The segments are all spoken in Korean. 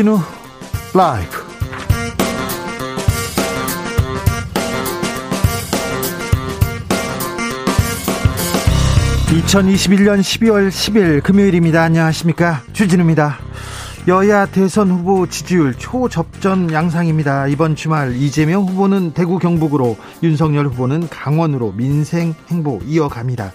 주진우 라이브 (2021년 12월 10일) 금요일입니다 안녕하십니까 주진우입니다 여야 대선 후보 지지율 초접전 양상입니다. 이번 주말 이재명 후보는 대구 경북으로 윤석열 후보는 강원으로 민생 행보 이어갑니다.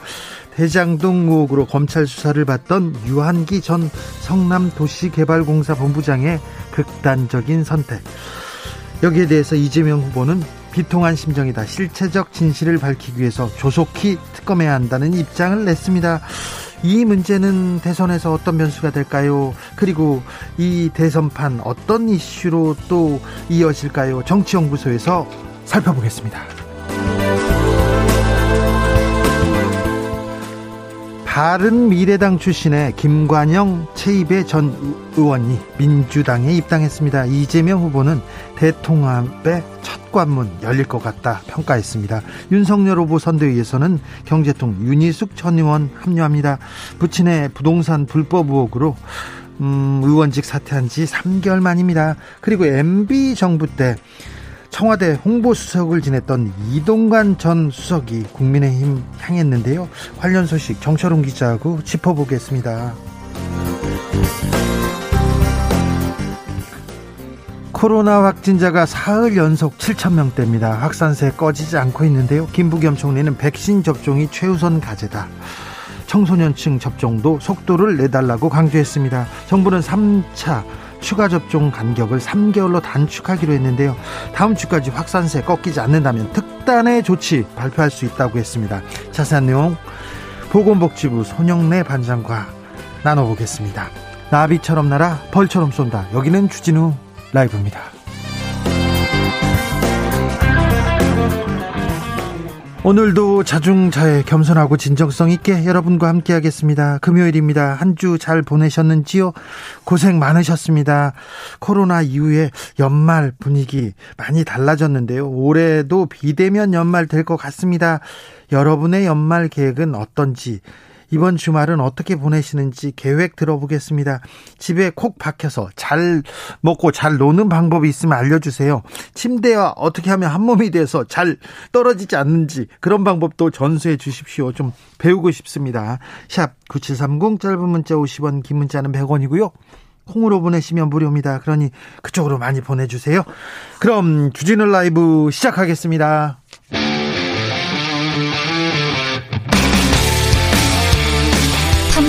대장동 의혹으로 검찰 수사를 받던 유한기 전 성남도시개발공사 본부장의 극단적인 선택. 여기에 대해서 이재명 후보는 비통한 심정이다. 실체적 진실을 밝히기 위해서 조속히 특검해야 한다는 입장을 냈습니다. 이 문제는 대선에서 어떤 변수가 될까요? 그리고 이 대선판 어떤 이슈로 또 이어질까요? 정치연구소에서 살펴보겠습니다. 바른 미래당 출신의 김관영 최입의 전 의원이 민주당에 입당했습니다. 이재명 후보는 대통합의 첫 관문 열릴 것 같다 평가했습니다. 윤석열 후보 선대위에서는 경제통 윤희숙 전 의원 합류합니다. 부친의 부동산 불법 의혹으로 음, 의원직 사퇴한 지 3개월 만입니다. 그리고 MB 정부 때 청와대 홍보수석을 지냈던 이동관 전 수석이 국민의힘 향했는데요. 관련 소식 정철웅 기자하고 짚어보겠습니다. 코로나 확진자가 사흘 연속 7천 명대입니다. 확산세 꺼지지 않고 있는데요. 김부겸 총리는 백신 접종이 최우선 과제다. 청소년층 접종도 속도를 내달라고 강조했습니다. 정부는 3차 추가 접종 간격을 3개월로 단축하기로 했는데요. 다음 주까지 확산세 꺾이지 않는다면 특단의 조치 발표할 수 있다고 했습니다. 자세한 내용 보건복지부 손영래 반장과 나눠보겠습니다. 나비처럼 날아 벌처럼 쏜다. 여기는 주진우 라이브입니다. 오늘도 자중자애 겸손하고 진정성 있게 여러분과 함께 하겠습니다. 금요일입니다. 한 주 잘 보내셨는지요? 고생 많으셨습니다. 코로나 이후에 연말 분위기 많이 달라졌는데요. 올해도 비대면 연말 될 것 같습니다. 여러분의 연말 계획은 어떤지 이번 주말은 어떻게 보내시는지 계획 들어보겠습니다. 집에 콕 박혀서 잘 먹고 잘 노는 방법이 있으면 알려주세요. 침대와 어떻게 하면 한 몸이 돼서 잘 떨어지지 않는지 그런 방법도 전수해 주십시오. 좀 배우고 싶습니다. 샵 9730 짧은 문자 50원 긴 문자는 100원이고요. 콩으로 보내시면 무료입니다. 그러니 그쪽으로 많이 보내주세요. 그럼 주진우 라이브 시작하겠습니다.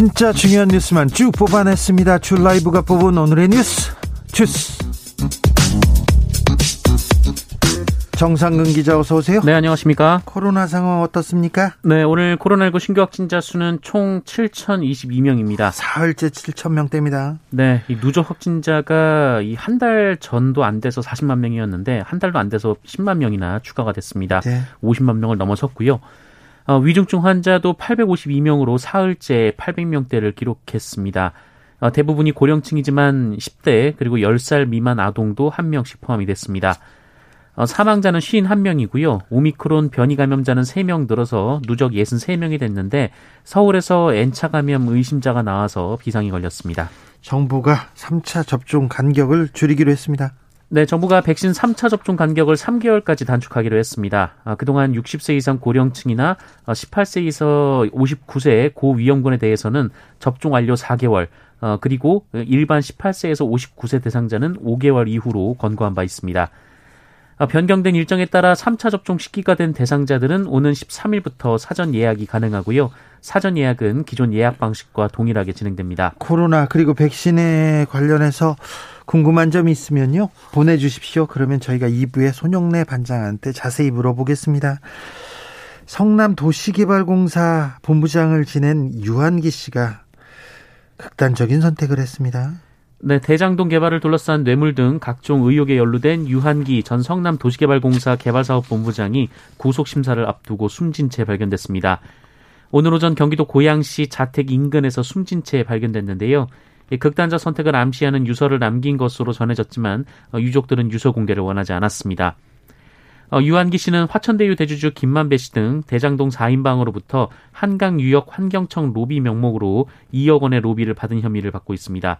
진짜 중요한 뉴스만 쭉 뽑아냈습니다. 주 라이브가 뽑은 오늘의 뉴스 주스. 정상근 기자 어서 오세요. 네, 안녕하십니까? 코로나 상황 어떻습니까? 네, 오늘 코로나19 신규 확진자 수는 총 7,022명입니다. 사흘째 7천 명대입니다. 네, 이 누적 확진자가 이 한 달 전도 안 돼서 40만 명이었는데 한 달도 안 돼서 10만 명이나 추가가 됐습니다. 네. 50만 명을 넘어섰고요. 어, 위중증 환자도 852명으로 사흘째 800명대를 기록했습니다. 어, 대부분이 고령층이지만 10대 그리고 10살 미만 아동도 한 명씩 포함이 됐습니다. 어, 사망자는 51명이고요. 오미크론 변이 감염자는 3명 늘어서 누적 63명이 됐는데 서울에서 N차 감염 의심자가 나와서 비상이 걸렸습니다. 정부가 3차 접종 간격을 줄이기로 했습니다. 네, 정부가 백신 3차 접종 간격을 3개월까지 단축하기로 했습니다. 아, 그동안 60세 이상 고령층이나 18세에서 59세 고위험군에 대해서는 접종 완료 4개월, 어, 그리고 일반 18세에서 59세 대상자는 5개월 이후로 권고한 바 있습니다. 아, 변경된 일정에 따라 3차 접종 시기가 된 대상자들은 오는 13일부터 사전 예약이 가능하고요. 사전 예약은 기존 예약 방식과 동일하게 진행됩니다. 코로나 그리고 백신에 관련해서 궁금한 점이 있으면요. 보내주십시오. 그러면 저희가 2부에 손영래 반장한테 자세히 물어보겠습니다. 성남 도시개발공사 본부장을 지낸 유한기 씨가 극단적인 선택을 했습니다. 네, 대장동 개발을 둘러싼 뇌물 등 각종 의혹에 연루된 유한기 전 성남 도시개발공사 개발사업본부장이 구속 심사를 앞두고 숨진 채 발견됐습니다. 오늘 오전 경기도 고양시 자택 인근에서 숨진 채 발견됐는데요. 극단적 선택을 암시하는 유서를 남긴 것으로 전해졌지만 어, 유족들은 유서 공개를 원하지 않았습니다. 어, 유한기 씨는 화천대유 대주주 김만배 씨 등 대장동 4인방으로부터 한강유역 환경청 로비 명목으로 2억 원의 로비를 받은 혐의를 받고 있습니다.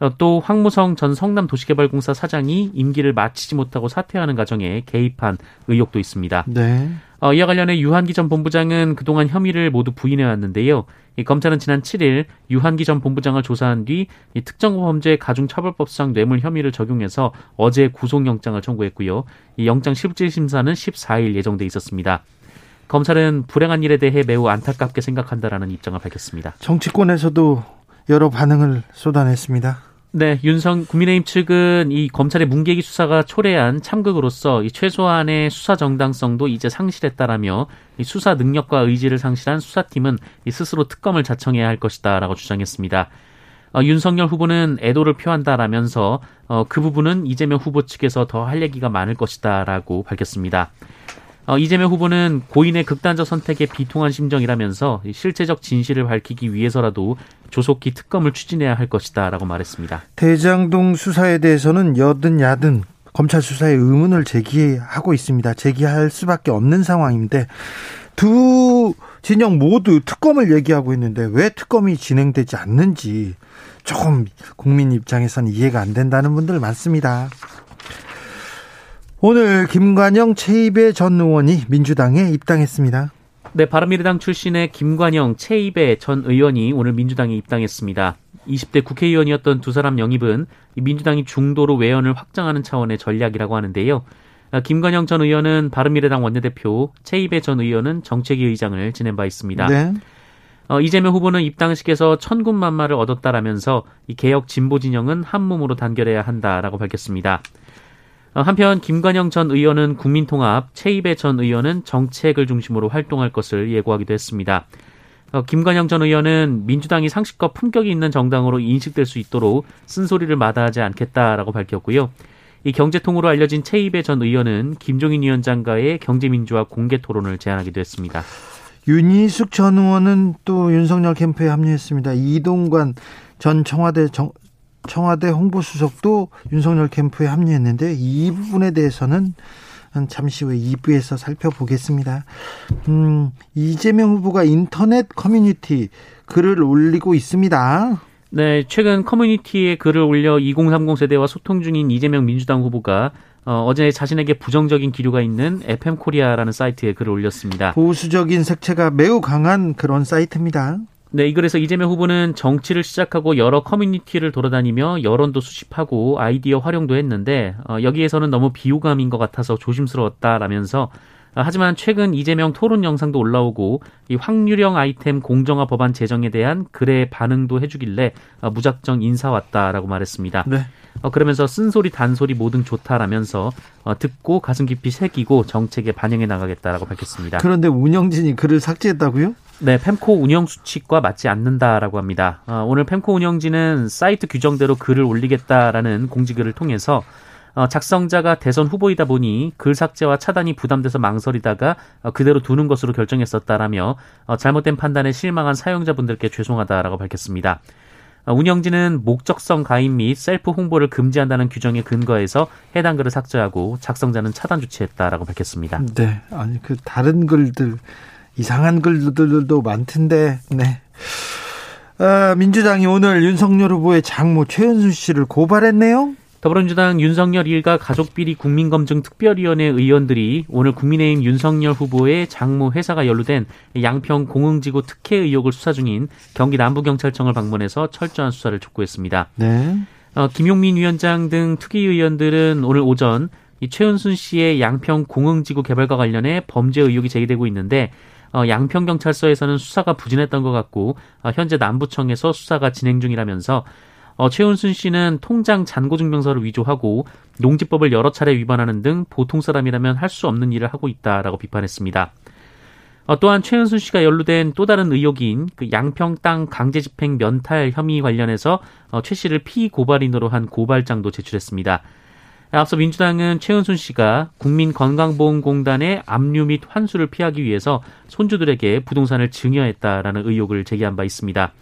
어, 또 황무성 전 성남도시개발공사 사장이 임기를 마치지 못하고 사퇴하는 과정에 개입한 의혹도 있습니다. 네. 어, 이와 관련해 유한기 전 본부장은 그동안 혐의를 모두 부인해 왔는데요. 이 검찰은 지난 7일 유한기 전 본부장을 조사한 뒤 특정범죄 가중처벌법상 뇌물 혐의를 적용해서 어제 구속영장을 청구했고요. 이 영장 실질 심사는 14일 예정돼 있었습니다. 검찰은 불행한 일에 대해 매우 안타깝게 생각한다라는 입장을 밝혔습니다. 정치권에서도 여러 반응을 쏟아냈습니다. 네, 윤성 국민의힘 측은 이 검찰의 문계기 수사가 초래한 참극으로서 이 최소한의 수사 정당성도 이제 상실했다라며 이 수사 능력과 의지를 상실한 수사팀은 이 스스로 특검을 자청해야 할 것이다라고 주장했습니다. 어, 윤석열 후보는 애도를 표한다라면서 어, 그 부분은 이재명 후보 측에서 더 할 얘기가 많을 것이다라고 밝혔습니다. 어, 이재명 후보는 고인의 극단적 선택에 비통한 심정이라면서 실제적 진실을 밝히기 위해서라도 조속히 특검을 추진해야 할 것이다라고 말했습니다. 대장동 수사에 대해서는 여든 야든 검찰 수사에 의문을 제기하고 있습니다. 제기할 수밖에 없는 상황인데 두 진영 모두 특검을 얘기하고 있는데 왜 특검이 진행되지 않는지 조금 국민 입장에서는 이해가 안 된다는 분들 많습니다. 오늘 김관영 최입의 전 의원이 민주당에 입당했습니다. 네, 바른미래당 출신의 김관영 최입의 전 의원이 오늘 민주당에 입당했습니다. 20대 국회의원이었던 두 사람 영입은 민주당이 중도로 외연을 확장하는 차원의 전략이라고 하는데요. 김관영 전 의원은 바른미래당 원내대표, 최입의 전 의원은 정책위 의장을 지낸 바 있습니다. 네. 어, 이재명 후보는 입당식에서 천군만마를 얻었다라면서 이 개혁 진보 진영은 한 몸으로 단결해야 한다라고 밝혔습니다. 어, 한편 김관영 전 의원은 국민통합, 최입의 전 의원은 정책을 중심으로 활동할 것을 예고하기도 했습니다. 어, 김관영 전 의원은 민주당이 상식과 품격이 있는 정당으로 인식될 수 있도록 쓴소리를 마다하지 않겠다라고 밝혔고요. 이 경제통으로 알려진 최입의 전 의원은 김종인 위원장과의 경제민주화 공개 토론을 제안하기도 했습니다. 윤희숙 전 의원은 또 윤석열 캠프에 합류했습니다. 이동관 전 청와대 정, 청와대 홍보수석도 윤석열 캠프에 합류했는데 이 부분에 대해서는 잠시 후에 2부에서 살펴보겠습니다. 음, 이재명 후보가 인터넷 커뮤니티 글을 올리고 있습니다. 네, 최근 커뮤니티에 글을 올려 2030 세대와 소통 중인 이재명 민주당 후보가 어, 어제 자신에게 부정적인 기류가 있는 FM 코리아라는 사이트에 글을 올렸습니다. 보수적인 색채가 매우 강한 그런 사이트입니다. 네, 이 글에서 이재명 후보는 정치를 시작하고 여러 커뮤니티를 돌아다니며 여론도 수집하고 아이디어 활용도 했는데 어, 여기에서는 너무 비호감인 것 같아서 조심스러웠다라면서 어, 하지만 최근 이재명 토론 영상도 올라오고 이 확률형 아이템 공정화 법안 제정에 대한 글의 반응도 해주길래 어, 무작정 인사 왔다라고 말했습니다. 네. 어, 그러면서 쓴소리 단소리 뭐든 좋다라면서 어, 듣고 가슴 깊이 새기고 정책에 반영해 나가겠다라고 밝혔습니다. 그런데 운영진이 글을 삭제했다고요? 네, 펜코 운영 수칙과 맞지 않는다라고 합니다. 어, 오늘 펜코 운영진은 사이트 규정대로 글을 올리겠다라는 공지글을 통해서 어, 작성자가 대선 후보이다 보니 글 삭제와 차단이 부담돼서 망설이다가 어, 그대로 두는 것으로 결정했었다라며 어, 잘못된 판단에 실망한 사용자분들께 죄송하다라고 밝혔습니다. 어, 운영진은 목적성 가입 및 셀프 홍보를 금지한다는 규정에 근거해서 해당 글을 삭제하고 작성자는 차단 조치했다라고 밝혔습니다. 네, 아니 그 다른 글들 이상한 글들도 많던데, 네. 아, 민주당이 오늘 윤석열 후보의 장모 최은순 씨를 고발했네요. 더불어민주당 윤석열 일가 가족비리 국민검증 특별위원회 의원들이 오늘 국민의힘 윤석열 후보의 장모 회사가 연루된 양평 공흥지구 특혜 의혹을 수사 중인 경기 남부경찰청을 방문해서 철저한 수사를 촉구했습니다. 네. 어, 김용민 위원장 등 특위 의원들은 오늘 오전 이 최은순 씨의 양평 공흥지구 개발과 관련해 범죄 의혹이 제기되고 있는데 어, 양평 경찰서에서는 수사가 부진했던 것 같고 어, 현재 남부청에서 수사가 진행 중이라면서 어, 최은순 씨는 통장 잔고증명서를 위조하고 농지법을 여러 차례 위반하는 등 보통 사람이라면 할 수 없는 일을 하고 있다라고 비판했습니다. 어, 또한 최은순 씨가 연루된 또 다른 의혹인 그 양평 땅 강제 집행 면탈 혐의 관련해서 어, 최 씨를 피고발인으로 한 고발장도 제출했습니다. 앞서 민주당은 최은순 씨가 국민건강보험공단의 압류 및 환수를 피하기 위해서 손주들에게 부동산을 증여했다라는 의혹을 제기한 바 있습니다.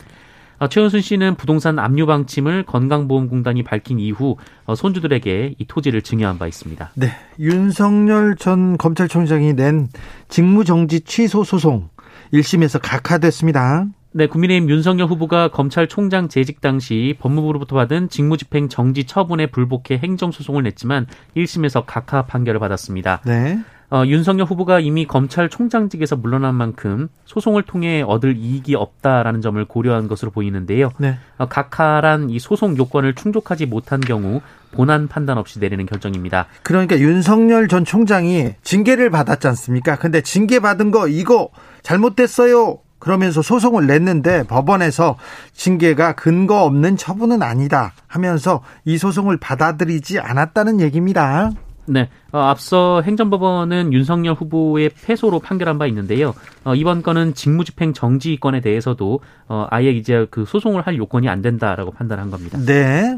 어, 최은순 씨는 부동산 압류 방침을 건강보험공단이 밝힌 이후 어, 손주들에게 이 토지를 증여한 바 있습니다. 네, 윤석열 전 검찰총장이 낸 직무정지 취소 소송 1심에서 각하됐습니다. 네, 국민의힘 윤석열 후보가 검찰총장 재직 당시 법무부로부터 받은 직무집행 정지 처분에 불복해 행정소송을 냈지만 1심에서 각하 판결을 받았습니다. 네. 어, 윤석열 후보가 이미 검찰총장직에서 물러난 만큼 소송을 통해 얻을 이익이 없다라는 점을 고려한 것으로 보이는데요. 네. 어, 각하란 이 소송 요건을 충족하지 못한 경우 본안 판단 없이 내리는 결정입니다. 그러니까 윤석열 전 총장이 징계를 받았지 않습니까? 근데 징계 받은 거 이거 잘못됐어요. 그러면서 소송을 냈는데 법원에서 징계가 근거 없는 처분은 아니다 하면서 이 소송을 받아들이지 않았다는 얘기입니다. 네, 어, 앞서 행정법원은 윤석열 후보의 패소로 판결한 바 있는데요. 어, 이번 건은 직무집행 정지 건에 대해서도 어, 아예 이제 그 소송을 할 요건이 안 된다라고 판단한 겁니다. 네.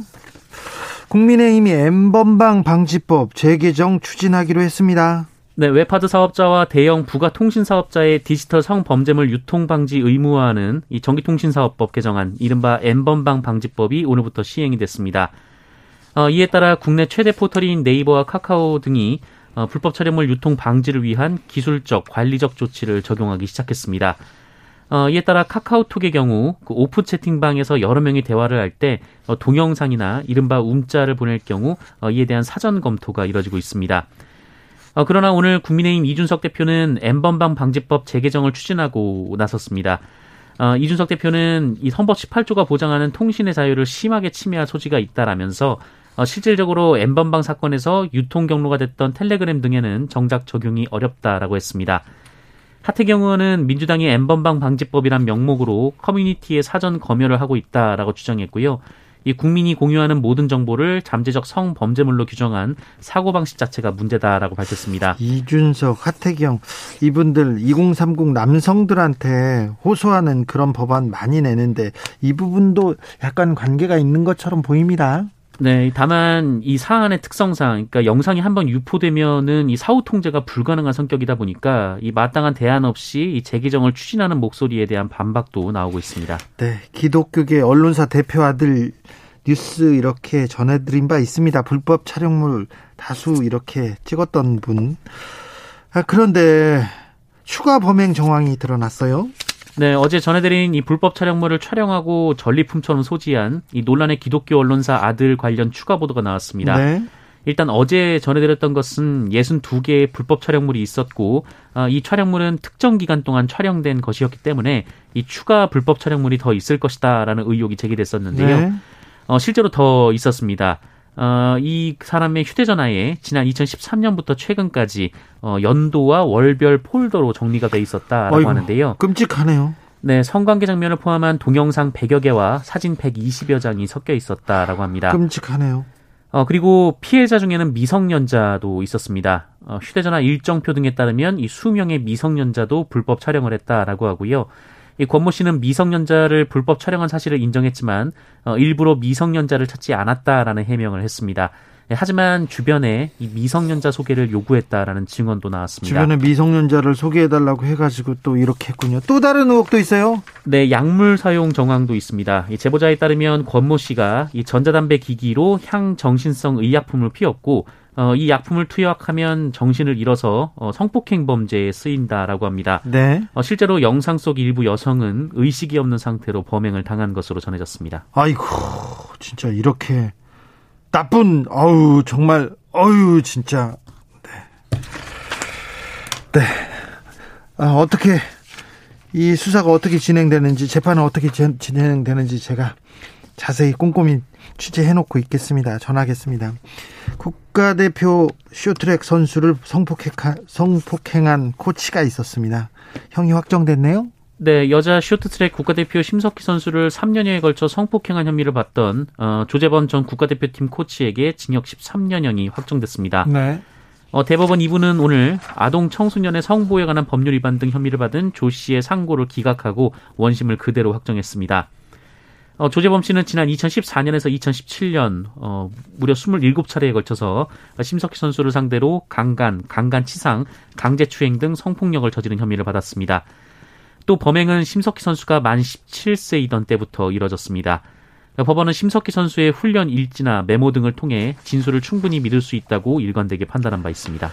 국민의힘이 N번방 방지법 재개정 추진하기로 했습니다. 네, 웹하드 사업자와 대형 부가 통신 사업자의 디지털 성범죄물 유통 방지 의무화하는 이 전기통신사업법 개정안 이른바 N번방 방지법이 오늘부터 시행이 됐습니다. 어, 이에 따라 국내 최대 포털인 네이버와 카카오 등이 어, 불법 촬영물 유통 방지를 위한 기술적, 관리적 조치를 적용하기 시작했습니다. 어, 이에 따라 카카오톡의 경우 그 오프 채팅방에서 여러 명이 대화를 할때 어, 동영상이나 이른바 움자를 보낼 경우 어, 이에 대한 사전 검토가 이뤄지고 있습니다. 어, 그러나 오늘 국민의힘 이준석 대표는 엠번방 방지법 재개정을 추진하고 나섰습니다. 어, 이준석 대표는 이 헌법 18조가 보장하는 통신의 자유를 심하게 침해할 소지가 있다라면서 어, 실질적으로 엠번방 사건에서 유통 경로가 됐던 텔레그램 등에는 정작 적용이 어렵다라고 했습니다. 하태경 의원은 민주당이 엠번방 방지법이란 명목으로 커뮤니티에 사전 검열을 하고 있다라고 주장했고요. 이 국민이 공유하는 모든 정보를 잠재적 성범죄물로 규정한 사고방식 자체가 문제다라고 밝혔습니다. 이준석, 하태경 이분들 2030 남성들한테 호소하는 그런 법안 많이 내는데 이 부분도 약간 관계가 있는 것처럼 보입니다. 네, 다만 이 사안의 특성상, 그러니까 영상이 한번 유포되면은 이 사후 통제가 불가능한 성격이다 보니까 이 마땅한 대안 없이 이 재개정을 추진하는 목소리에 대한 반박도 나오고 있습니다. 네, 기독교계 언론사 대표 아들 뉴스 이렇게 전해드린 바 있습니다. 불법 촬영물 다수 이렇게 찍었던 분. 아, 그런데 추가 범행 정황이 드러났어요. 네, 어제 전해드린 이 불법 촬영물을 촬영하고 전리품처럼 소지한 이 논란의 기독교 언론사 아들 관련 추가 보도가 나왔습니다. 네. 일단 어제 전해드렸던 것은 62개의 불법 촬영물이 있었고 어, 이 촬영물은 특정 기간 동안 촬영된 것이었기 때문에 이 추가 불법 촬영물이 더 있을 것이다라는 의혹이 제기됐었는데요. 네. 어, 실제로 더 있었습니다. 어, 이 사람의 휴대전화에 지난 2013년부터 최근까지 어, 연도와 월별 폴더로 정리가 돼 있었다라고 어이구, 하는데요. 끔찍하네요. 네, 성관계 장면을 포함한 동영상 100여 개와 사진 120여 장이 섞여 있었다라고 합니다. 끔찍하네요. 어, 그리고 피해자 중에는 미성년자도 있었습니다. 어, 휴대전화 일정표 등에 따르면 이 수명의 미성년자도 불법 촬영을 했다라고 하고요. 이 권모 씨는 미성년자를 불법 촬영한 사실을 인정했지만 어, 일부러 미성년자를 찾지 않았다라는 해명을 했습니다. 예, 하지만 주변에 이 미성년자 소개를 요구했다라는 증언도 나왔습니다. 주변에 미성년자를 소개해달라고 해가지고 또 이렇게 했군요. 또 다른 의혹도 있어요? 네, 약물 사용 정황도 있습니다. 이 제보자에 따르면 권모 씨가 이 전자담배 기기로 향정신성 의약품을 피웠고 어, 이 약품을 투약하면 정신을 잃어서 어, 성폭행 범죄에 쓰인다라고 합니다. 네. 어, 실제로 영상 속 일부 여성은 의식이 없는 상태로 범행을 당한 것으로 전해졌습니다. 아이고, 진짜 이렇게 나쁜, 어우, 정말, 어유 진짜. 네. 네. 아, 어떻게, 이 수사가 어떻게 진행되는지, 재판은 어떻게 진행되는지 제가 자세히 꼼꼼히 취재해놓고 있겠습니다. 전하겠습니다. 국가대표 쇼트랙 선수를 성폭행, 한 코치가 있었습니다. 형이 확정됐네요? 네, 여자 쇼트트랙 국가대표 심석희 선수를 3년여에 걸쳐 성폭행한 혐의를 받던 어, 조재범 전 국가대표팀 코치에게 징역 13년형이 확정됐습니다. 네. 어, 대법원 2부는 오늘 아동 청소년의 성보호에 관한 법률 위반 등 혐의를 받은 조 씨의 상고를 기각하고 원심을 그대로 확정했습니다. 어, 조재범 씨는 지난 2014년에서 2017년 어, 무려 27차례에 걸쳐서 심석희 선수를 상대로 강간, 강간치상, 강제추행 등 성폭력을 저지른 혐의를 받았습니다. 또 범행은 심석희 선수가 만 17세이던 때부터 이뤄졌습니다. 법원은 심석희 선수의 훈련 일지나 메모 등을 통해 진술을 충분히 믿을 수 있다고 일관되게 판단한 바 있습니다.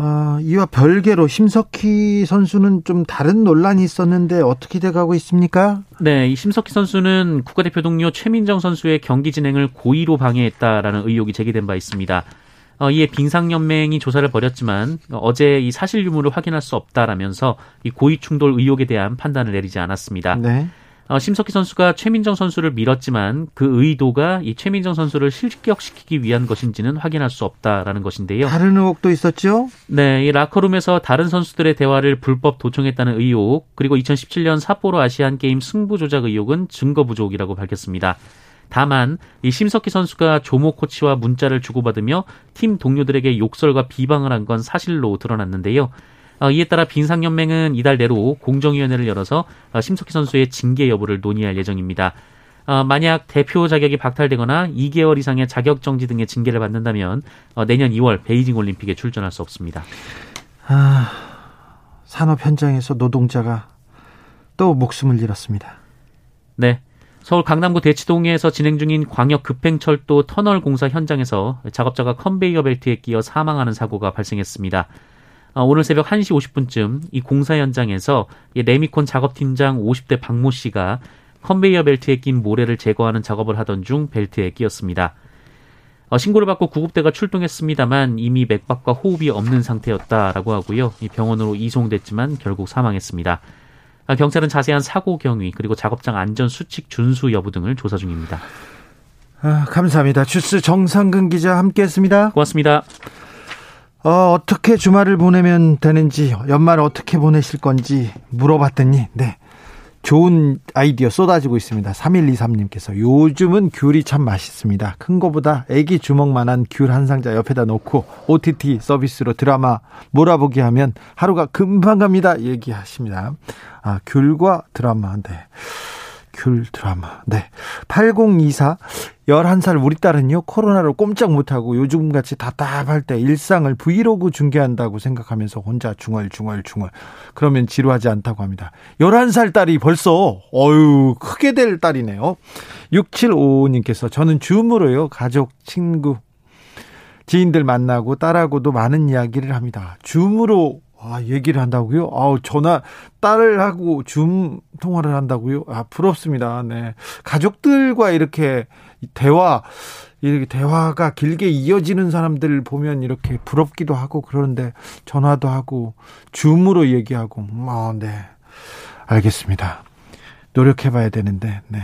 아, 이와 별개로 심석희 선수는 좀 다른 논란이 있었는데 어떻게 돼가고 있습니까? 네, 이 심석희 선수는 국가대표 동료 최민정 선수의 경기 진행을 고의로 방해했다라는 의혹이 제기된 바 있습니다. 어, 이에 빙상연맹이 조사를 벌였지만 어제 이 사실 유무를 확인할 수 없다라면서 이 고의 충돌 의혹에 대한 판단을 내리지 않았습니다. 네. 어, 심석희 선수가 최민정 선수를 밀었지만 그 의도가 이 최민정 선수를 실격시키기 위한 것인지는 확인할 수 없다라는 것인데요. 다른 의혹도 있었죠? 네, 이 라커룸에서 다른 선수들의 대화를 불법 도청했다는 의혹, 그리고 2017년 삿포로 아시안 게임 승부 조작 의혹은 증거 부족이라고 밝혔습니다. 다만 이 심석희 선수가 조모 코치와 문자를 주고받으며 팀 동료들에게 욕설과 비방을 한 건 사실로 드러났는데요. 어, 이에 따라 빙상연맹은 이달 내로 공정위원회를 열어서 어, 심석희 선수의 징계 여부를 논의할 예정입니다. 어, 만약 대표 자격이 박탈되거나 2개월 이상의 자격 정지 등의 징계를 받는다면 내년 2월 베이징 올림픽에 출전할 수 없습니다. 아, 산업 현장에서 노동자가 또 목숨을 잃었습니다. 네. 서울 강남구 대치동에서 진행 중인 광역 급행철도 터널 공사 현장에서 작업자가 컨베이어 벨트에 끼어 사망하는 사고가 발생했습니다. 어, 오늘 새벽 1시 50분쯤 이 공사 현장에서 레미콘 작업팀장 50대 박모 씨가 컨베이어 벨트에 낀 모래를 제거하는 작업을 하던 중 벨트에 끼었습니다. 어, 신고를 받고 구급대가 출동했습니다만 이미 맥박과 호흡이 없는 상태였다라고 하고요. 병원으로 이송됐지만 결국 사망했습니다. 아, 경찰은 자세한 사고 경위 그리고 작업장 안전 수칙 준수 여부 등을 조사 중입니다. 아, 감사합니다. 주스 정상근 기자 함께했습니다. 고맙습니다. 어, 어떻게 주말을 보내면 되는지, 연말 어떻게 보내실 건지 물어봤더니, 네. 좋은 아이디어 쏟아지고 있습니다. 3123님께서 요즘은 귤이 참 맛있습니다. 큰 거보다 애기 주먹만한 귤 한 상자 옆에다 놓고 OTT 서비스로 드라마 몰아보기 하면 하루가 금방 갑니다. 얘기하십니다. 아, 귤과 드라마. 네. 귤 드라마. 네. 8024 11살 우리 딸은요, 코로나로 꼼짝 못하고 요즘같이 답답할 때 일상을 브이로그 중계한다고 생각하면서 혼자 중얼중얼중얼. 그러면 지루하지 않다고 합니다. 11살 딸이 벌써, 어유 크게 될 딸이네요. 6755님께서 저는 줌으로요, 가족, 친구, 지인들 만나고 딸하고도 많은 이야기를 합니다. 줌으로 아, 얘기를 한다고요? 아우, 전화, 딸하고 줌 통화를 한다고요? 아, 부럽습니다. 네. 가족들과 이렇게 대화, 이렇게 대화가 길게 이어지는 사람들 보면 이렇게 부럽기도 하고 그러는데 전화도 하고 줌으로 얘기하고, 아, 네. 알겠습니다. 노력해 봐야 되는데, 네.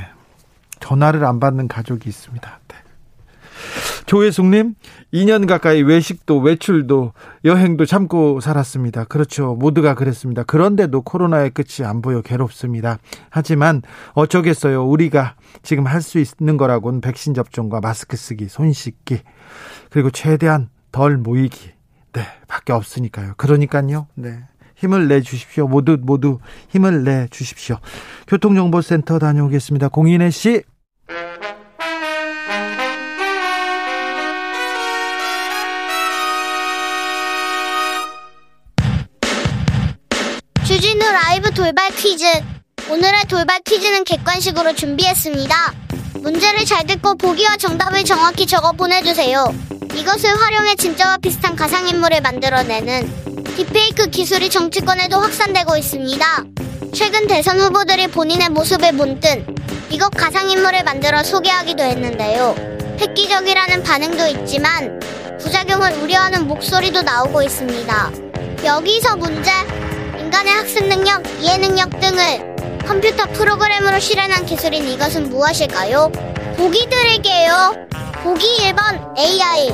전화를 안 받는 가족이 있습니다. 네. 조혜숙님, 2년 가까이 외식도 외출도 여행도 참고 살았습니다. 그렇죠. 모두가 그랬습니다. 그런데도 코로나의 끝이 안 보여 괴롭습니다. 하지만 어쩌겠어요. 우리가 지금 할 수 있는 거라고는 백신 접종과 마스크 쓰기, 손 씻기, 그리고 최대한 덜 모이기. 네, 밖에 없으니까요. 그러니까요. 네. 힘을 내 주십시오. 모두 모두 힘을 내 주십시오. 교통정보센터 다녀오겠습니다. 공인혜 씨. 돌발 퀴즈. 오늘의 돌발 퀴즈는 객관식으로 준비했습니다. 문제를 잘 듣고 보기와 정답을 정확히 적어 보내주세요. 이것을 활용해 진짜와 비슷한 가상인물을 만들어내는 딥페이크 기술이 정치권에도 확산되고 있습니다. 최근 대선 후보들이 본인의 모습을 본뜬 이것 가상인물을 만들어 소개하기도 했는데요. 획기적이라는 반응도 있지만 부작용을 우려하는 목소리도 나오고 있습니다. 여기서 문제 인간의 학습 능력, 이해 능력 등을 컴퓨터 프로그램으로 실현한 기술인 이것은 무엇일까요? 보기 드릴게요. 보기 1번 AI,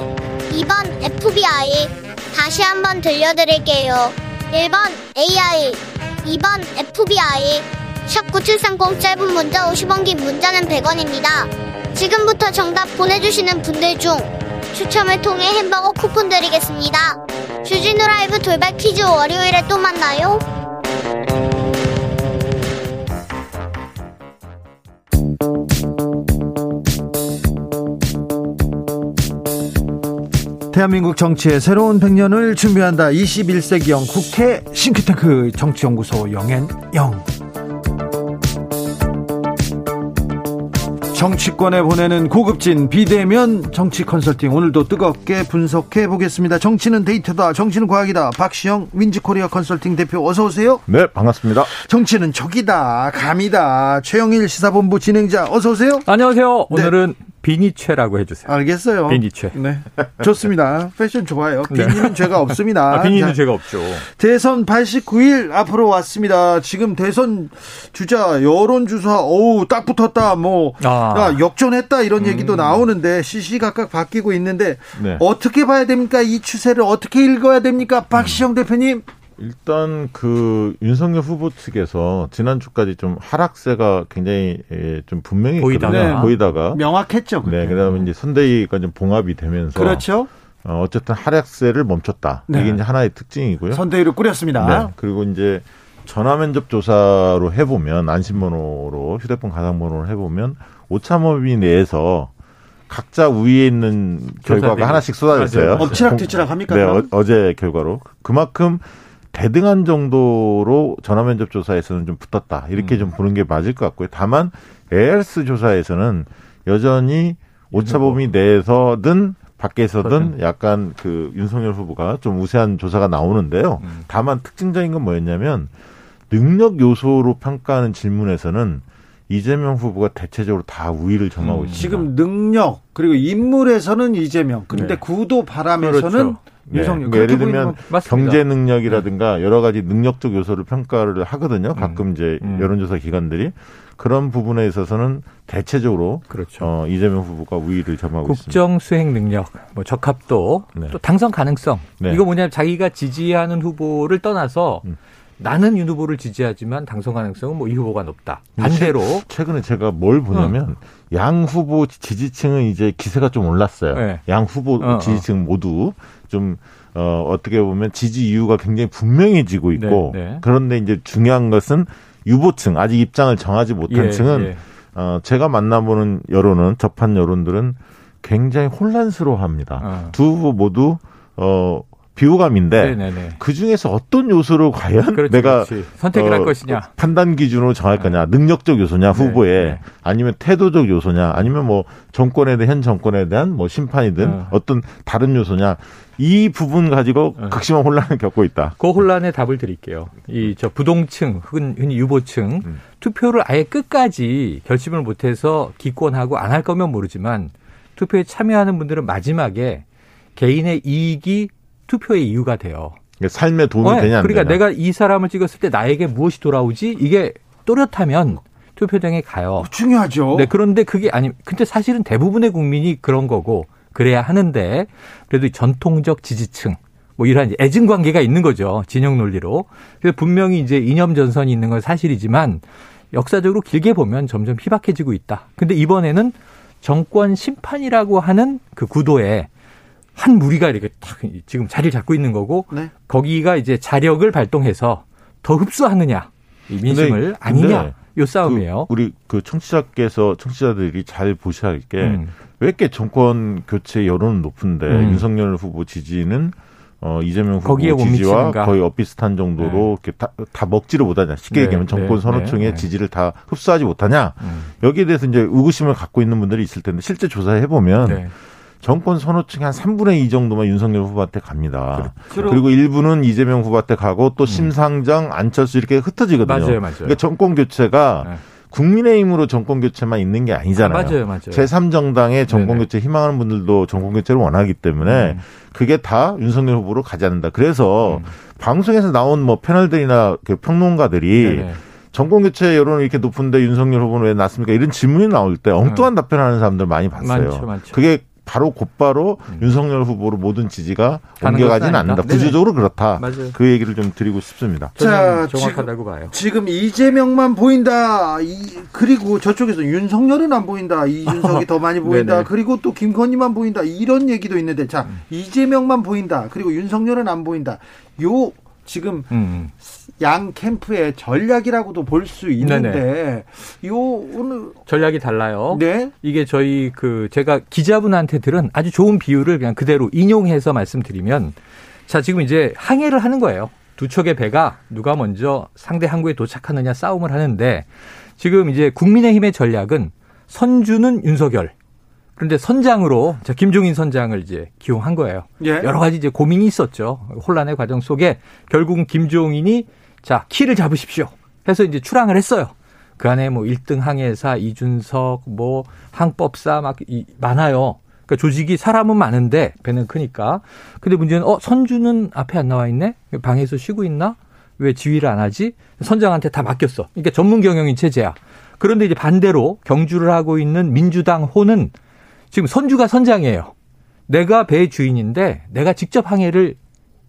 2번 FBI. 다시 한번 들려드릴게요. 1번 AI, 2번 FBI. 샵9730 짧은 문자 50원 긴 문자는 100원입니다. 지금부터 정답 보내주시는 분들 중 추첨을 통해 햄버거 쿠폰 드리겠습니다. 주진우 라이브 돌발 퀴즈 월요일에 또 만나요. 대한민국 정치의 새로운 100년을 준비한다. 21세기형 국회 싱크탱크 정치연구소 영앤영. 정치권에 보내는 고급진 비대면 정치 컨설팅 오늘도 뜨겁게 분석해 보겠습니다. 정치는 데이터다. 정치는 과학이다. 박시영 민지코리아 컨설팅 대표 어서 오세요. 네, 반갑습니다. 정치는 적이다. 감이다. 최영일 시사본부 진행자 어서 오세요. 안녕하세요. 네. 오늘은 비니최라고 해주세요. 알겠어요. 비니최. 네. 좋습니다. 패션 좋아요. 네. 비니는 네. 죄가 없습니다. 아, 비니는 죄가 없죠. 대선 89일 앞으로 왔습니다. 지금 대선 주자 여론조사, 어우, 딱 붙었다. 뭐, 아. 역전했다. 이런 얘기도 음. 나오는데 시시각각 바뀌고 있는데 네. 어떻게 봐야 됩니까? 이 추세를 어떻게 읽어야 됩니까? 박시영 음. 대표님. 일단 그 윤석열 후보 측에서 지난주까지 좀 하락세가 굉장히 예, 좀 분명히 보이다가, 네. 보이다가 명확했죠. 그때. 네, 그다음에 이제 선대위가 좀 봉합이 되면서 그렇죠. 어, 어쨌든 하락세를 멈췄다. 네. 이게 이제 하나의 특징이고요. 선대위를 꾸렸습니다. 네, 그리고 이제 전화 면접 조사로 해보면 안심번호로 휴대폰 가상번호를 해보면 오차범위 내에서 각자 우위에 있는 결과가 하나씩 쏟아졌어요. 엎치락뒤치락 합니까? 네, 어, 제 결과로 그만큼 대등한 정도로 전화면접 조사에서는 좀 붙었다. 이렇게 음. 좀 보는 게 맞을 것 같고요. 다만 ARS 조사에서는 여전히 오차 범위 내에서든 밖에서든 약간 그 윤석열 후보가 좀 우세한 조사가 나오는데요. 음. 다만 특징적인 건 뭐였냐면 능력 요소로 평가하는 질문에서는 이재명 후보가 대체적으로 다 우위를 점하고 음. 있습니다. 지금 능력 그리고 인물에서는 이재명. 그런데 네. 구도 바람에서는 그렇죠. 네. 유성열. 그러니까 예를 들면 경제 능력이라든가 네. 여러 가지 능력적 요소를 평가를 하거든요. 가끔 음. 이제 음. 여론조사 기관들이 그런 부분에 있어서는 대체적으로 그렇죠. 어, 이재명 후보가 우위를 점하고 국정 있습니다. 국정 수행 능력, 뭐 적합도, 네. 또 당선 가능성. 네. 이거 뭐냐면 자기가 지지하는 후보를 떠나서 음. 나는 윤 후보를 지지하지만 당선 가능성은 뭐 이 후보가 높다. 반대로 최근에 제가 뭘 보냐면 어. 양 후보 지지층은 이제 기세가 좀 올랐어요. 네. 양 후보 어, 어. 지지층 모두 좀 어, 어떻게 보면 지지 이유가 굉장히 분명해지고 있고 네, 네. 그런데 이제 중요한 것은 유보층 아직 입장을 정하지 못한 예, 층은 예. 어, 제가 만나보는 여론은 접한 여론들은 굉장히 혼란스러워합니다. 어. 두 후보 모두 어 비호감인데 그 중에서 어떤 요소를 과연 그렇지, 내가 그렇지. 선택을 어, 할 것이냐 판단 기준으로 정할 거냐 능력적 요소냐 네, 후보에 네, 네. 아니면 태도적 요소냐 아니면 뭐 정권에 대한 현 정권에 대한 뭐 심판이든 어. 어떤 다른 요소냐 이 부분 가지고 어. 극심한 혼란을 겪고 있다. 그 혼란의 답을 드릴게요. 이 저 부동층 흔히 유보층 음. 투표를 아예 끝까지 결심을 못해서 기권하고 안 할 거면 모르지만 투표에 참여하는 분들은 마지막에 개인의 이익이 투표의 이유가 돼요. 삶에 도움이 네. 되냐 그러니까 되냐. 내가 이 사람을 찍었을 때 나에게 무엇이 돌아오지? 이게 또렷하면 투표장에 가요. 어, 중요하죠. 네, 그런데 그게 아니 근데 사실은 대부분의 국민이 그런 거고 그래야 하는데 그래도 전통적 지지층 뭐 이러한 애증 관계가 있는 거죠. 진영 논리로. 그래서 분명히 이제 이념 전선이 있는 건 사실이지만 역사적으로 길게 보면 점점 희박해지고 있다. 근데 이번에는 정권 심판이라고 하는 그 구도에 한 무리가 이렇게 탁 지금 자리를 잡고 있는 거고 네. 거기가 이제 자력을 발동해서 더 흡수하느냐 이 민심을 근데, 아니냐 근데 요 싸움이에요. 그 우리 그 청취자께서 청취자들이 잘 보셔야 할게 음. 왜 이렇게 정권 교체 여론은 높은데 음. 윤석열 후보 지지는 어 이재명 후보 지지와 거의 엇비슷한 정도로 네. 이렇게 다, 다 먹지를 못하냐 쉽게 네. 얘기하면 정권 네. 선호층의 네. 지지를 다 흡수하지 못하냐 음. 여기에 대해서 이제 의구심을 갖고 있는 분들이 있을 텐데 실제 조사해 보면 네. 정권 선호층이 한 3분의 2 정도만 윤석열 후보한테 갑니다. 그렇죠. 그리고 일부는 이재명 후보한테 가고 또 음. 심상정, 안철수 이렇게 흩어지거든요. 맞아요, 맞아요. 그러니까 정권 교체가 네. 국민의힘으로 정권 교체만 있는 게 아니잖아요. 아, 맞아요, 맞아요. 제3정당의 정권 교체 희망하는 분들도 정권 교체를 원하기 때문에 음. 그게 다 윤석열 후보로 가지 않는다. 그래서 음. 방송에서 나온 뭐 패널들이나 그 평론가들이 네네. 정권 교체 여론이 이렇게 높은데 윤석열 후보는 왜 났습니까? 이런 질문이 나올 때 엉뚱한 음. 답변하는 사람들 많이 봤어요. 많죠, 많죠. 그게 바로 곧바로 음. 윤석열 후보로 모든 지지가 옮겨가지는 않는다. 구조적으로 그렇다. 맞아요. 그 얘기를 좀 드리고 싶습니다. 자, 정확하다고 지금, 봐요. 지금 이재명만 보인다. 이, 그리고 저쪽에서 윤석열은 안 보인다. 이준석이 더 많이 보인다. 그리고 또 김건희만 보인다. 이런 얘기도 있는데 자, 음. 이재명만 보인다. 그리고 윤석열은 안 보인다. 요 지금 음. 양 캠프의 전략이라고도 볼 수 있는데 네네. 요 오늘 전략이 달라요. 네. 이게 저희 그 제가 기자분한테 들은 아주 좋은 비유를 그냥 그대로 인용해서 말씀드리면 자 지금 이제 항해를 하는 거예요. 두 척의 배가 누가 먼저 상대 항구에 도착하느냐 싸움을 하는데 지금 이제 국민의힘의 전략은 선주는 윤석열, 그런데 선장으로 자 김종인 선장을 이제 기용한 거예요. 예. 여러 가지 이제 고민이 있었죠. 혼란의 과정 속에 결국은 김종인이 자 키를 잡으십시오. 해서 이제 출항을 했어요. 그 안에 뭐 1등 항해사 이준석 뭐 항법사 막 이, 많아요. 그러니까 조직이 사람은 많은데 배는 크니까. 근데 문제는 어 선주는 앞에 안 나와 있네. 방에서 쉬고 있나? 왜 지휘를 안 하지? 선장한테 다 맡겼어. 그러니까 전문 경영인 체제야. 그런데 이제 반대로 경주를 하고 있는 민주당 호는 지금 선주가 선장이에요. 내가 배의 주인인데 내가 직접 항해를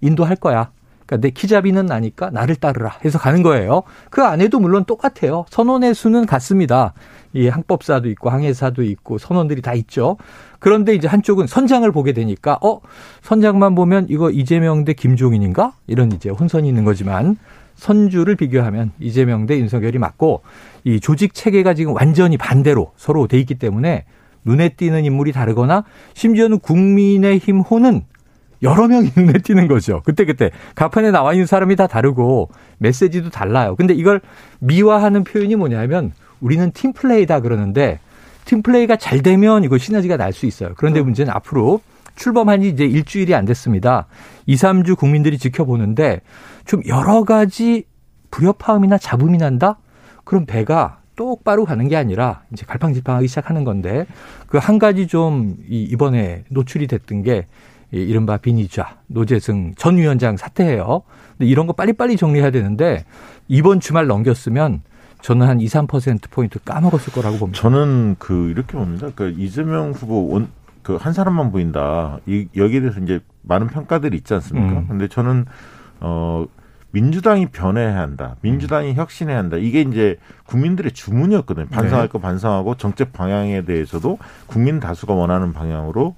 인도할 거야. 그러니까 내 키잡이는 나니까 나를 따르라 해서 가는 거예요. 그 안에도 물론 똑같아요. 선원의 수는 같습니다. 이 항법사도 있고 항해사도 있고 선원들이 다 있죠. 그런데 이제 한쪽은 선장을 보게 되니까 어 선장만 보면 이거 이재명 대 김종인인가 이런 이제 혼선이 있는 거지만 선주를 비교하면 이재명 대 윤석열이 맞고 이 조직 체계가 지금 완전히 반대로 서로 돼 있기 때문에 눈에 띄는 인물이 다르거나 심지어는 국민의힘 호는 여러 명이 눈에 띄는 거죠. 그때 그때 가판에 나와 있는 사람이 다 다르고 메시지도 달라요. 근데 이걸 미화하는 표현이 뭐냐면 우리는 팀플레이다 그러는데 팀플레이가 잘 되면 이거 시너지가 날 수 있어요. 그런데 음. 문제는 앞으로 출범한 지 이제 일주일이 안 됐습니다. 2, 3주 국민들이 지켜보는데 좀 여러 가지 불협화음이나 잡음이 난다? 그럼 배가 똑바로 가는 게 아니라 이제 갈팡질팡하기 시작하는 건데 그 한 가지 좀 이번에 노출이 됐던 게 이른바 비니자 노재승 전 위원장 사퇴해요. 근데 이런 거 빨리빨리 정리해야 되는데 이번 주말 넘겼으면 저는 한 2, 3% 포인트 까먹었을 거라고 봅니다. 저는 그 이렇게 봅니다. 그 이재명 후보 원, 그 한 사람만 보인다. 이 여기에 대해서 이제 많은 평가들이 있지 않습니까? 음. 근데 저는 어 민주당이 변해야 한다. 민주당이 음. 혁신해야 한다. 이게 이제 국민들의 주문이었거든요. 반성할 네. 거 반성하고 정책 방향에 대해서도 국민 다수가 원하는 방향으로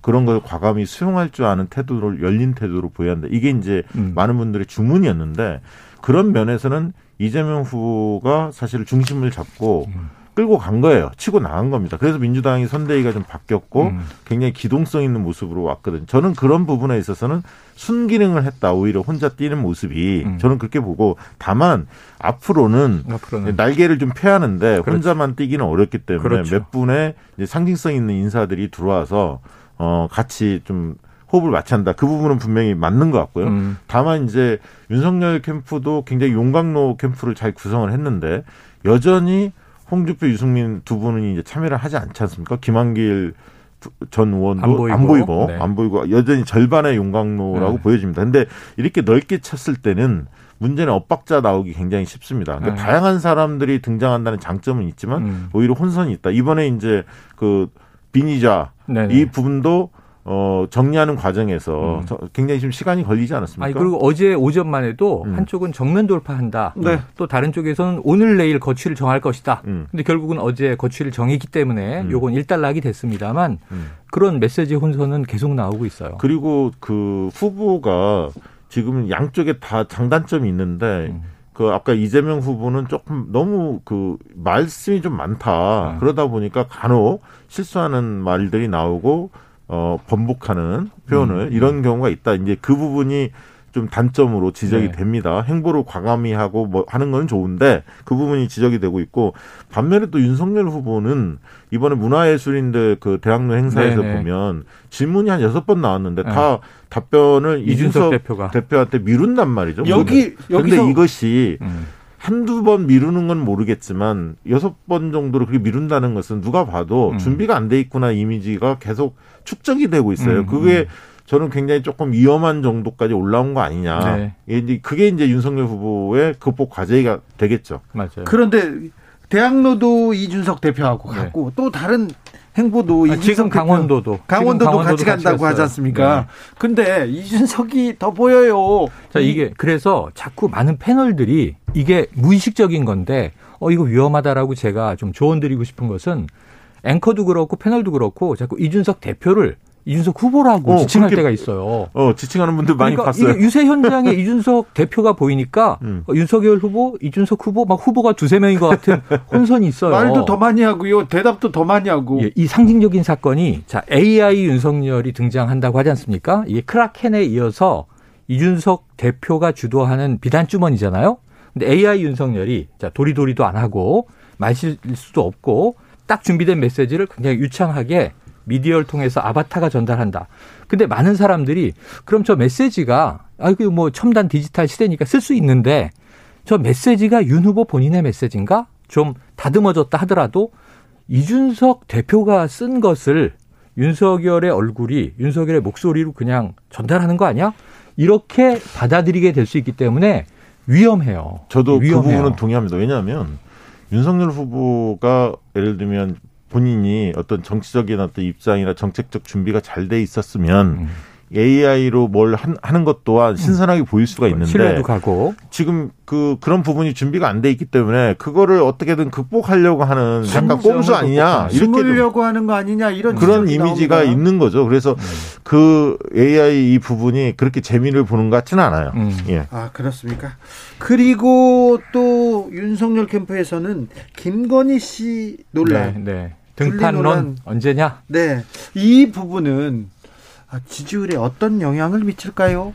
그런 걸 과감히 수용할 줄 아는 태도를 열린 태도로 보여야 한다. 이게 이제 음. 많은 분들의 주문이었는데 그런 면에서는 이재명 후보가 사실 중심을 잡고 음. 끌고 간 거예요. 치고 나간 겁니다. 그래서 민주당이 선대위가 좀 바뀌었고 음. 굉장히 기동성 있는 모습으로 왔거든요. 저는 그런 부분에 있어서는 순기능을 했다. 오히려 혼자 뛰는 모습이 음. 저는 그렇게 보고 다만 앞으로는, 앞으로는. 날개를 좀 펴야하는데 그렇죠. 혼자만 뛰기는 어렵기 때문에 그렇죠. 몇 분의 상징성 있는 인사들이 들어와서 어 같이 좀 호흡을 맞춘다. 그 부분은 분명히 맞는 것 같고요. 음. 다만 이제 윤석열 캠프도 굉장히 용광로 캠프를 잘 구성을 했는데 여전히 홍준표, 유승민 두 분은 이제 참여를 하지 않지 않습니까? 김한길 전 의원도 안 보이고 안 보이고, 네. 안 보이고 여전히 절반의 용광로라고 네. 보여집니다. 근데 이렇게 넓게 쳤을 때는 문제는 엇박자 나오기 굉장히 쉽습니다. 그러니까 네. 다양한 사람들이 등장한다는 장점은 있지만 음. 오히려 혼선이 있다. 이번에 이제 그 비니자. 이 부분도 어, 정리하는 과정에서 음. 굉장히 좀 시간이 걸리지 않았습니까? 아니, 그리고 어제 오전만 해도 음. 한쪽은 정면 돌파한다. 네. 또 다른 쪽에서는 오늘 내일 거취를 정할 것이다. 음. 근데 결국은 어제 거취를 정했기 때문에 음. 요건 일단락이 됐습니다만 음. 그런 메시지 혼선은 계속 나오고 있어요. 그리고 그 후보가 지금 양쪽에 다 장단점이 있는데 음. 그 아까 이재명 후보는 조금 너무 그 말씀이 좀 많다. 그러다 보니까 간혹 실수하는 말들이 나오고 어, 번복하는 표현을 음. 이런 경우가 있다. 이제 그 부분이 좀 단점으로 지적이 네. 됩니다. 행보를 과감히 하고 뭐 하는 건 좋은데 그 부분이 지적이 되고 있고 반면에 또 윤석열 후보는 이번에 문화예술인들 그 대학로 행사에서 네네. 네. 보면 질문이 한 여섯 번 나왔는데 네. 다 답변을 이준석, 이준석 대표가 대표한테 미룬단 말이죠. 여기 여기서 이것이 음. 한두 번 미루는 건 모르겠지만 여섯 번 정도로 그렇게 미룬다는 것은 누가 봐도 음. 준비가 안 돼 있구나 이미지가 계속 축적이 되고 있어요. 음. 그게 음. 저는 굉장히 조금 위험한 정도까지 올라온 거 아니냐. 네. 이제 그게 이제 윤석열 후보의 극복 과제가 되겠죠. 맞아요. 그런데 대학로도 이준석 대표하고 네. 갔고 또 다른 행보도 아, 지금 강원도도 강원도도, 지금 같이 간다고 같이 하지 않습니까? 네. 근데 이준석이 더 보여요. 자, 이게 그래서 자꾸 많은 패널들이 이게 무의식적인 건데 어 이거 위험하다라고 제가 좀 조언 드리고 싶은 것은 앵커도 그렇고 패널도 그렇고 자꾸 이준석 대표를 이준석 후보라고 어, 지칭할 때가 있어요. 어, 지칭하는 분들 많이 그러니까 봤어요. 유세 현장에 이준석 대표가 보이니까 음. 어, 윤석열 후보, 이준석 후보 막 후보가 두세 명인 것 같은 혼선이 있어요. 말도 더 많이 하고요. 대답도 더 많이 하고. 예, 이 상징적인 사건이 자, AI 윤석열이 등장한다고 하지 않습니까? 이게 크라켄에 이어서 이준석 대표가 주도하는 비단 주머니잖아요. 근데 AI 윤석열이 자, 도리도리도 안 하고 마실 수도 없고 딱 준비된 메시지를 굉장히 유창하게 미디어를 통해서 아바타가 전달한다. 근데 많은 사람들이 그럼 저 메시지가 아이고 뭐 첨단 디지털 시대니까 쓸 수 있는데 저 메시지가 윤 후보 본인의 메시지인가? 좀 다듬어졌다 하더라도 이준석 대표가 쓴 것을 윤석열의 얼굴이 윤석열의 목소리로 그냥 전달하는 거 아니야? 이렇게 받아들이게 될 수 있기 때문에 위험해요. 저도 그 위험해요. 그 부분은 동의합니다. 왜냐하면 윤석열 후보가 예를 들면 본인이 어떤 정치적인 어떤 입장이나 정책적 준비가 잘 돼 있었으면 음. AI로 뭘 하는 것 또한 음. 신선하게 보일 수가 있는데 신뢰도 가고 지금 그 그런 부분이 준비가 안 돼 있기 때문에 그거를 어떻게든 극복하려고 하는 약간 꼼수 아니냐 이렇게 숨으려고 하는 거 아니냐 이런 그런 이미지가 나옵니다. 있는 거죠. 그래서 음. 그 AI 이 부분이 그렇게 재미를 보는 것 같지는 않아요. 음. 예. 아 그렇습니까? 그리고 또 윤석열 캠프에서는 김건희 씨 논란. 네, 네. 등판론 언제냐? 네. 이 부분은 지지율에 어떤 영향을 미칠까요?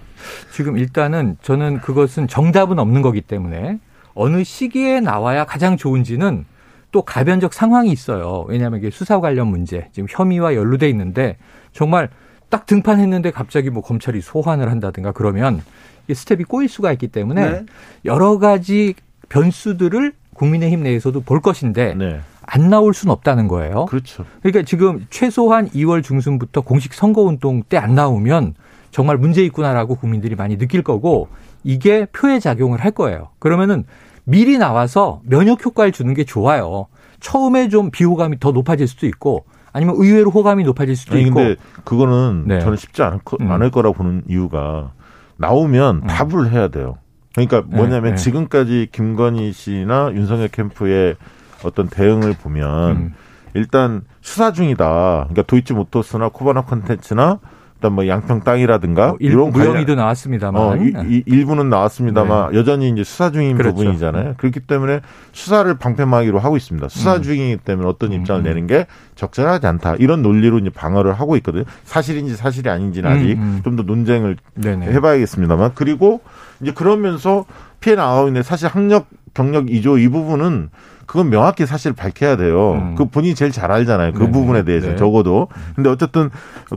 지금 일단은 저는 그것은 정답은 없는 거기 때문에 어느 시기에 나와야 가장 좋은지는 또 가변적 상황이 있어요. 왜냐하면 이게 수사 관련 문제, 지금 혐의와 연루돼 있는데 정말 딱 등판했는데 갑자기 뭐 검찰이 소환을 한다든가 그러면 이게 스텝이 꼬일 수가 있기 때문에 네. 여러 가지 변수들을 국민의힘 내에서도 볼 것인데 네. 안 나올 수는 없다는 거예요. 그렇죠. 그러니까 지금 최소한 2월 중순부터 공식 선거운동 때 안 나오면 정말 문제 있구나라고 국민들이 많이 느낄 거고 이게 표에 작용을 할 거예요. 그러면은 미리 나와서 면역 효과를 주는 게 좋아요. 처음에 좀 비호감이 더 높아질 수도 있고 아니면 의외로 호감이 높아질 수도 아니, 있고. 근데 그거는 네. 저는 쉽지 않을, 거, 음. 않을 거라고 보는 이유가 나오면 음. 답을 해야 돼요. 그러니까 뭐냐면 네, 네. 지금까지 김건희 씨나 윤석열 캠프의 어떤 대응을 보면 음. 일단 수사 중이다. 그러니까 도이치 모터스나 코바나 컨텐츠나 일단 뭐 양평 땅이라든가 어, 일, 이런 무혐의도 나왔습니다만 어, 이, 이, 일부는 나왔습니다만 네. 여전히 이제 수사 중인 그렇죠. 부분이잖아요. 그렇기 때문에 수사를 방패막이로 하고 있습니다. 수사 음. 중이기 때문에 어떤 입장을 음. 내는 게 적절하지 않다. 이런 논리로 이제 방어를 하고 있거든요. 사실인지 사실이 아닌지는 아직 음. 음. 좀더 논쟁을 네네. 해봐야겠습니다만 그리고 이제 그러면서 피해 나가고 있는 사실 학력 경력 이조 이 부분은 그건 명확히 사실 밝혀야 돼요. 음. 그 본인이 제일 잘 알잖아요. 그 네. 부분에 대해서 네. 적어도. 근데 어쨌든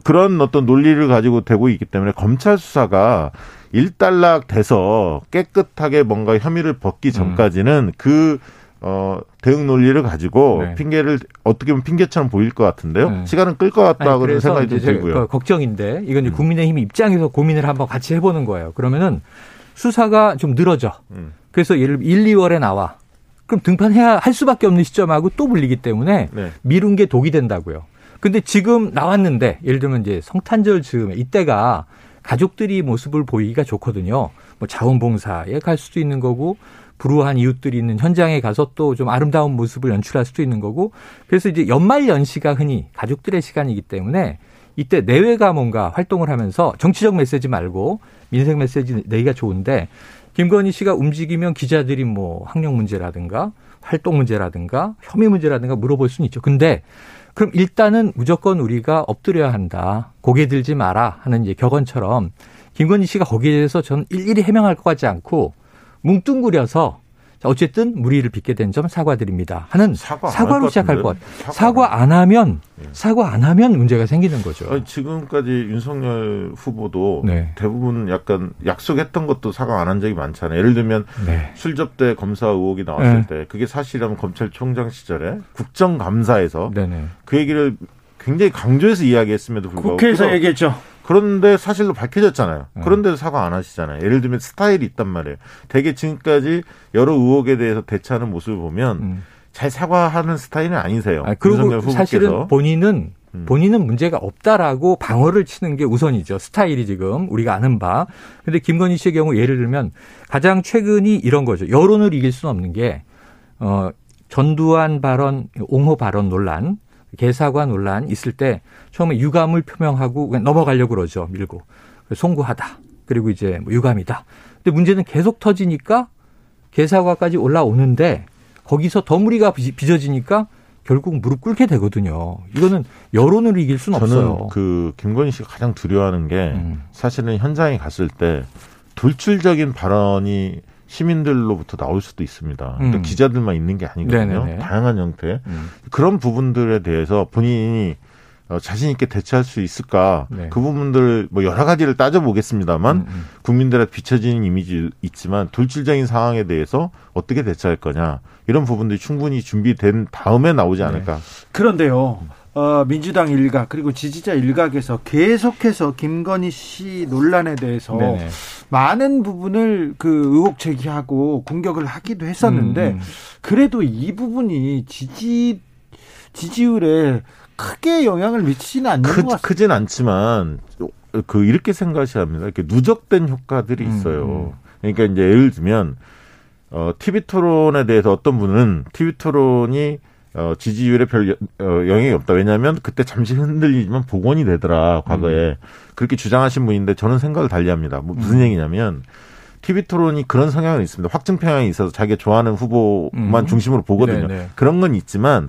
그런 어떤 논리를 가지고 되고 있기 때문에 검찰 수사가 일단락 돼서 깨끗하게 뭔가 혐의를 벗기 음. 전까지는 음. 그 어, 대응 논리를 가지고 네. 핑계를 어떻게 보면 핑계처럼 보일 것 같은데요. 네. 시간은 끌 것 같다고 생각이 좀 들고요. 걱정인데 이건 이제 음. 국민의힘 입장에서 고민을 한번 같이 해보는 거예요. 그러면은 수사가 좀 늘어져. 음. 그래서 예를 1, 2월에 나와. 그럼 등판해야 할 수밖에 없는 시점하고 또 불리기 때문에 네. 미룬 게 독이 된다고요. 근데 지금 나왔는데 예를 들면 이제 성탄절 즈음에 이때가 가족들이 모습을 보이기가 좋거든요. 뭐 자원봉사에 갈 수도 있는 거고 불우한 이웃들이 있는 현장에 가서 또 좀 아름다운 모습을 연출할 수도 있는 거고 그래서 이제 연말 연시가 흔히 가족들의 시간이기 때문에 이때 내외가 뭔가 활동을 하면서 정치적 메시지 말고 민생 메시지 내기가 좋은데 김건희 씨가 움직이면 기자들이 뭐 학력 문제라든가 활동 문제라든가 혐의 문제라든가 물어볼 수는 있죠. 근데 그럼 일단은 무조건 우리가 엎드려야 한다. 고개 들지 마라 하는 이제 격언처럼 김건희 씨가 거기에 대해서 저는 일일이 해명할 것 같지 않고 뭉뚱그려서 어쨌든 무리를 빚게 된 점 사과드립니다. 하는 사과 사과로 시작할 것 같아요. 사과, 안 하면 예. 사과 안 하면 문제가 생기는 거죠. 아니, 지금까지 윤석열 후보도 네. 대부분 약간 약속했던 것도 사과 안 한 적이 많잖아요. 예를 들면 네. 술접대 검사 의혹이 나왔을 네. 때 그게 사실이라면 검찰총장 시절에 국정감사에서 네네. 그 얘기를 굉장히 강조해서 이야기했음에도 불구하고 국회에서 얘기했죠. 그런데 사실로 밝혀졌잖아요. 네. 그런데도 사과 안 하시잖아요. 예를 들면 스타일이 있단 말이에요. 대개 지금까지 여러 의혹에 대해서 대처하는 모습을 보면 음. 잘 사과하는 스타일은 아니세요. 아, 그리고 사실은 본인은 음. 본인은 문제가 없다라고 방어를 치는 게 우선이죠. 스타일이 지금 우리가 아는 바. 근데 김건희 씨의 경우 예를 들면 가장 최근이 이런 거죠. 여론을 이길 수는 없는 게, 어, 전두환 발언, 옹호 발언 논란, 개사과 논란 있을 때 처음에 유감을 표명하고 그냥 넘어가려고 그러죠. 밀고. 송구하다. 그리고 이제 뭐 유감이다. 근데 문제는 계속 터지니까 개사과까지 올라오는데 거기서 더 무리가 빚어지니까 결국 무릎 꿇게 되거든요. 이거는 여론을 이길 수는 저는 없어요. 그 김건희 씨가 가장 두려워하는 게 음. 사실은 현장에 갔을 때 돌출적인 발언이 시민들로부터 나올 수도 있습니다. 음. 그러니까 기자들만 있는 게 아니거든요. 네네네. 다양한 형태 음. 그런 부분들에 대해서 본인이 어, 자신 있게 대처할 수 있을까 네. 그 부분들 뭐 여러 가지를 따져보겠습니다만 음, 음. 국민들한테 비춰지는 이미지 있지만 돌출적인 상황에 대해서 어떻게 대처할 거냐 이런 부분들이 충분히 준비된 다음에 나오지 네. 않을까. 네. 그런데요. 어, 민주당 일각 그리고 지지자 일각에서 계속해서 김건희 씨 논란에 대해서 네네. 많은 부분을 그 의혹 제기하고 공격을 하기도 했었는데 음, 음. 그래도 이 부분이 지지 지지율에 크게 영향을 미치지는 않는 크, 것 같습니다. 크진 않지만 그 이렇게 생각하셔야 합니다. 이렇게 누적된 효과들이 음, 있어요. 음, 음. 그러니까 이제 예를 들면 어 TV 토론에 대해서 어떤 분은 TV 토론이 어 지지율에 별 어, 영향이 없다. 왜냐하면 그때 잠시 흔들리지만 복원이 되더라 과거에 음. 그렇게 주장하신 분인데 저는 생각을 달리합니다. 뭐 무슨 음. 얘기냐면. TV 토론이 그런 성향은 있습니다. 확증 평양이 있어서 자기가 좋아하는 후보만 음. 중심으로 보거든요. 네네. 그런 건 있지만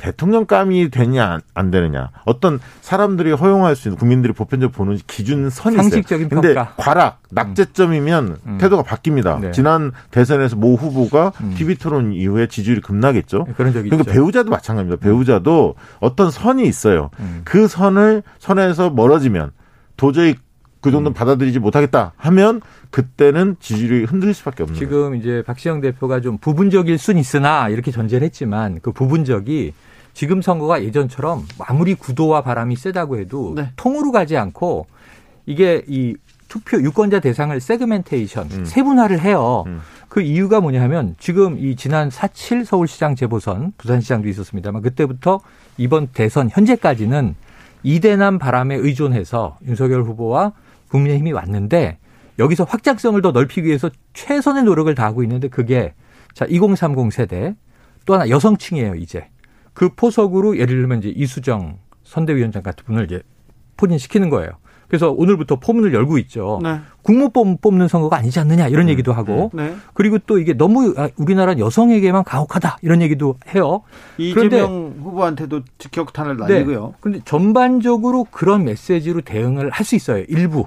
대통령감이 되냐 안 되느냐 어떤 사람들이 허용할 수 있는 국민들이 보편적으로 보는 기준 선이 상식적인 있어요. 근데 과락 낙제점이면 음. 음. 태도가 바뀝니다. 네. 지난 대선에서 모 후보가 음. TV 토론 이후에 지지율이 급락했죠. 네, 그런 적이 그러니까 있죠. 배우자도 마찬가지입니다. 배우자도 어떤 선이 있어요. 음. 그 선을 선에서 멀어지면 도저히 그 정도는 음. 받아들이지 못하겠다 하면 그때는 지지율이 흔들릴 수밖에 없는 지금 거예요. 이제 박시영 대표가 좀 부분적일 순 있으나 이렇게 전제를 했지만 그 부분적이 지금 선거가 예전처럼 아무리 구도와 바람이 세다고 해도 네. 통으로 가지 않고 이게 이 투표 유권자 대상을 세그멘테이션 음. 세분화를 해요. 음. 그 이유가 뭐냐 하면 지금 이 지난 4.7 서울시장 재보선 부산시장도 있었습니다만 그때부터 이번 대선 현재까지는 이대남 바람에 의존해서 윤석열 후보와 국민의힘이 왔는데 여기서 확장성을 더 넓히기 위해서 최선의 노력을 다하고 있는데 그게 자 2030 세대 또 하나 여성층이에요 이제 그 포석으로 예를 들면 이제 이수정 선대위원장 같은 분을 이제 포진시키는 거예요. 그래서 오늘부터 포문을 열고 있죠. 네. 국무법 뽑는 선거가 아니지 않느냐 이런 음. 얘기도 하고 네. 그리고 또 이게 너무 아, 우리나라 여성에게만 가혹하다 이런 얘기도 해요. 이재명 후보한테도 직격탄을 네. 날리고요. 네. 그런데 전반적으로 그런 메시지로 대응을 할 수 있어요. 일부.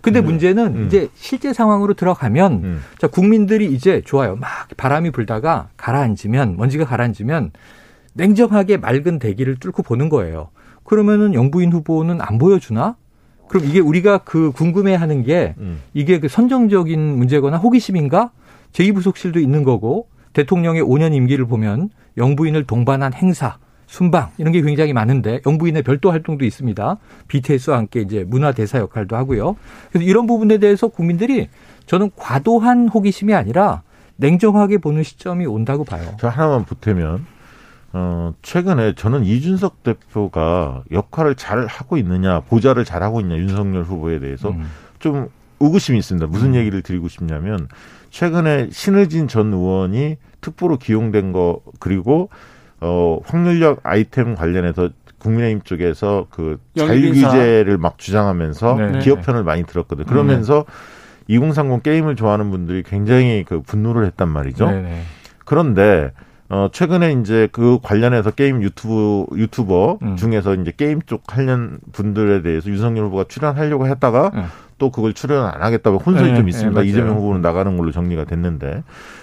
근데 음. 문제는 음. 이제 실제 상황으로 들어가면 음. 자 국민들이 이제 좋아요. 막 바람이 불다가 가라앉으면 먼지가 가라앉으면 냉정하게 맑은 대기를 뚫고 보는 거예요. 그러면은 영부인 후보는 안 보여주나? 그럼 이게 우리가 그 궁금해하는 게 음. 이게 그 선정적인 문제거나 호기심인가? 제2부속실도 있는 거고 대통령의 5년 임기를 보면 영부인을 동반한 행사, 순방 이런 게 굉장히 많은데 영부인의 별도 활동도 있습니다. BTS와 함께 이제 문화 대사 역할도 하고요. 그래서 이런 부분에 대해서 국민들이 저는 과도한 호기심이 아니라 냉정하게 보는 시점이 온다고 봐요. 저 하나만 보태면 어, 최근에 저는 이준석 대표가 역할을 잘 하고 있느냐, 보좌를 잘 하고 있냐, 윤석열 후보에 대해서 음. 좀 의구심이 있습니다. 무슨 음. 얘기를 드리고 싶냐면, 최근에 신의진 전 의원이 특보로 기용된 거, 그리고, 어, 확률력 아이템 관련해서 국민의힘 쪽에서 그 자유규제를 막 주장하면서 네네. 기업 편을 많이 들었거든요. 그러면서 네. 2030 게임을 좋아하는 분들이 굉장히 그 분노를 했단 말이죠. 네네. 그런데 어, 최근에 이제 그 관련해서 게임 유튜브, 유튜버 음. 중에서 이제 게임 쪽 관련 분들에 대해서 윤석열 후보가 출연하려고 했다가 음. 또 그걸 출연 안 하겠다고 혼선이 네, 좀 있습니다. 네, 이재명 후보는 나가는 걸로 정리가 됐는데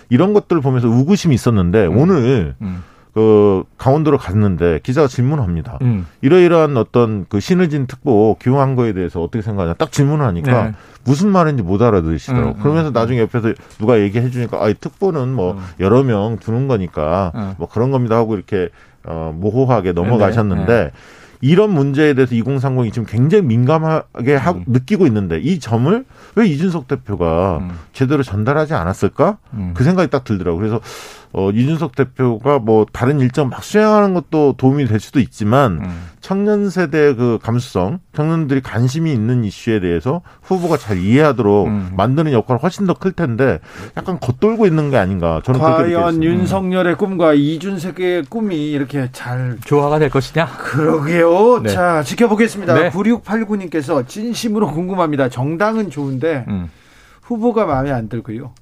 이런 것들을 보면서 우구심이 있었는데 음. 오늘 음. 그 강원도로 갔는데 기자가 질문합니다. 음. 이러이러한 어떤 그 신의진 특보 기용한 거에 대해서 어떻게 생각하냐 딱 질문을 하니까 네. 무슨 말인지 못 알아들으시더라고. 음, 음, 그러면서 나중에 옆에서 누가 얘기해 주니까 아, 이 특보는 뭐 음. 여러 명 두는 거니까 음. 뭐 그런 겁니다 하고 이렇게 어 모호하게 넘어가셨는데 네, 네. 이런 문제에 대해서 2030이 지금 굉장히 민감하게 하고 음. 느끼고 있는데 이 점을 왜 이준석 대표가 음. 제대로 전달하지 않았을까? 음. 그 생각이 딱 들더라고요. 그래서 어, 이준석 대표가 뭐 다른 일정 막 수행하는 것도 도움이 될 수도 있지만 음. 청년 세대의 그 감수성, 청년들이 관심이 있는 이슈에 대해서 후보가 잘 이해하도록 음. 만드는 역할은 훨씬 더 클 텐데 약간 겉돌고 있는 게 아닌가 저는 과연 윤석열의 꿈과 이준석의 꿈이 이렇게 잘 조화가 될 것이냐? 그러게요. 네. 자 지켜보겠습니다. 네. 9689님께서 진심으로 궁금합니다. 정당은 좋은데 음. 후보가 마음에 안 들고요.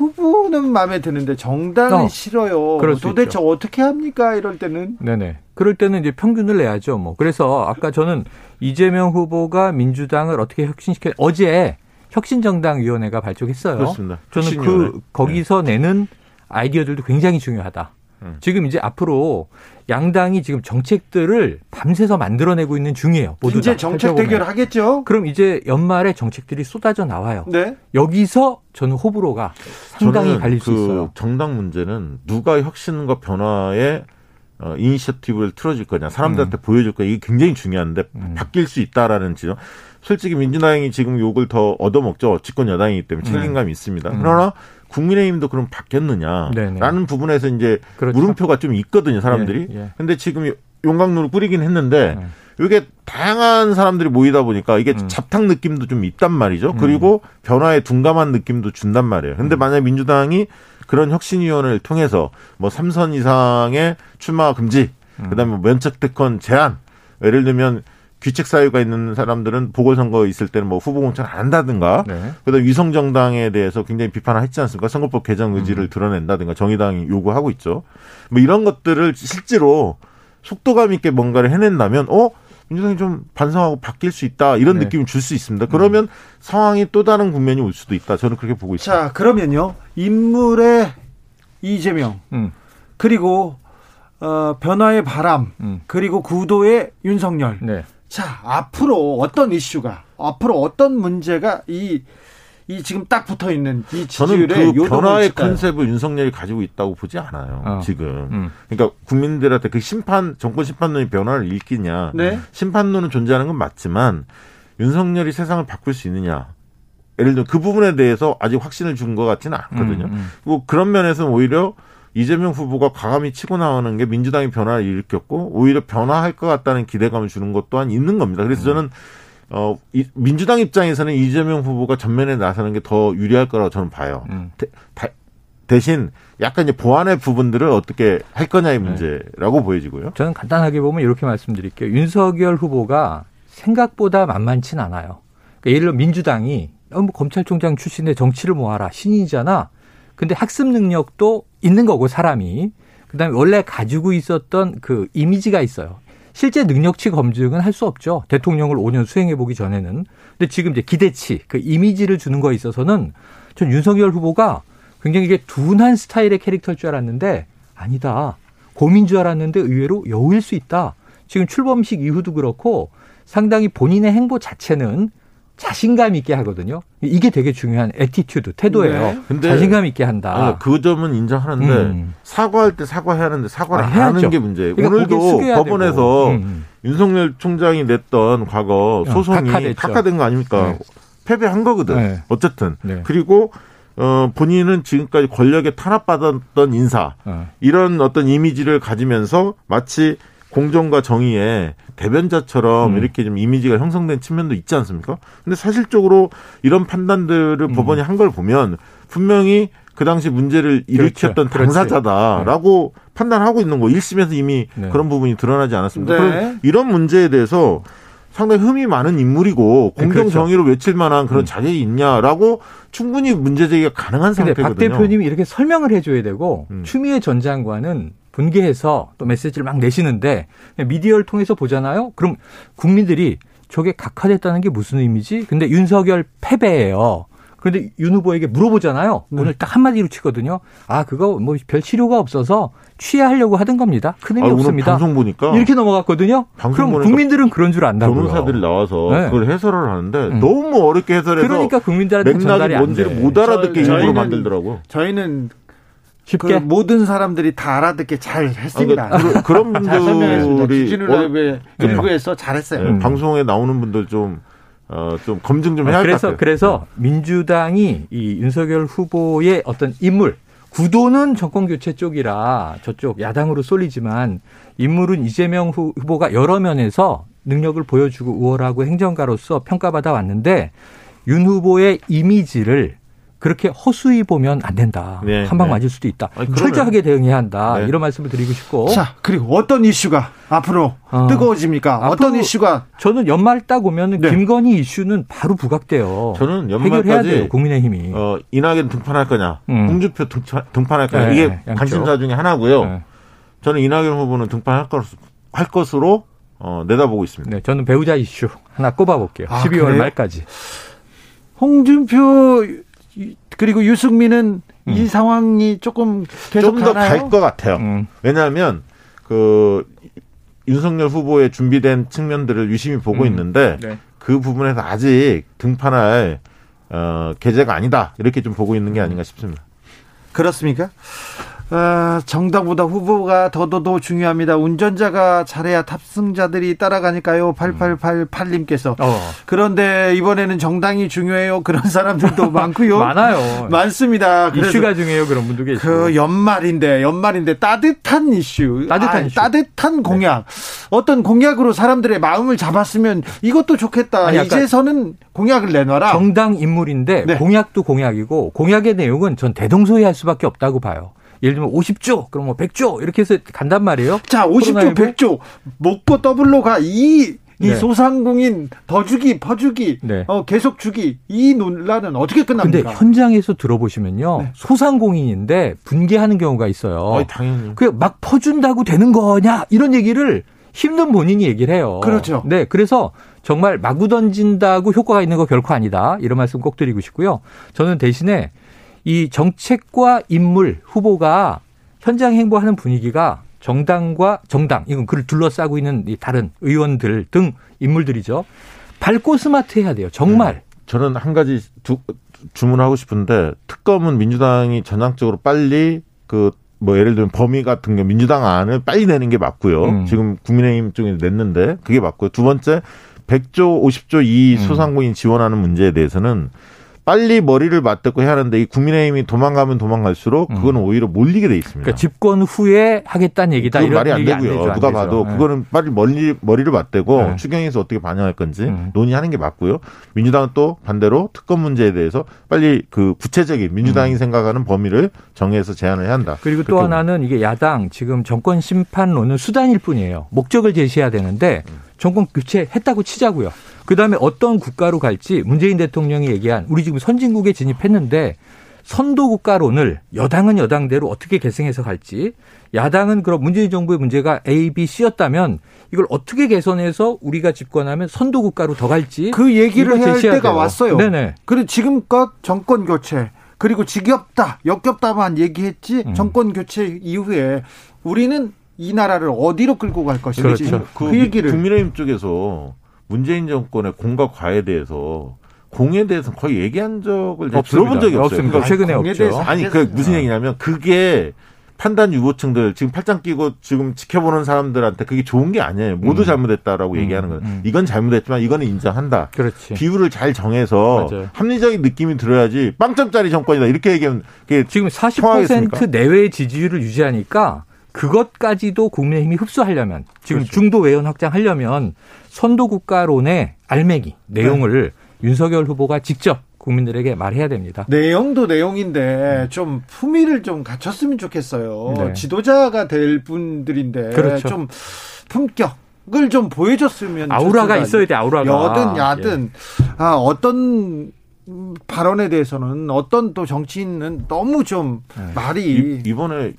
음. 후보는 마음에 드는데 정당은 어, 싫어요. 도대체 있죠. 어떻게 합니까? 이럴 때는. 네네. 그럴 때는 이제 평균을 내야죠. 뭐. 그래서 아까 저는 이재명 후보가 민주당을 어떻게 혁신시켜 어제 혁신정당위원회가 발족했어요. 그렇습니다. 저는 그 거기서 네. 내는 아이디어들도 굉장히 중요하다. 음. 지금 이제 앞으로 양당이 지금 정책들을 밤새서 만들어내고 있는 중이에요. 모두 이제 정책 대결 하겠죠. 그럼 이제 연말에 정책들이 쏟아져 나와요. 네. 여기서 저는 호불호가 상당히 갈릴 그 수 있어요. 정당 문제는 누가 혁신과 변화에 어, 이니셔티브를 틀어줄 거냐, 사람들한테 음. 보여줄 거냐, 이게 굉장히 중요한데, 음. 바뀔 수 있다라는 지점. 솔직히 민주당이 지금 욕을 더 얻어먹죠. 집권 여당이기 때문에 책임감이 음. 있습니다. 음. 그러나 국민의힘도 그럼 바뀌었느냐라는 네네. 부분에서 이제 그렇죠. 물음표가 좀 있거든요, 사람들이. 예, 예. 근데 지금 용광로를 뿌리긴 했는데 네. 이게 다양한 사람들이 모이다 보니까 이게 음. 잡탕 느낌도 좀 있단 말이죠. 음. 그리고 변화에 둔감한 느낌도 준단 말이에요. 근데 음. 만약 민주당이 그런 혁신위원회를 통해서 뭐 삼선 이상의 출마 금지, 음. 그다음에 뭐 면책 특권 제한, 예를 들면 귀책 사유가 있는 사람들은 보궐선거 있을 때는 뭐 후보 공천 안 한다든가, 네. 그다음 위성 정당에 대해서 굉장히 비판을 했지 않습니까? 선거법 개정 의지를 음. 드러낸다든가 정의당이 요구하고 있죠. 뭐 이런 것들을 실제로 속도감 있게 뭔가를 해낸다면, 어 민주당이 좀 반성하고 바뀔 수 있다 이런 네. 느낌을 줄 수 있습니다. 그러면 음. 상황이 또 다른 국면이 올 수도 있다. 저는 그렇게 보고 있습니다. 자, 그러면요 인물의 이재명 음. 그리고 어, 변화의 바람 음. 그리고 구도의 윤석열. 네. 자, 앞으로 어떤 이슈가, 앞으로 어떤 문제가 이, 이 지금 딱 붙어 있는 이 저는 그 변화의 컨셉을 윤석열이 가지고 있다고 보지 않아요. 어. 지금. 음. 그러니까 국민들한테 그 심판 정권 심판론이 변화를 일으키냐. 네? 심판론은 존재하는 건 맞지만 윤석열이 세상을 바꿀 수 있느냐. 예를 들어 그 부분에 대해서 아직 확신을 준 것 같지는 않거든요. 음, 음. 뭐 그런 면에서는 오히려 이재명 후보가 과감히 치고 나오는 게 민주당이 변화를 일으켰고 오히려 변화할 것 같다는 기대감을 주는 것 또한 있는 겁니다. 그래서 저는 어, 이, 민주당 입장에서는 이재명 후보가 전면에 나서는 게 더 유리할 거라고 저는 봐요. 음. 대, 다, 대신 약간 이제 보완의 부분들을 어떻게 할 거냐의 네. 문제라고 네. 보여지고요. 저는 간단하게 보면 이렇게 말씀드릴게요. 윤석열 후보가 생각보다 만만치 않아요. 그러니까 예를 들어 민주당이 어, 뭐 검찰총장 출신의 정치를 모아라 신인이잖아. 근데 학습 능력도 있는 거고 사람이 그다음에 원래 가지고 있었던 그 이미지가 있어요. 실제 능력치 검증은 할 수 없죠. 대통령을 5년 수행해 보기 전에는. 근데 지금 이제 기대치, 그 이미지를 주는 거에 있어서는 전 윤석열 후보가 굉장히 이게 둔한 스타일의 캐릭터일 줄 알았는데 아니다. 곰인 줄 알았는데 의외로 여우일 수 있다. 지금 출범식 이후도 그렇고 상당히 본인의 행보 자체는 자신감 있게 하거든요. 이게 되게 중요한 attitude, 태도예요. 네. 근데 자신감 있게 한다. 아니, 그 점은 인정하는데 음. 사과할 때 사과해야 하는데 사과를 아, 안 하는 게 문제예요. 그러니까 오늘도 법원에서 음, 음. 윤석열 총장이 냈던 과거 어, 소송이 어, 각하된 거 아닙니까? 네. 패배한 거거든. 네. 어쨌든 네. 그리고 어, 본인은 지금까지 권력에 탄압받았던 인사, 어. 이런 어떤 이미지를 가지면서 마치 공정과 정의에 대변자처럼 음. 이렇게 좀 이미지가 형성된 측면도 있지 않습니까? 근데 사실적으로 이런 판단들을 음. 법원이 한 걸 보면 분명히 그 당시 문제를 그렇죠. 일으켰던 그렇죠. 당사자다라고 네. 판단하고 있는 거 1심에서 이미 네. 그런 부분이 드러나지 않았습니다. 네. 이런 문제에 대해서 상당히 흠이 많은 인물이고 네, 공정 그렇죠. 정의로 외칠 만한 그런 음. 자격이 있냐라고 충분히 문제 제기가 가능한 상태거든요. 박 대표님이 이렇게 설명을 해줘야 되고 음. 추미애 전 장관은 분개해서 또 메시지를 막 내시는데 미디어를 통해서 보잖아요. 그럼 국민들이 저게 각하됐다는 게 무슨 의미지? 근데 윤석열 패배예요. 그런데 윤 후보에게 물어보잖아요. 네. 오늘 딱 한마디로 치거든요. 아, 그거 뭐 별 치료가 없어서 취하하려고 하던 겁니다. 큰 의미 아, 없습니다. 방송 보니까 이렇게 넘어갔거든요. 그럼 국민들은 그런 줄 안다고요. 변호사들이 나와서 네. 그걸 해설을 하는데 음. 너무 어렵게 해설해서 그러니까 국민들한테 맥락이 뭔지를 못 알아듣게 일부러 만들더라고. 저희는 쉽게 그 모든 사람들이 다 알아듣게 잘 했습니다. 아, 그, 런 분들이 주진우 라이브의 일부에서 잘했어요. 네, 음. 방송에 나오는 분들 좀 어, 좀 검증 좀 해야 할 것 같아요. 그래서 그래서 네. 민주당이 이 윤석열 후보의 어떤 인물 구도는 정권 교체 쪽이라 저쪽 야당으로 쏠리지만 인물은 이재명 후보가 여러 면에서 능력을 보여주고 우월하고 행정가로서 평가받아 왔는데 윤 후보의 이미지를 그렇게 허수히 보면 안 된다. 네, 한방 네. 맞을 수도 있다. 아니, 철저하게 대응해야 한다. 네. 이런 말씀을 드리고 싶고. 자, 그리고 어떤 이슈가 앞으로 어, 뜨거워집니까? 어떤 이슈가? 저는 연말 딱 오면은 네. 김건희 이슈는 바로 부각돼요. 저는 연말까지 돼요, 국민의힘이. 어, 이낙연 등판할 거냐, 음. 홍준표 등판, 할 거냐 이게 양쪽. 관심사 중에 하나고요. 네. 저는 이낙연 후보는 등판할 것, 할 것으로 어, 내다보고 있습니다. 네, 저는 배우자 이슈 하나 꼽아볼게요. 아, 12월 그래요? 말까지. 홍준표 그리고 유승민은 음. 이 상황이 조금 계속 좀더 갈 것 같아요. 음. 왜냐하면 그 윤석열 후보의 준비된 측면들을 유심히 보고 음. 있는데 네. 그 부분에서 아직 등판할 어, 계제가 아니다 이렇게 좀 보고 있는 게 아닌가 싶습니다. 그렇습니까? 어, 정당보다 후보가 더더더 중요합니다. 운전자가 잘해야 탑승자들이 따라가니까요. 8888님께서. 어. 그런데 이번에는 정당이 중요해요. 그런 사람들도 많고요. 많아요. 많습니다. 이슈가 중요해요. 그런 분도 계시고. 그 연말인데 연말인데 따뜻한 이슈. 따뜻한 아, 이슈. 따뜻한 공약. 네. 어떤 공약으로 사람들의 마음을 잡았으면 이것도 좋겠다. 아니, 이제서는 공약을 내놔라. 정당 인물인데 네. 공약도 공약이고 공약의 내용은 전 대동소이할 수밖에 없다고 봐요. 예를 들면 50조, 그럼 뭐 100조 이렇게 해서 간단 말이에요. 자, 50조, 100조 묻고 더블로 가. 이, 이 네. 소상공인 더 주기, 퍼주기, 네. 어, 계속 주기 이 논란은 어떻게 끝납니까? 근데 현장에서 들어보시면요. 네. 소상공인인데 분개하는 경우가 있어요. 어, 당연히. 그 막 퍼준다고 되는 거냐 이런 얘기를 힘든 본인이 얘기를 해요. 그렇죠. 네, 그래서 정말 마구 던진다고 효과가 있는 거 결코 아니다. 이런 말씀 꼭 드리고 싶고요. 저는 대신에 이 정책과 인물 후보가 현장 행보하는 분위기가 정당과 정당 이건 그를 둘러싸고 있는 이 다른 의원들 등 인물들이죠. 밝고 스마트해야 돼요. 정말. 네. 저는 한 가지 두, 주문하고 싶은데 특검은 민주당이 전향적으로 빨리 그 뭐 예를 들면 범위 같은 게 민주당 안을 빨리 내는 게 맞고요. 음. 지금 국민의힘 쪽에 냈는데 그게 맞고요. 두 번째 100조 50조 이 음. 소상공인 지원하는 문제에 대해서는 빨리 머리를 맞대고 해야 하는데 이 국민의힘이 도망가면 도망갈수록 음. 그거는 오히려 몰리게 돼 있습니다. 그러니까 집권 후에 하겠다는 얘기다. 이런 말이 안 되고요. 안 되죠, 누가 안 봐도 네. 그거는 빨리 머리 머리를 맞대고 네. 추경에서 어떻게 반영할 건지 음. 논의하는 게 맞고요. 민주당은 또 반대로 특검 문제에 대해서 빨리 그 구체적인 민주당이 음. 생각하는 범위를 정해서 제안을 해야 한다. 그리고 또 하나는 이게 야당 지금 정권 심판론은 수단일 뿐이에요. 목적을 제시해야 되는데 음. 정권 교체했다고 치자고요. 그다음에 어떤 국가로 갈지 문재인 대통령이 얘기한 우리 지금 선진국에 진입했는데 선도 국가론을 여당은 여당대로 어떻게 개성해서 갈지 야당은 그럼 문재인 정부의 문제가 A, B, C였다면 이걸 어떻게 개선해서 우리가 집권하면 선도 국가로 더 갈지 그 얘기를 해야 할 때가 돼요. 왔어요. 네네. 그리고 지금껏 정권 교체 그리고 지겹다 역겹다만 얘기했지 음. 정권 교체 이후에 우리는 이 나라를 어디로 끌고 갈 것인지 그렇죠. 그, 그 얘기를 국민의힘 쪽에서 문재인 정권의 공과 과에 대해서 공에 대해서 거의 얘기한 적을 들어본 적이 없어요. 없습니다. 그러니까 최근에 없죠. 아니 그 무슨 얘기냐면 그게 판단 유보층들 지금 팔짱 끼고 지금 지켜보는 사람들한테 그게 좋은 게 아니에요. 모두 음. 잘못했다라고 음. 얘기하는 거예요. 음. 이건 잘못했지만 이거는 인정한다. 그렇지. 비율을 잘 정해서 맞아요. 합리적인 느낌이 들어야지 빵점짜리 정권이다 이렇게 얘기하면 지금 40% 내외의 지지율을 유지하니까 그것까지도 국민의힘이 흡수하려면 지금 그렇죠. 중도 외연 확장하려면 선도 국가론의 알맹이 내용을 네. 윤석열 후보가 직접 국민들에게 말해야 됩니다. 내용도 내용인데 좀 품위를 좀 갖췄으면 좋겠어요. 네. 지도자가 될 분들인데 그렇죠. 좀 품격 을 좀 보여줬으면 아우라가 있어야 돼 아우라가 여든 야든 예. 아 어떤 발언에 대해서는 어떤 또 정치인은 너무 좀 네. 말이 이, 번에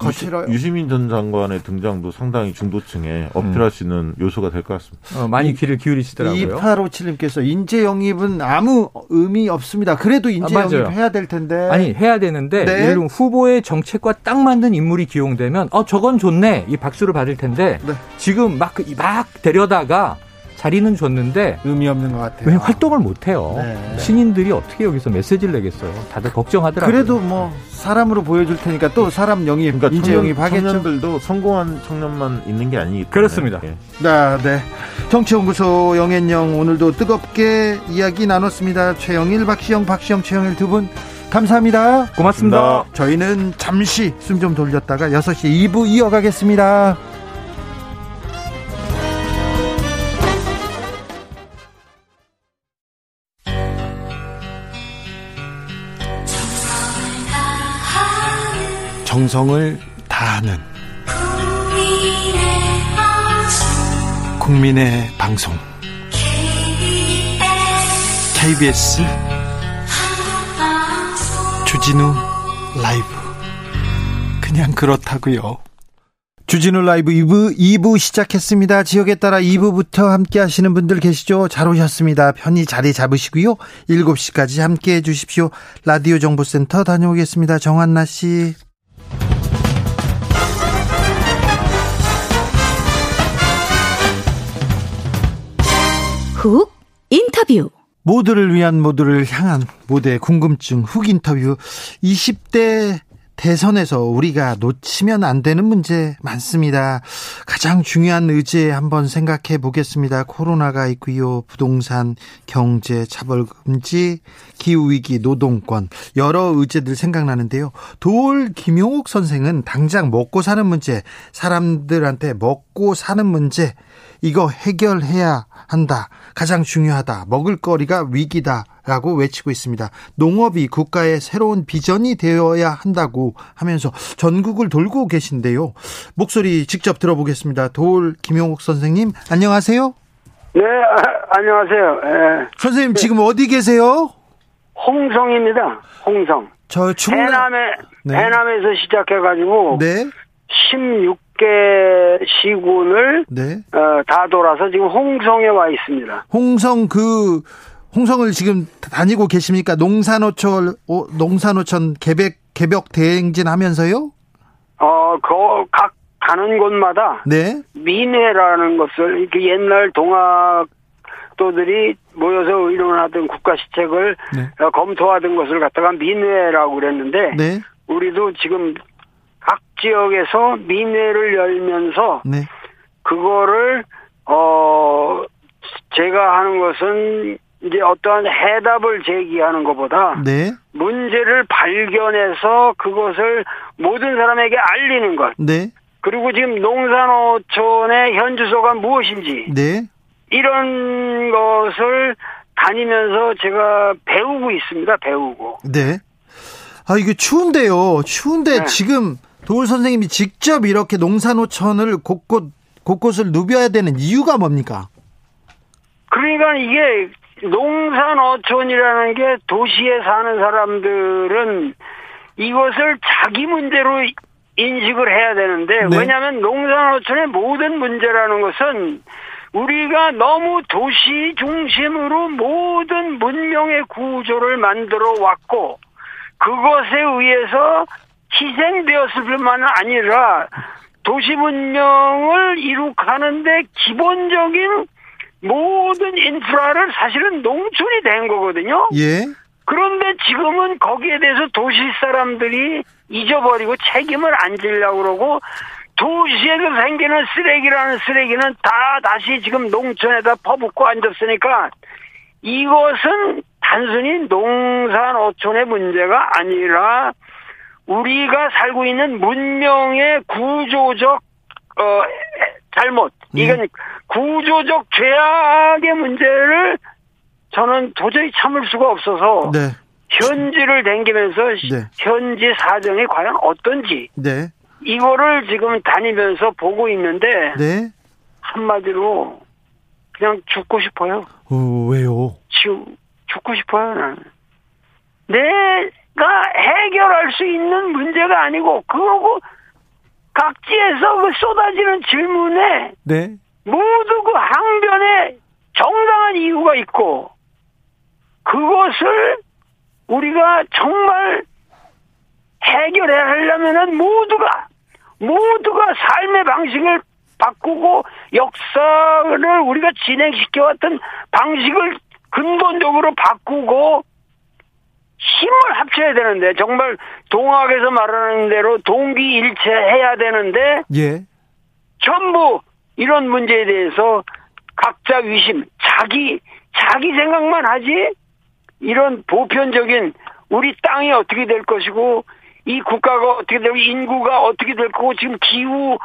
유시민 전 장관의 등장도 상당히 중도층에 어필할 수 있는 요소가 될 것 같습니다. 어, 많이 귀를 기울이시더라고요. 2857님께서 인재 영입은 아무 의미 없습니다. 그래도 인재 아, 영입 해야 될 텐데. 아니 해야 되는데 네. 예를 들면 후보의 정책과 딱 맞는 인물이 기용되면 어 저건 좋네 이 박수를 받을 텐데 네. 지금 막막 막 데려다가 자리는 줬는데 의미 없는 것 같아요. 왜 활동을 못 해요? 네. 신인들이 어떻게 여기서 메시지를 내겠어요? 다들 걱정하더라고요. 그래도 뭐 사람으로 보여줄 테니까 또 사람 영입, 그러니까 인재 영입 하겠죠. 청년들도 성공한 청년만 있는 게 아니기 때문에. 그렇습니다. 네, 네. 정치연구소 영앤영 오늘도 뜨겁게 이야기 나눴습니다. 최영일, 박시영, 박시영, 최영일 두 분 감사합니다. 고맙습니다. 저희는 잠시 숨 좀 돌렸다가 6시 2부 이어가겠습니다. 정성을 다하는 국민의 방송 KBS 주진우 라이브 그냥 그렇다고요. 주진우 라이브 2부, 2부 시작했습니다. 지역에 따라 2부부터 함께 하시는 분들 계시죠? 잘 오셨습니다. 편히 자리 잡으시고요. 7시까지 함께 해 주십시오. 라디오 정보센터 다녀오겠습니다. 정한나 씨. 훅 인터뷰 모두를 위한 모두를 향한 모두의 궁금증 훅 인터뷰 20대 대선에서 우리가 놓치면 안 되는 문제 많습니다. 가장 중요한 의제 한번 생각해 보겠습니다. 코로나가 있고요. 부동산, 경제, 차별금지, 기후 위기, 노동권 여러 의제들 생각나는데요. 도올 김용옥 선생은 당장 먹고 사는 문제, 사람들한테 먹고 사는 문제 이거 해결해야 한다. 가장 중요하다. 먹을거리가 위기다라고 외치고 있습니다. 농업이 국가의 새로운 비전이 되어야 한다고 하면서 전국을 돌고 계신데요. 목소리 직접 들어보겠습니다. 도울 김용욱 선생님, 안녕하세요. 네, 아, 안녕하세요. 네. 선생님 지금 어디 계세요? 홍성입니다. 홍성. 저 충남 해남에 네. 해남에서 시작해 가지고 네. 16 개 시군을 네. 어, 다 돌아서 지금 홍성에 와 있습니다. 홍성 그 홍성을 지금 다니고 계십니까? 농산어촌 농산어촌 개백 개벽 대행진 하면서요? 어, 그각 가는 곳마다 네. 민회라는 것을 이렇게 옛날 동학 도들이 모여서 의논하던 국가 시책을 네. 어, 검토하던 것을 갖다가 민회라고 그랬는데 네. 우리도 지금 각 지역에서 민회를 열면서 네. 그거를 어 제가 하는 것은 이제 어떠한 해답을 제기하는 것보다 네. 문제를 발견해서 그것을 모든 사람에게 알리는 것. 네. 그리고 지금 농산어촌의 현 주소가 무엇인지 네. 이런 것을 다니면서 제가 배우고 있습니다. 배우고. 네. 아 이게 추운데요. 추운데 네. 지금 도울 선생님이 직접 이렇게 농산호천을 곳곳 곳곳을 누벼야 되는 이유가 뭡니까? 그러니까 이게 농산어촌이라는 게 도시에 사는 사람들은 이것을 자기 문제로 인식을 해야 되는데 네. 왜냐하면 농산어촌의 모든 문제라는 것은 우리가 너무 도시 중심으로 모든 문명의 구조를 만들어 왔고 그것에 의해서 희생되었을 뿐만 아니라 도시 문명을 이룩하는데 기본적인 모든 인프라를 사실은 농촌이 된 거거든요. 예. 그런데 지금은 거기에 대해서 도시 사람들이 잊어버리고 책임을 안 지려고 그러고 도시에서 생기는 쓰레기라는 쓰레기는 다 다시 지금 농촌에다 퍼붓고 앉았으니까 이것은 단순히 농산 어촌의 문제가 아니라 우리가 살고 있는 문명의 구조적 어 잘못 네. 이건 구조적 죄악의 문제를 저는 도저히 참을 수가 없어서 네. 현지를 댕기면서 네. 현지 사정이 과연 어떤지 네. 이거를 지금 다니면서 보고 있는데 네. 한마디로 그냥 죽고 싶어요. 어, 왜요? 죽, 죽고 싶어요 나는. 내 가 해결할 수 있는 문제가 아니고 그거고 각지에서 그 쏟아지는 질문에 네. 모두 그 항변에 정당한 이유가 있고 그것을 우리가 정말 해결해야 하려면은 모두가 모두가 삶의 방식을 바꾸고 역사를 우리가 진행시켜왔던 방식을 근본적으로 바꾸고 힘을 합쳐야 되는데 정말 동학에서 말하는 대로 동기일체해야 되는데 예. 전부 이런 문제에 대해서 각자 위심 자기 자기 생각만 하지 이런 보편적인 우리 땅이 어떻게 될 것이고 이 국가가 어떻게 되고 인구가 어떻게 될 거고 지금 기후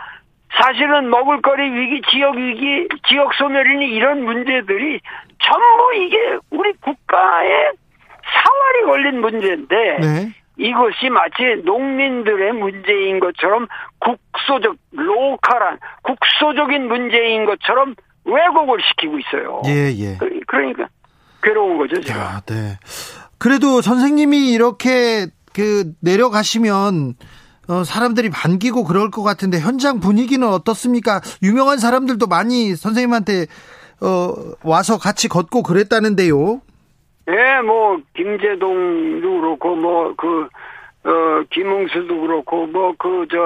사실은 먹을거리 위기, 지역 위기, 지역 소멸이니 이런 문제들이 전부 이게 우리 국가의 사활이 걸린 문제인데 네. 이것이 마치 농민들의 문제인 것처럼 국소적 로컬한 국소적인 문제인 것처럼 왜곡을 시키고 있어요. 예, 예. 그, 그러니까 괴로운 거죠, 제가. 야, 네. 그래도 선생님이 이렇게 그 내려가시면 어, 사람들이 반기고 그럴 것 같은데 현장 분위기는 어떻습니까? 유명한 사람들도 많이 선생님한테 어, 와서 같이 걷고 그랬다는데요. 예, 뭐 김재동도 그렇고 뭐 그 어, 김웅수도 그렇고 뭐 그 저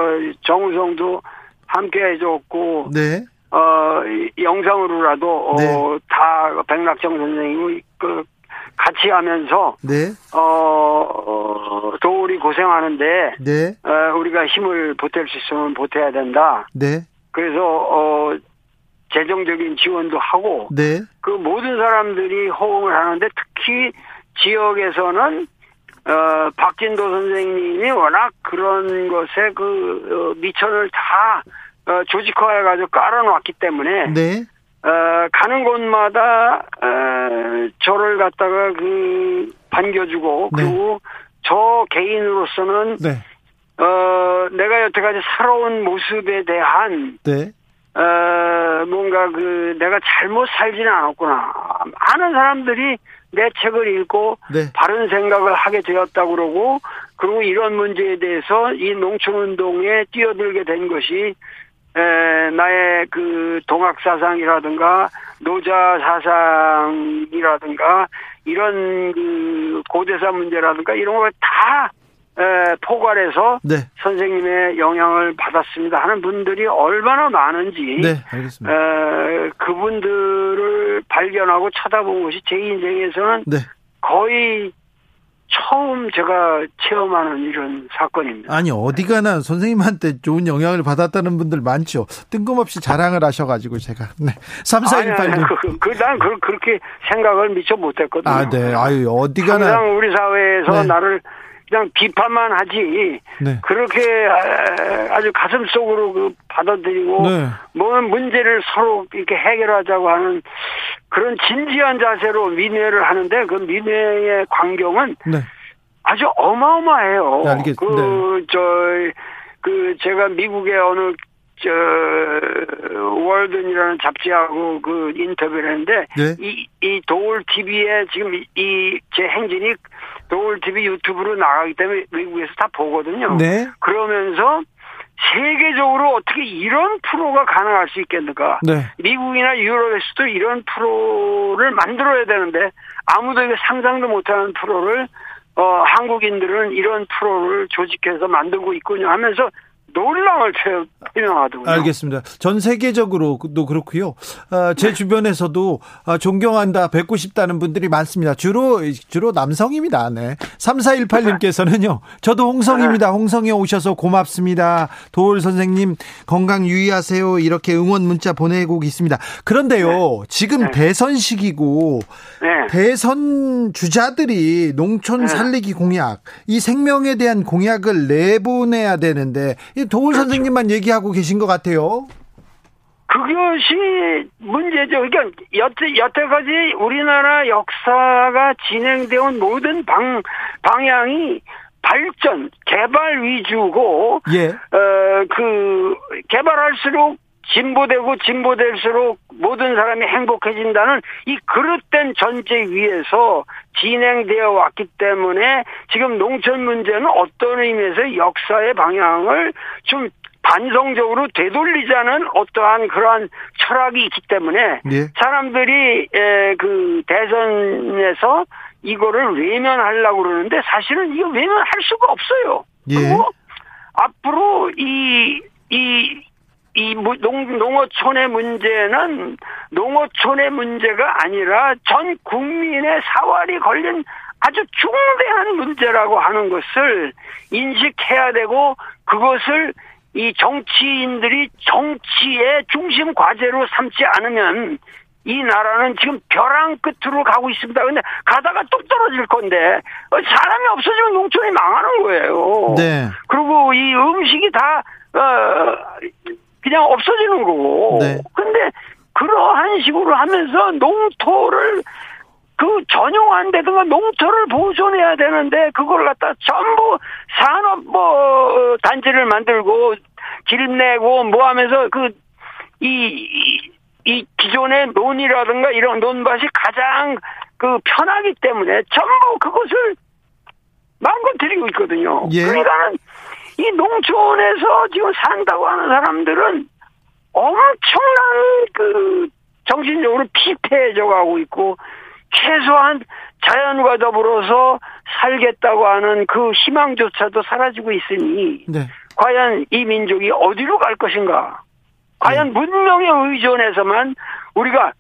정우성도 함께 해줬고 네. 어, 영상으로라도 네. 어, 다 백낙정 선생님이 그 같이 하면서 네. 어, 어 도울이 고생하는데 네. 어, 우리가 힘을 보탤 수 있으면 보태야 된다. 네. 그래서 어 재정적인 지원도 하고 네. 그 모든 사람들이 호응을 하는데 특히 지역에서는 어, 박진도 선생님이 워낙 그런 것에 그 어, 미천을 다 어, 조직화해가지고 깔아놨기 때문에 네. 어, 가는 곳마다 어, 저를 갖다가 그 반겨주고 네. 그리고 저 개인으로서는 네. 어, 내가 여태까지 살아온 모습에 대한 네. 어, 뭔가 그 내가 잘못 살지는 않았구나. 많은 사람들이 내 책을 읽고 네. 바른 생각을 하게 되었다고 그러고 그리고 이런 문제에 대해서 이 농촌운동에 뛰어들게 된 것이 에, 나의 그 동학 사상이라든가 노자 사상이라든가 이런 그 고대사 문제라든가 이런 걸다 포괄해서 네. 선생님의 영향을 받았습니다 하는 분들이 얼마나 많은지 네, 알겠습니다. 에, 그분들을 발견하고 쳐다본 것이 제 인생에서는 네. 거의 처음 제가 체험하는 이런 사건입니다. 아니 어디 가나 선생님한테 좋은 영향을 받았다는 분들 많죠. 뜬금없이 자랑을 하셔가지고 제가 네. 3418님. 그, 그, 난 그, 그렇게 생각을 미처 못했거든요. 아, 네. 아유, 어디 가나. 항상 우리 사회에서 네. 나를 그냥 비판만 하지 네. 그렇게 아주 가슴 속으로 그 받아들이고 네. 뭐 문제를 서로 이렇게 해결하자고 하는 그런 진지한 자세로 민회를 하는데 그 민회의 광경은 네. 아주 어마어마해요. 네, 그, 저, 그, 제가 미국의 어느, 저, 월든이라는 잡지하고 그 인터뷰를 했는데, 네. 이, 이 도울 TV에 지금 이, 제 행진이 도울 TV 유튜브로 나가기 때문에 미국에서 다 보거든요. 네. 그러면서 세계적으로 어떻게 이런 프로가 가능할 수 있겠는가? 네. 미국이나 유럽에서도 이런 프로를 만들어야 되는데 아무도 상상도 못하는 프로를 어, 한국인들은 이런 프로를 조직해서 만들고 있군요 하면서 놀라움을 표명하더군요. 알겠습니다. 전 세계적으로도 그렇고요. 어, 제 네. 주변에서도 어, 존경한다, 뵙고 싶다는 분들이 많습니다. 주로 주로 남성입니다. 네. 3418님께서는요. 저도 홍성입니다. 네. 홍성에 오셔서 고맙습니다. 도울 선생님 건강 유의하세요. 이렇게 응원 문자 보내고 있습니다. 그런데요. 네. 지금 네. 대선 시기고 네. 대선 주자들이 농촌 살리기 공약, 이 생명에 대한 공약을 내보내야 되는데 그렇죠. 선생님만 얘기하고 계신 것 같아요. 그것이 문제죠. 그러니까 여태, 여태까지 우리나라 역사가 진행되어 온 모든 방, 방향이 발전, 개발 위주고, 예. 어, 그, 개발할수록 진보되고 진보될수록 모든 사람이 행복해진다는 이 그릇된 전제 위에서 진행되어 왔기 때문에 지금 농촌 문제는 어떤 의미에서 역사의 방향을 좀 반성적으로 되돌리자는 어떠한 그러한 철학이 있기 때문에 네. 사람들이 그 대선에서 이거를 외면하려고 그러는데 사실은 이거 외면할 수가 없어요. 예. 그리고 앞으로 이, 이, 이 농, 농어촌의 문제는 농어촌의 문제가 아니라 전 국민의 사활이 걸린 아주 중대한 문제라고 하는 것을 인식해야 되고 그것을 이 정치인들이 정치의 중심 과제로 삼지 않으면 이 나라는 지금 벼랑 끝으로 가고 있습니다. 근데 가다가 뚝 떨어질 건데 어, 사람이 없어지면 농촌이 망하는 거예요. 네. 그리고 이 음식이 다 어, 그냥 없어지는 거고. 네. 근데 그러한 식으로 하면서 농토를 그 전용한데든가 농토를 보존해야 되는데 그걸 갖다 전부 산업 뭐 단지를 만들고 길 내고 뭐 하면서 그이이 기존의 논이라든가 이런 논밭이 가장 그 편하기 때문에 전부 그것을 망가뜨리고 있거든요. 예. 그러니까는 이 농촌에서 지금 산다고 하는 사람들은 엄청난 그 정신적으로 피폐해져 가고 있고 최소한 자연과 더불어서 살겠다고 하는 그 희망조차도 사라지고 있으니 네. 과연 이 민족이 어디로 갈 것인가? 과연 네. 문명에 의존해서만 우리가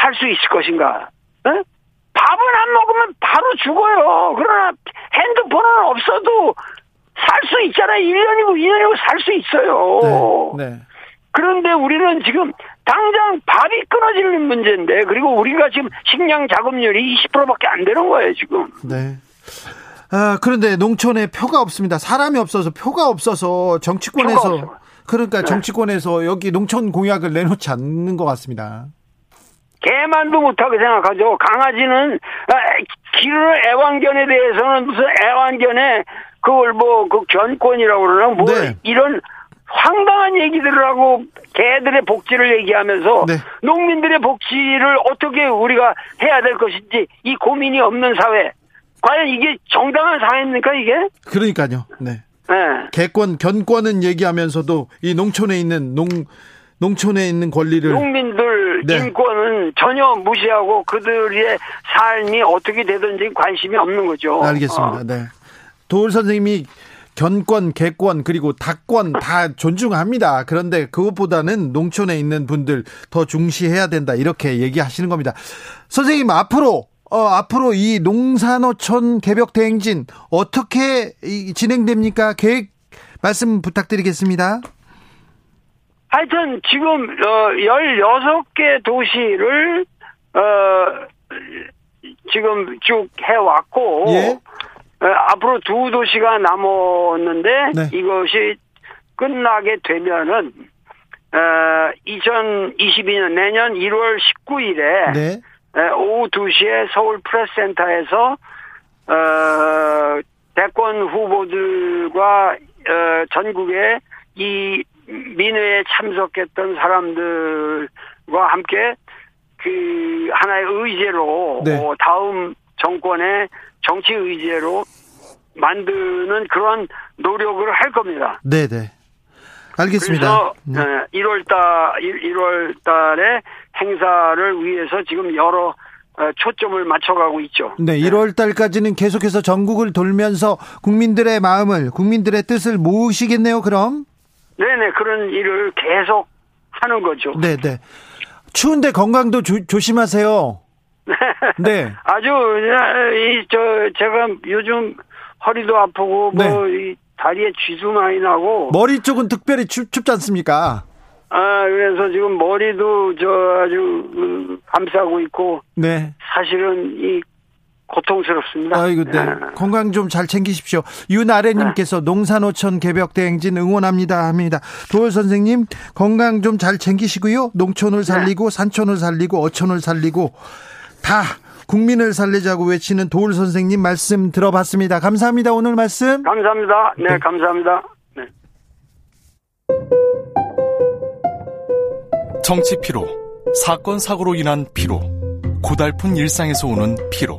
살 수 있을 것인가? 에? 밥은 안 먹으면 바로 죽어요. 그러나 핸드폰은 없어도 살 수 있잖아요. 1년이고 2년이고 살 수 있어요. 네. 네. 그런데 우리는 지금 당장 밥이 끊어지는 문제인데 그리고 우리가 지금 식량 자급률이 20%밖에 안 되는 거예요 지금. 네. 아, 그런데 농촌에 표가 없습니다. 사람이 없어서 표가 없어서 정치권에서 그러니까 네. 정치권에서 여기 농촌 공약을 내놓지 않는 것 같습니다. 개만도 못하게 생각하죠. 강아지는 아, 기르는 애완견에 대해서는 무슨 애완견에 그걸 뭐 그 견권이라고 그러나 뭐 네. 이런 황당한 얘기들을 하고 개들의 복지를 얘기하면서 네. 농민들의 복지를 어떻게 우리가 해야 될 것인지 이 고민이 없는 사회. 과연 이게 정당한 사회입니까 이게? 그러니까요. 네. 네. 개권 견권은 얘기하면서도 이 농촌에 있는 농 농촌에 있는 권리를 농민들 네. 인권은 전혀 무시하고 그들의 삶이 어떻게 되든지 관심이 없는 거죠. 알겠습니다. 어. 네. 도울 선생님이 견권, 개권 그리고 닭권 다 존중합니다. 그런데 그것보다는 농촌에 있는 분들 더 중시해야 된다 이렇게 얘기하시는 겁니다. 선생님 앞으로 어, 앞으로 이 농산어촌 개벽 대행진 어떻게 진행됩니까? 계획 말씀 부탁드리겠습니다. 하여튼 지금 어 16개 도시를 어 지금 쭉 해왔고 예? 앞으로 두 도시가 남았는데 네. 이것이 끝나게 되면은 어, 2022년 내년 1월 19일에 네. 오후 2시에 서울 프레스센터에서 어, 대권 후보들과 어, 전국의 이 민회에 참석했던 사람들과 함께 그 하나의 의제로 네. 어, 다음 정권의 정치 의제로 만드는 그런 노력을 할 겁니다. 네, 네. 알겠습니다. 그래서 네. 1월 달 1월 달에 행사를 위해서 지금 여러 어, 초점을 맞춰가고 있죠. 네, 1월 달까지는 계속해서 전국을 돌면서 국민들의 마음을, 국민들의 뜻을 모으시겠네요, 그럼? 네네, 그런 일을 계속 하는 거죠. 네네. 네. 추운데 건강도 조, 조심하세요. 네. 아주 이 저 제가 요즘 허리도 아프고 네. 뭐이 다리에 쥐도 많이 나고 머리 쪽은 특별히 춥, 춥지 않습니까? 아 그래서 지금 머리도 저 아주 그, 감싸고 있고 네. 사실은 이 고통스럽습니다. 아이고, 네. 네. 건강 좀 잘 챙기십시오. 윤아래님께서 네. 농산어촌 개벽 대행진 응원합니다 합니다. 도월 선생님 건강 좀 잘 챙기시고요. 농촌을 살리고 네. 산촌을 살리고 어촌을 살리고 다 국민을 살리자고 외치는 도울 선생님 말씀 들어봤습니다. 감사합니다. 오늘 말씀. 감사합니다. 네, 네. 감사합니다. 네. 정치 피로, 사건 사고로 인한 피로, 고달픈 일상에서 오는 피로.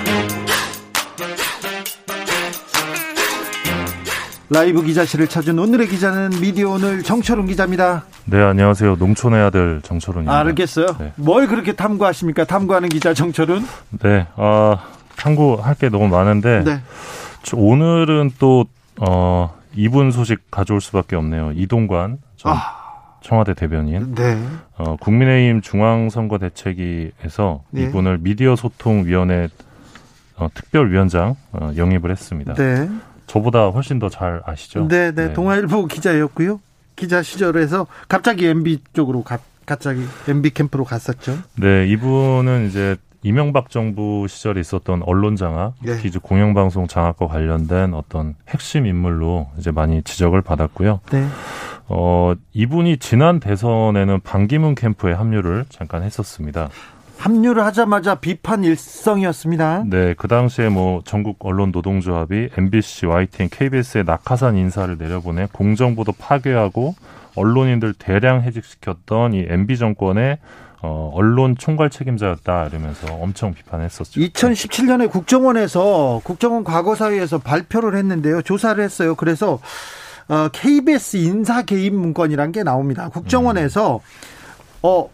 라이브 기자실을 찾은 오늘의 기자는 미디어 오늘 정철훈 기자입니다. 네, 안녕하세요. 농촌의 아들 정철훈입니다. 아, 알겠어요. 네. 뭘 그렇게 탐구하십니까? 탐구하는 기자 정철훈? 네, 아, 참고할 게 너무 많은데 네. 오늘은 또 어, 이분 소식 가져올 수밖에 없네요. 이동관 전 아. 청와대 대변인. 네. 어, 국민의힘 중앙선거대책위에서 네. 이분을 미디어 소통위원회 어, 특별위원장 어, 영입을 했습니다. 네. 저보다 훨씬 더 잘 아시죠? 네, 네, 네. 동아일보 기자였고요. 기자 시절에서 갑자기 MB 쪽으로 가, 갑자기 MB 캠프로 갔었죠. 네, 이분은 이제 이명박 정부 시절에 있었던 언론 장악, 네. 특히 공영방송 장악과 관련된 어떤 핵심 인물로 이제 많이 지적을 받았고요. 네. 어, 이분이 지난 대선에는 반기문 캠프에 합류를 잠깐 했었습니다. 합류를 하자마자 비판 일성이었습니다. 네, 그 당시에 뭐 전국 언론 노동조합이 MBC, YTN, KBS의 낙하산 인사를 내려보내 공정보도 파괴하고 언론인들 대량 해직시켰던 이 MB 정권의 어, 언론 총괄 책임자였다 이러면서 엄청 비판했었죠. 2017년에 국정원에서 국정원 과거사위에서 발표를 했는데요. 조사를 했어요. 그래서 어, KBS 인사 개입 문건이란 게 나옵니다. 국정원에서 음. 어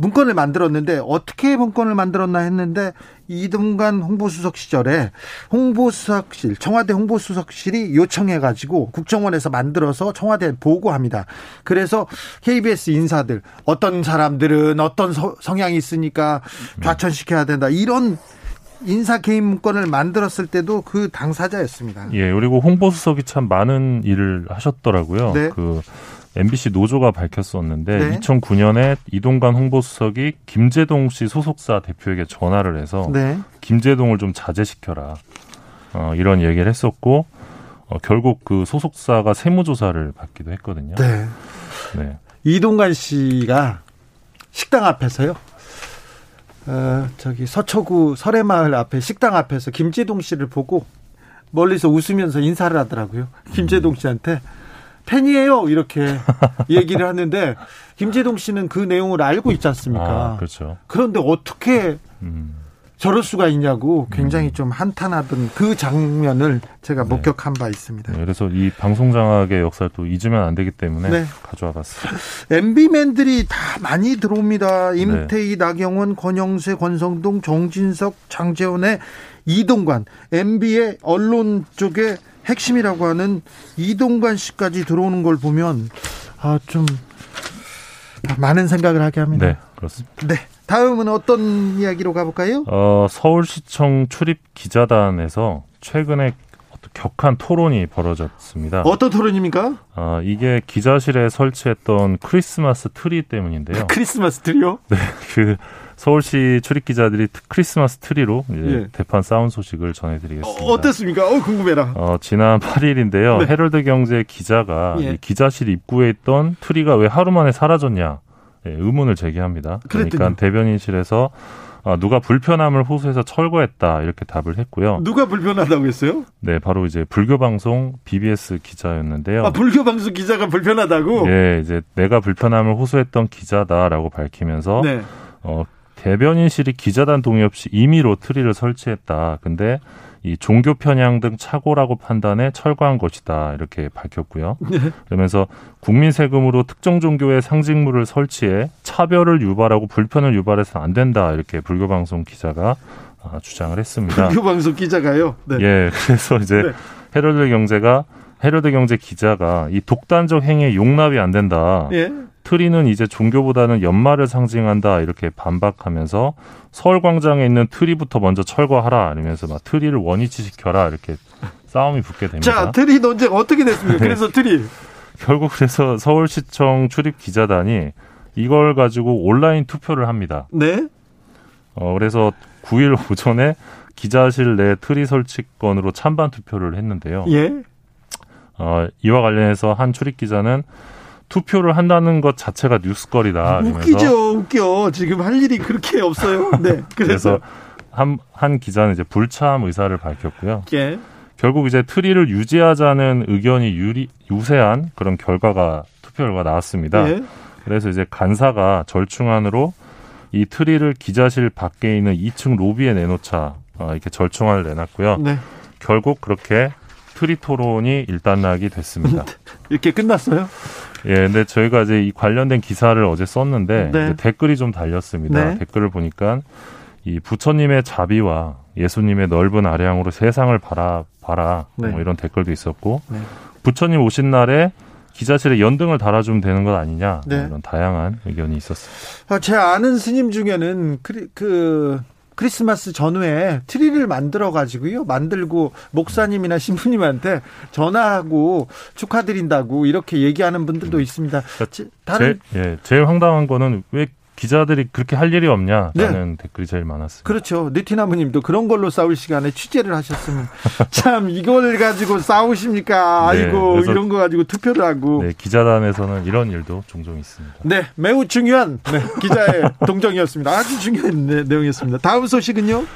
문건을 만들었는데 어떻게 문건을 만들었나 했는데 이동관 홍보수석 시절에 홍보수석실 청와대 홍보수석실이 요청해 가지고 국정원에서 만들어서 청와대에 보고합니다. 그래서 KBS 인사들 어떤 사람들은 어떤 성향이 있으니까 좌천시켜야 된다. 이런 인사 개인 문건을 만들었을 때도 그 당사자였습니다. 예, 그리고 홍보수석이 참 많은 일을 하셨더라고요. 네. 그 MBC 노조가 밝혔었는데 네. 2009년에 이동관 홍보수석이 김재동 씨 소속사 대표에게 전화를 해서 네. 김재동을 좀 자제시켜라 어, 이런 얘기를 했었고 어, 결국 그 소속사가 세무조사를 받기도 했거든요. 네. 네. 이동관 씨가 식당 앞에서요. 어, 저기 서초구 설해마을 앞에 식당 앞에서 김재동 씨를 보고 멀리서 웃으면서 인사를 하더라고요. 김재동 씨한테 팬이에요. 이렇게 얘기를 하는데 김재동 씨는 그 내용을 알고 있지 않습니까? 아, 그렇죠. 그런데 어떻게 음. 저럴 수가 있냐고 굉장히 음. 좀 한탄하던 그 장면을 제가 네. 목격한 바 있습니다. 네, 그래서 이 방송 장악의 역사를 또 잊으면 안 되기 때문에 네. 가져와 봤습니다. MB맨들이 다 많이 들어옵니다. 임태희, 네. 나경원, 권영세, 권성동, 정진석, 장재원의 이동관, MB의 언론 쪽에 핵심이라고 하는 이동관 씨까지 들어오는 걸 보면 아 좀 많은 생각을 하게 합니다. 네, 그렇습니다. 네. 다음은 어떤 이야기로 가볼까요? 어, 서울시청 출입 기자단에서 최근에 격한 토론이 벌어졌습니다. 어떤 토론입니까? 어, 이게 기자실에 설치했던 크리스마스 트리 때문인데요. 크리스마스 트리요? 네, 그 서울시 출입 기자들이 크리스마스 트리로 예. 대판 싸운 소식을 전해드리겠습니다. 어, 땠습니까 어, 궁금해라. 어, 지난 8일인데요. 네. 헤럴드 경제 기자가 예. 기자실 입구에 있던 트리가 왜 하루 만에 사라졌냐 예, 의문을 제기합니다. 그랬더니. 그러니까 대변인실에서 아, 누가 불편함을 호소해서 철거했다 이렇게 답을 했고요. 누가 불편하다고 했어요? 네, 바로 이제 불교 방송 BBS 기자였는데요. 아, 불교 방송 기자가 불편하다고? 네, 이제 내가 불편함을 호소했던 기자다라고 밝히면서 네. 어, 대변인실이 기자단 동의 없이 임의로 트리를 설치했다. 근데 이 종교 편향 등 착오라고 판단해 철거한 것이다 이렇게 밝혔고요. 네. 그러면서 국민 세금으로 특정 종교의 상징물을 설치해 차별을 유발하고 불편을 유발해서는 안 된다 이렇게 불교 방송 기자가 아, 주장을 했습니다. 불교 방송 기자가요? 네. 예, 그래서 이제 네. 헤럴드 경제가 헤럴드 경제 기자가 이 독단적 행위에 용납이 안 된다. 예. 트리는 이제 종교보다는 연말을 상징한다 이렇게 반박하면서 서울광장에 있는 트리부터 먼저 철거하라 이러면서 막 트리를 원위치 시켜라 이렇게 싸움이 붙게 됩니다. 자, 트리 논쟁 어떻게 됐습니까? 네. 그래서 트리 결국 그래서 서울시청 출입 기자단이 이걸 가지고 온라인 투표를 합니다. 네. 어 그래서 9일 오전에 기자실 내 트리 설치건으로 찬반 투표를 했는데요. 예. 어, 이와 관련해서 한 출입 기자는 투표를 한다는 것 자체가 뉴스거리다. 웃기죠, 웃겨. 지금 할 일이 그렇게 없어요. 네. 그래서, 한, 한 기자는 이제 불참 의사를 밝혔고요. 예. 결국 이제 트리를 유지하자는 의견이 유리, 우세한 그런 결과가 투표 결과 나왔습니다. 예. 그래서 이제 간사가 절충안으로 이 트리를 기자실 밖에 있는 2층 로비에 내놓자 어, 이렇게 절충안을 내놨고요. 네. 결국 그렇게 트리 토론이 일단락이 됐습니다. 이렇게 끝났어요? 예, 근데 저희가 이제 이 관련된 기사를 어제 썼는데 네. 댓글이 좀 달렸습니다. 네. 댓글을 보니까 이 부처님의 자비와 예수님의 넓은 아량으로 세상을 바라 봐라 네. 뭐 이런 댓글도 있었고 네. 부처님 오신 날에 기자실에 연등을 달아주면 되는 것 아니냐 뭐 네. 이런 다양한 의견이 있었습니다. 아, 제 아는 스님 중에는 그, 그 크리스마스 전후에 트리를 만들어 가지고요. 만들고 목사님이나 신부님한테 전화하고 축하드린다고 이렇게 얘기하는 분들도 있습니다. 그러니까 다른 제, 예, 제일 황당한 거는 왜 기자들이 그렇게 할 일이 없냐라는 네. 댓글이 제일 많았습니다. 그렇죠. 느티나무님도 그런 걸로 싸울 시간에 취재를 하셨으면 참 이걸 가지고 싸우십니까? 네, 아이고 이런 거 가지고 투표를 하고. 네, 기자단에서는 이런 일도 종종 있습니다. 네, 매우 중요한 네, 기자의 동정이었습니다. 아주 중요한 네, 내용이었습니다. 다음 소식은요?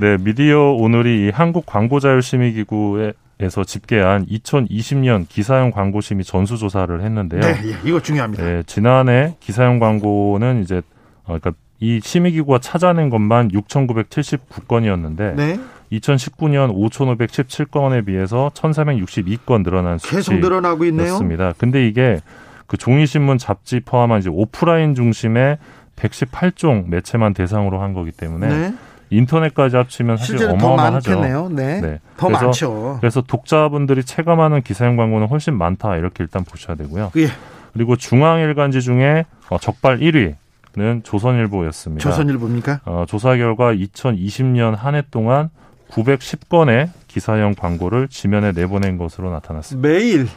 네, 미디어 오늘이 한국 광고자율 심의기구의 에서 집계한 2020년 기사용 광고 심의 전수 조사를 했는데요. 네, 예, 이거 중요합니다. 네, 지난해 기사용 광고는 이제 어, 그러니까 이 심의 기구가 찾아낸 것만 6,979건이었는데 네. 2019년 5,517건에 비해서 1,462건 늘어난 수치 계속 늘어나고 있네요. 습니다 근데 이게 그 종이 신문 잡지 포함한 이제 오프라인 중심의 118종 매체만 대상으로 한 거기 때문에 네. 인터넷까지 합치면 사실 어마어마하죠. 네. 네. 더 그래서, 많죠. 그래서 독자분들이 체감하는 기사용 광고는 훨씬 많다 이렇게 일단 보셔야 되고요. 예. 그리고 중앙일간지 중에 어, 적발 1위 는 조선일보였습니다. 조선일보입니까? 어, 조사 결과 2020년 한 해 동안 910건의 기사형 광고를 지면에 내보낸 것으로 나타났습니다. 매일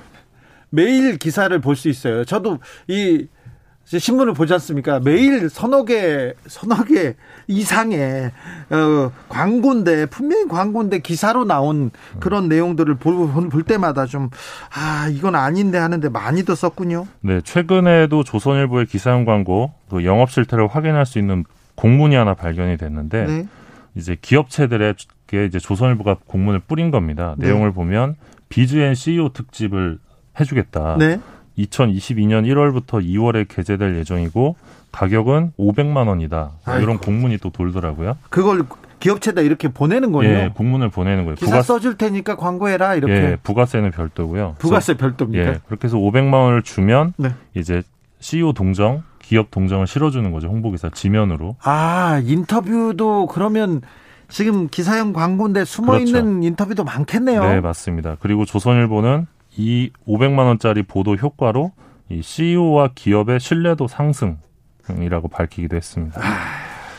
매일 기사를 볼 수 있어요. 저도 이 신문을 보지 않습니까? 매일 서너 개, 서너 개 이상의 어, 광고인데 분명히 광고인데 기사로 나온 그런 내용들을 볼, 볼 때마다 좀 아 이건 아닌데 하는데 많이도 썼군요. 네, 최근에도 조선일보의 기사용 광고 그 영업 실태를 확인할 수 있는 공문이 하나 발견이 됐는데 네. 이제 기업체들에게 이제 조선일보가 공문을 뿌린 겁니다. 네. 내용을 보면 비즈앤 CEO 특집을 해주겠다. 네. 2022년 1월부터 2월에 개재될 예정이고 가격은 500만 원이다. 뭐 이런 공문이 또 돌더라고요. 그걸 기업체다 이렇게 보내는 거예요? 예, 공문을 보내는 거예요. 기사 부가... 써줄 테니까 광고해라 이렇게. 예, 부가세는 별도고요. 부가세 별도입니까? 예, 그렇게 해서 500만 원을 주면 네. 이제 CEO 동정, 기업 동정을 실어주는 거죠. 홍보기사 지면으로. 아 인터뷰도 그러면 지금 기사형 광고인데 숨어 그렇죠. 있는 인터뷰도 많겠네요. 네, 맞습니다. 그리고 조선일보는 이 500만 원짜리 보도 효과로 이 CEO와 기업의 신뢰도 상승이라고 밝히기도 했습니다. 아,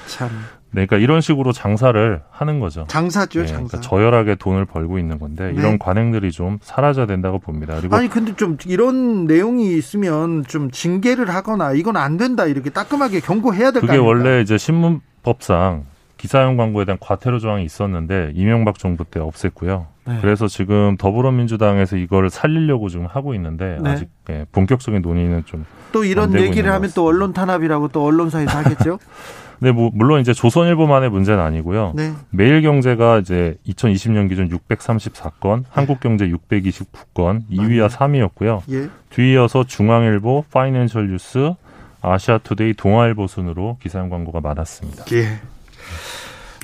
참. 네, 그러니까 이런 식으로 장사를 하는 거죠. 장사죠, 네, 장사. 그러니까 저열하게 돈을 벌고 있는 건데 네. 이런 관행들이 좀 사라져야 된다고 봅니다. 그리고 아니 근데 좀 이런 내용이 있으면 좀 징계를 하거나 이건 안 된다 이렇게 따끔하게 경고해야 될거 그게 원래 이제 신문법상 기사용 광고에 대한 과태료 조항이 있었는데 이명박 정부 때 없앴고요. 네. 그래서 지금 더불어민주당에서 이걸 살리려고 지금 하고 있는데 네. 아직 예, 본격적인 논의는 좀 또 이런 얘기를 하면 또 언론 탄압이라고 또 언론사에서 하겠죠. 네, 뭐 물론 이제 조선일보만의 문제는 아니고요. 네. 매일경제가 이제 2020년 기준 634건, 한국경제 629건, 2위와 3위였고요. 예. 뒤이어서 중앙일보, 파이낸셜 뉴스, 아시아투데이, 동아일보 순으로 기사용 광고가 많았습니다. 예.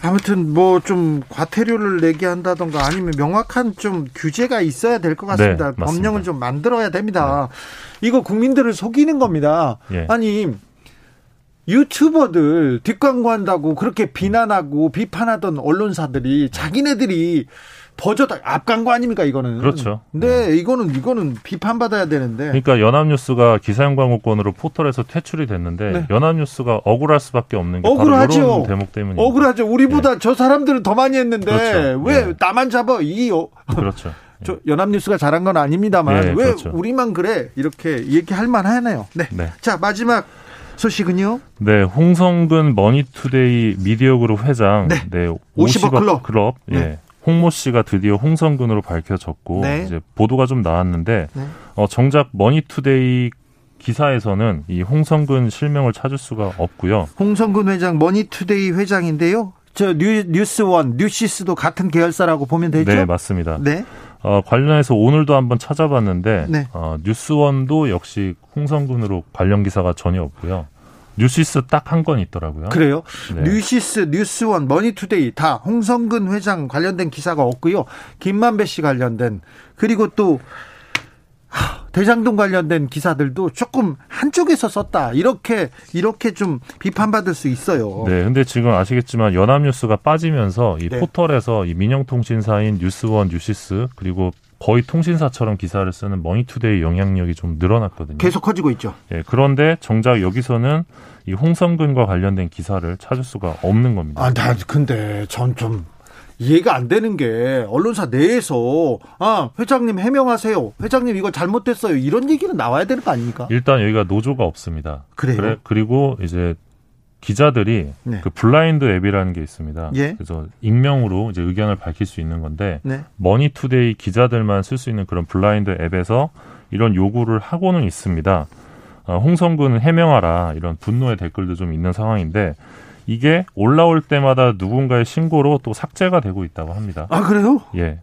아무튼 뭐 좀 과태료를 내게 한다던가 아니면 명확한 좀 규제가 있어야 될 것 같습니다. 네, 법령을 좀 만들어야 됩니다. 네. 이거 국민들을 속이는 겁니다. 예. 아니 유튜버들 뒷광고한다고 그렇게 비난하고 비판하던 언론사들이 자기네들이 버젓 앞간 거 아닙니까 이거는 그렇죠. 네, 네, 이거는 이거는 비판받아야 되는데. 그러니까 연합뉴스가 기사형 광고건으로 포털에서 퇴출이 됐는데 네. 연합뉴스가 억울할 수밖에 없는 게 억울하죠. 바로 이런 대목 때문이에요. 억울하죠. 우리보다 네. 저 사람들은 더 많이 했는데 그렇죠. 왜 네. 나만 잡아 이 어. 그렇죠. 저 연합뉴스가 잘한 건 아닙니다만 네, 왜 그렇죠. 우리만 그래 이렇게 얘기할 만하네요. 네. 네. 자 마지막 소식은요? 네, 홍선근 머니투데이 미디어그룹 회장, 네, 네 50억 클럽, 클럽 예. 홍모 씨가 드디어 홍선근으로 밝혀졌고 네. 이제 보도가 좀 나왔는데 네. 어, 정작 머니투데이 기사에서는 이 홍선근 실명을 찾을 수가 없고요. 홍선근 회장 머니투데이 회장인데요. 저 뉴, 뉴스원, 뉴시스도 같은 계열사라고 보면 되죠? 네, 맞습니다. 네. 어, 관련해서 오늘도 한번 찾아봤는데 네. 어, 뉴스원도 역시 홍선근으로 관련 기사가 전혀 없고요. 뉴시스 딱 한 건 있더라고요. 그래요? 네. 뉴시스, 뉴스원, 머니투데이 다 홍선근 회장 관련된 기사가 없고요. 김만배 씨 관련된 그리고 또 대장동 관련된 기사들도 조금 한쪽에서 썼다. 이렇게 이렇게 좀 비판받을 수 있어요. 네, 근데 지금 아시겠지만 연합뉴스가 빠지면서 이 네. 포털에서 이 민영통신사인 뉴스원, 뉴시스 그리고 거의 통신사처럼 기사를 쓰는 머니투데이 영향력이 좀 늘어났거든요. 계속 커지고 있죠. 예, 그런데 정작 여기서는 이 홍선근과 관련된 기사를 찾을 수가 없는 겁니다. 아, 나 근데 전 좀 이해가 안 되는 게 언론사 내에서 아 회장님 해명하세요. 회장님 이거 잘못됐어요. 이런 얘기는 나와야 되는 거 아닙니까? 일단 여기가 노조가 없습니다. 그래요. 그래, 그리고 이제 기자들이 네. 그 블라인드 앱이라는 게 있습니다. 예? 그래서 익명으로 이제 의견을 밝힐 수 있는 건데 네. 머니투데이 기자들만 쓸 수 있는 그런 블라인드 앱에서 이런 요구를 하고는 있습니다. 어, 홍선근은 해명하라 이런 분노의 댓글도 좀 있는 상황인데 이게 올라올 때마다 누군가의 신고로 또 삭제가 되고 있다고 합니다. 아 그래요? 예.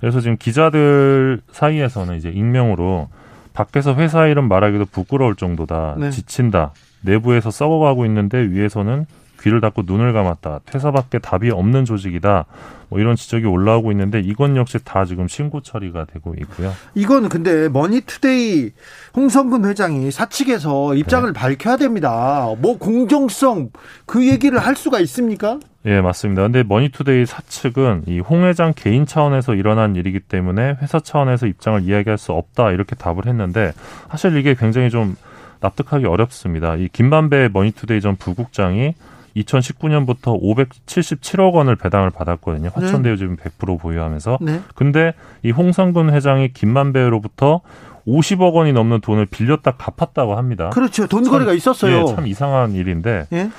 그래서 지금 기자들 사이에서는 이제 익명으로 밖에서 회사 이름 말하기도 부끄러울 정도다. 네. 지친다. 내부에서 썩어가고 있는데 위에서는 귀를 닫고 눈을 감았다. 퇴사밖에 답이 없는 조직이다. 뭐 이런 지적이 올라오고 있는데 이건 역시 다 지금 신고 처리가 되고 있고요. 이건 근데 머니투데이 홍선근 회장이 사측에서 입장을 네. 밝혀야 됩니다. 뭐 공정성 그 얘기를 할 수가 있습니까? 예, 맞습니다. 근데 머니투데이 사측은 이 홍 회장 개인 차원에서 일어난 일이기 때문에 회사 차원에서 입장을 이야기할 수 없다 이렇게 답을 했는데 사실 이게 굉장히 좀 납득하기 어렵습니다. 이 김만배 머니투데이 전 부국장이 2019년부터 577억 원을 배당을 받았거든요. 화천대유 지금 100% 보유하면서. 네. 근데 이 홍선근 회장이 김만배로부터 50억 원이 넘는 돈을 빌렸다 갚았다고 합니다. 그렇죠. 돈거래가 있었어요. 예, 참 이상한 일인데. 예?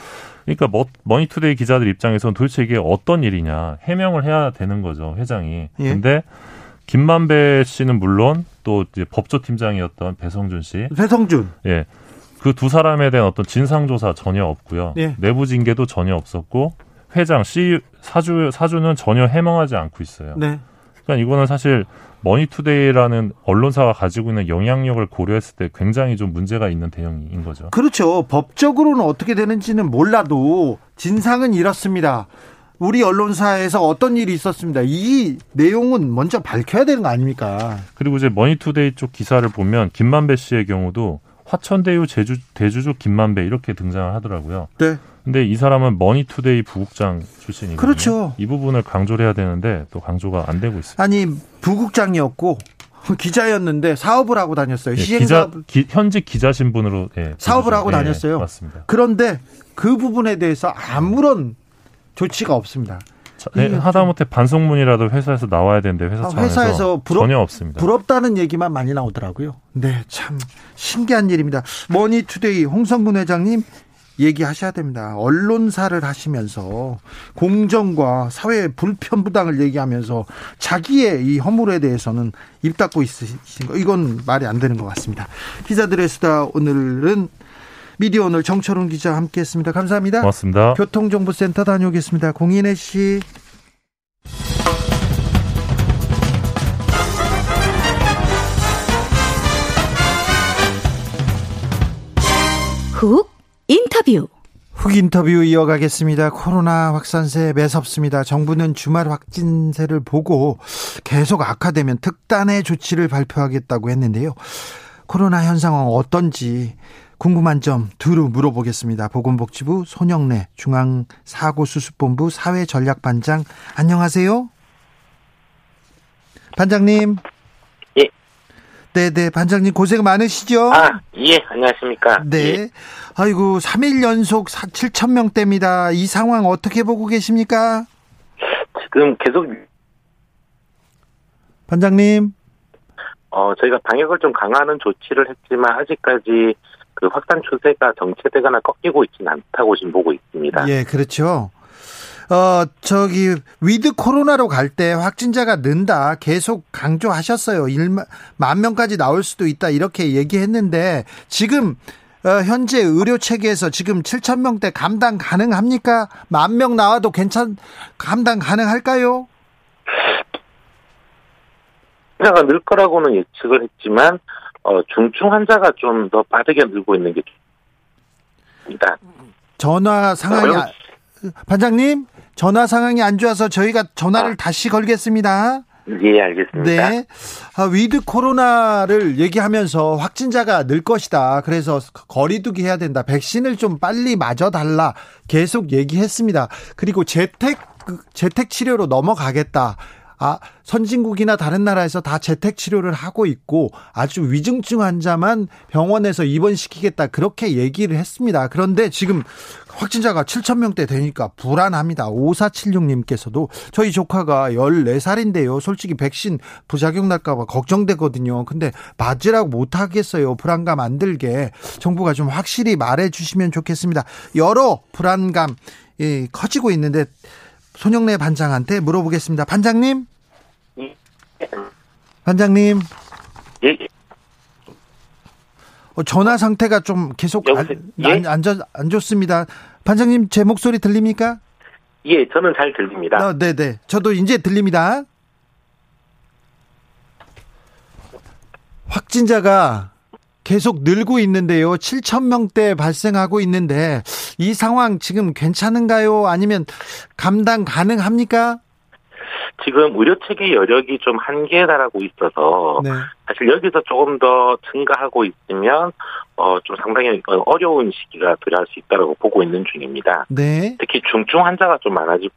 그러니까 머, 머니투데이 기자들 입장에서는 도대체 이게 어떤 일이냐 해명을 해야 되는 거죠 회장이. 예? 근데 김만배 씨는 물론 또 법조팀장이었던 배성준 씨. 배성준. 예. 그 두 사람에 대한 어떤 진상조사 전혀 없고요. 예. 내부 징계도 전혀 없었고 회장 즉 사주 사주는 전혀 해명하지 않고 있어요. 네. 그러니까 이거는 사실 머니투데이라는 언론사가 가지고 있는 영향력을 고려했을 때 굉장히 좀 문제가 있는 대응인 거죠. 그렇죠. 법적으로는 어떻게 되는지는 몰라도 진상은 이렇습니다. 우리 언론사에서 어떤 일이 있었습니다. 이 내용은 먼저 밝혀야 되는 거 아닙니까? 그리고 이제 머니투데이 쪽 기사를 보면 김만배 씨의 경우도 화천대유 제주 대주주 김만배 이렇게 등장을 하더라고요. 네. 근데 이 사람은 머니투데이 부국장 출신이거든요. 그렇죠. 이 부분을 강조를 해야 되는데 또 강조가 안 되고 있습니다. 아니 부국장이었고 기자였는데 사업을 하고 다녔어요. 예, 기자 기, 현직 기자 신분으로 예, 사업을 하고 예, 다녔어요. 맞습니다. 그런데 그 부분에 대해서 아무런 조치가 없습니다. 네, 하다못해 반성문이라도 회사에서 나와야 되는데 회사 아, 회사에서 부럽, 전혀 없습니다. 부럽다는 얘기만 많이 나오더라고요. 네, 참 신기한 일입니다. 머니투데이 홍선근 회장님 얘기하셔야 됩니다. 언론사를 하시면서 공정과 사회 불편부당을 얘기하면서 자기의 이 허물에 대해서는 입 닫고 있으신 거 이건 말이 안 되는 것 같습니다. 기자들의 수다 오늘은 미디어 오늘 정철훈 기자 함께했습니다. 감사합니다. 고맙습니다. 교통정보센터 다녀오겠습니다. 공인혜 씨. 훅 인터뷰. 훅 인터뷰 이어가겠습니다. 코로나 확산세 매섭습니다. 정부는 주말 확진세를 보고 계속 악화되면 특단의 조치를 발표하겠다고 했는데요. 코로나 현 상황 어떤지 궁금한 점 두루 물어보겠습니다. 보건복지부 손영래 중앙사고수습본부 사회전략반장 안녕하세요. 반장님. 예. 네 네 반장님 고생 많으시죠? 아, 예, 안녕하십니까. 네. 예. 아이고 3일 연속 7천 명대입니다. 이 상황 어떻게 보고 계십니까? 지금 계속 반장님. 어, 저희가 방역을 좀 강화하는 조치를 했지만 아직까지 그 확산 추세가 정체되거나 꺾이고 있지는 않다고 지금 보고 있습니다. 예, 그렇죠. 어, 저기, 위드 코로나로 갈 때 확진자가 는다 계속 강조하셨어요. 1만 명까지 나올 수도 있다 이렇게 얘기했는데 지금 어, 현재 의료 체계에서 지금 7천 명대 감당 가능합니까? 만 명 나와도 괜찮 감당 가능할까요? 숫자가 늘 거라고는 예측을 했지만 어, 중증 환자가 좀 더 빠르게 늘고 있는 게 입니다. 전화 상황이 아, 반장님 전화 상황이 안 좋아서 저희가 전화를 아. 다시 걸겠습니다. 예, 알겠습니다. 네. 아, 위드 코로나를 얘기하면서 확진자가 늘 것이다. 그래서 거리두기 해야 된다. 백신을 좀 빨리 맞아 달라. 계속 얘기했습니다. 그리고 재택 재택 치료로 넘어가겠다. 아, 선진국이나 다른 나라에서 다 재택 치료를 하고 있고 아주 위중증 환자만 병원에서 입원시키겠다. 그렇게 얘기를 했습니다. 그런데 지금 확진자가 7천 명대 되니까 불안합니다. 5476님께서도 저희 조카가 14살인데요. 솔직히 백신 부작용 날까 봐 걱정되거든요. 근데 맞으라고 못 하겠어요. 불안감 안 들게 정부가 좀 확실히 말해 주시면 좋겠습니다. 여러 불안감 이 커지고 있는데 손영래 반장한테 물어보겠습니다. 반장님? 예. 반장님? 예. 어, 전화 상태가 좀 계속 안, 예? 안, 안, 안, 좋습니다. 반장님 제 목소리 들립니까? 예, 저는 잘 들립니다. 어, 네네. 저도 이제 들립니다. 확진자가 계속 늘고 있는데요. 7천 명대 발생하고 있는데 이 상황 지금 괜찮은가요? 아니면 감당 가능합니까? 지금 의료 체계 여력이 좀 한계에 달하고 있어서 네. 사실 여기서 조금 더 증가하고 있으면 어 좀 상당히 어려운 시기가 도래할 수 있다고 보고 있는 중입니다. 네. 특히 중증 환자가 좀 많아지고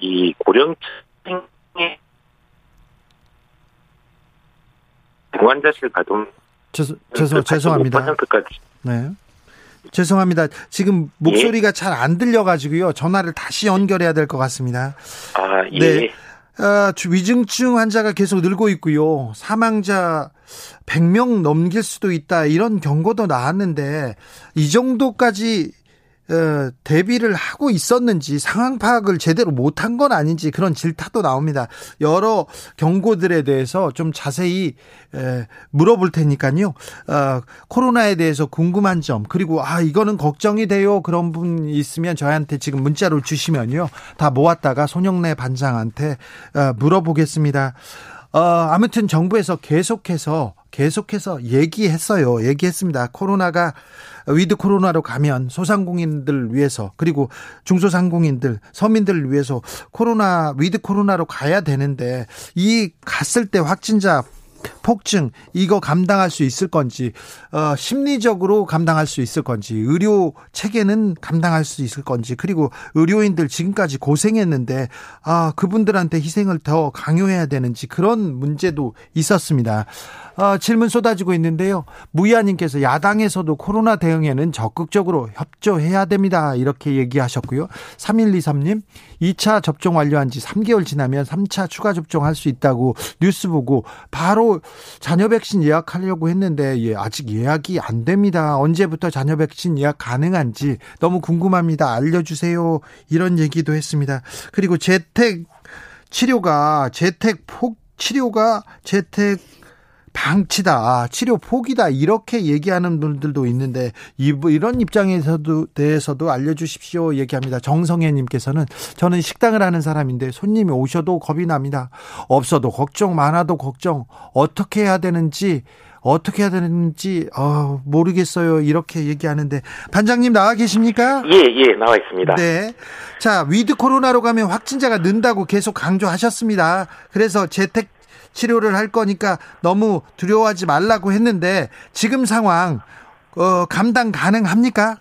이 고령층의 중환자실 가동 죄송 죄송 죄송합니다. 네. 죄송합니다. 지금 목소리가 예? 잘안 들려가지고요. 전화를 다시 연결해야 될 것 같습니다. 아, 예. 네. 아, 위중증 환자가 계속 늘고 있고요. 사망자 100명 넘길 수도 있다. 이런 경고도 나왔는데, 이 정도까지 어, 대비를 하고 있었는지 상황 파악을 제대로 못한 건 아닌지 그런 질타도 나옵니다. 여러 경고들에 대해서 좀 자세히 에, 물어볼 테니까요. 어, 코로나에 대해서 궁금한 점 그리고 아 이거는 걱정이 돼요 그런 분 있으면 저한테 지금 문자로 주시면요 다 모았다가 손영래 반장한테 어, 물어보겠습니다. 어, 아무튼 정부에서 계속해서 계속해서 얘기했어요. 얘기했습니다. 코로나가 위드 코로나로 가면 소상공인들 위해서 그리고 중소상공인들 서민들을 위해서 코로나 위드 코로나로 가야 되는데 이 갔을 때 확진자 폭증 이거 감당할 수 있을 건지 어, 심리적으로 감당할 수 있을 건지 의료 체계는 감당할 수 있을 건지 그리고 의료인들 지금까지 고생했는데 아 그분들한테 희생을 더 강요해야 되는지 그런 문제도 있었습니다. 어, 질문 쏟아지고 있는데요. 무이아님께서 야당에서도 코로나 대응에는 적극적으로 협조해야 됩니다. 이렇게 얘기하셨고요. 3123님, 2차 접종 완료한 지 3개월 지나면 3차 추가 접종할 수 있다고 뉴스 보고 바로 자녀 백신 예약하려고 했는데 예, 아직 예약이 안 됩니다. 언제부터 자녀 백신 예약 가능한지 너무 궁금합니다. 알려주세요. 이런 얘기도 했습니다. 그리고 재택 치료가 재택 폭 치료가 재택 방치다, 치료 포기다 이렇게 얘기하는 분들도 있는데 이런 입장에서도 대해서도 알려주십시오 얘기합니다. 정성혜님께서는 저는 식당을 하는 사람인데 손님이 오셔도 겁이 납니다. 없어도 걱정, 많아도 걱정. 어떻게 해야 되는지 어떻게 해야 되는지 어, 모르겠어요. 이렇게 얘기하는데 반장님 나와 계십니까? 예, 예, 나와 있습니다. 네. 자, 위드 코로나로 가면 확진자가 는다고 계속 강조하셨습니다. 그래서 재택 치료를 할 거니까 너무 두려워하지 말라고 했는데 지금 상황 어, 감당 가능합니까?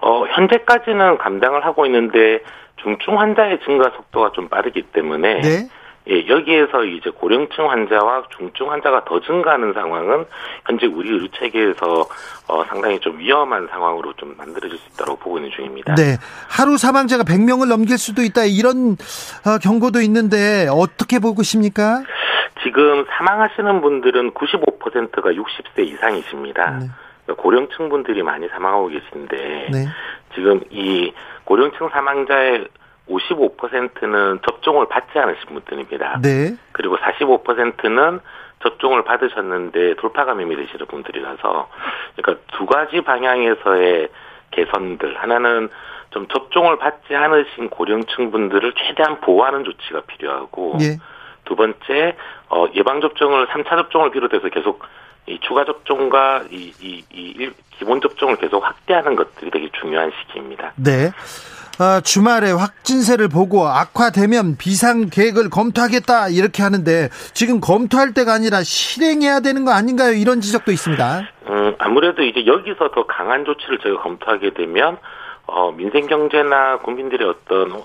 어, 현재까지는 감당을 하고 있는데 중증 환자의 증가 속도가 좀 빠르기 때문에 네? 예, 여기에서 이제 고령층 환자와 중증 환자가 더 증가하는 상황은 현재 우리 의료 체계에서 어, 상당히 좀 위험한 상황으로 좀 만들어질 수 있다고 보고 있는 중입니다. 네, 하루 사망자가 100명을 넘길 수도 있다 이런 어, 경고도 있는데 어떻게 보고 있습니까? 지금 사망하시는 분들은 95%가 60세 이상이십니다. 네. 그러니까 고령층 분들이 많이 사망하고 계신데 네. 지금 이 고령층 사망자의 55%는 접종을 받지 않으신 분들입니다. 네. 그리고 45%는 접종을 받으셨는데 돌파 감염이 되시는 분들이라서 그러니까 두 가지 방향에서의 개선들 하나는 좀 접종을 받지 않으신 고령층 분들을 최대한 보호하는 조치가 필요하고 예. 두 번째 어, 예방 접종을 3차 접종을 비롯해서 계속 이 추가 접종과 이, 이, 이 기본 접종을 계속 확대하는 것들이 되게 중요한 시기입니다. 네. 어, 주말에 확진세를 보고 악화되면 비상 계획을 검토하겠다 이렇게 하는데 지금 검토할 때가 아니라 실행해야 되는 거 아닌가요? 이런 지적도 있습니다. 음, 아무래도 이제 여기서 더 강한 조치를 저희가 검토하게 되면 어, 민생 경제나 국민들의 어떤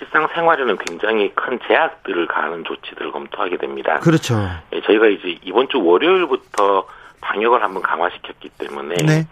일상 생활에는 굉장히 큰 제약들을 가하는 조치들을 검토하게 됩니다. 그렇죠. 예, 저희가 이제 이번 주 월요일부터 방역을 한번 강화시켰기 때문에 네.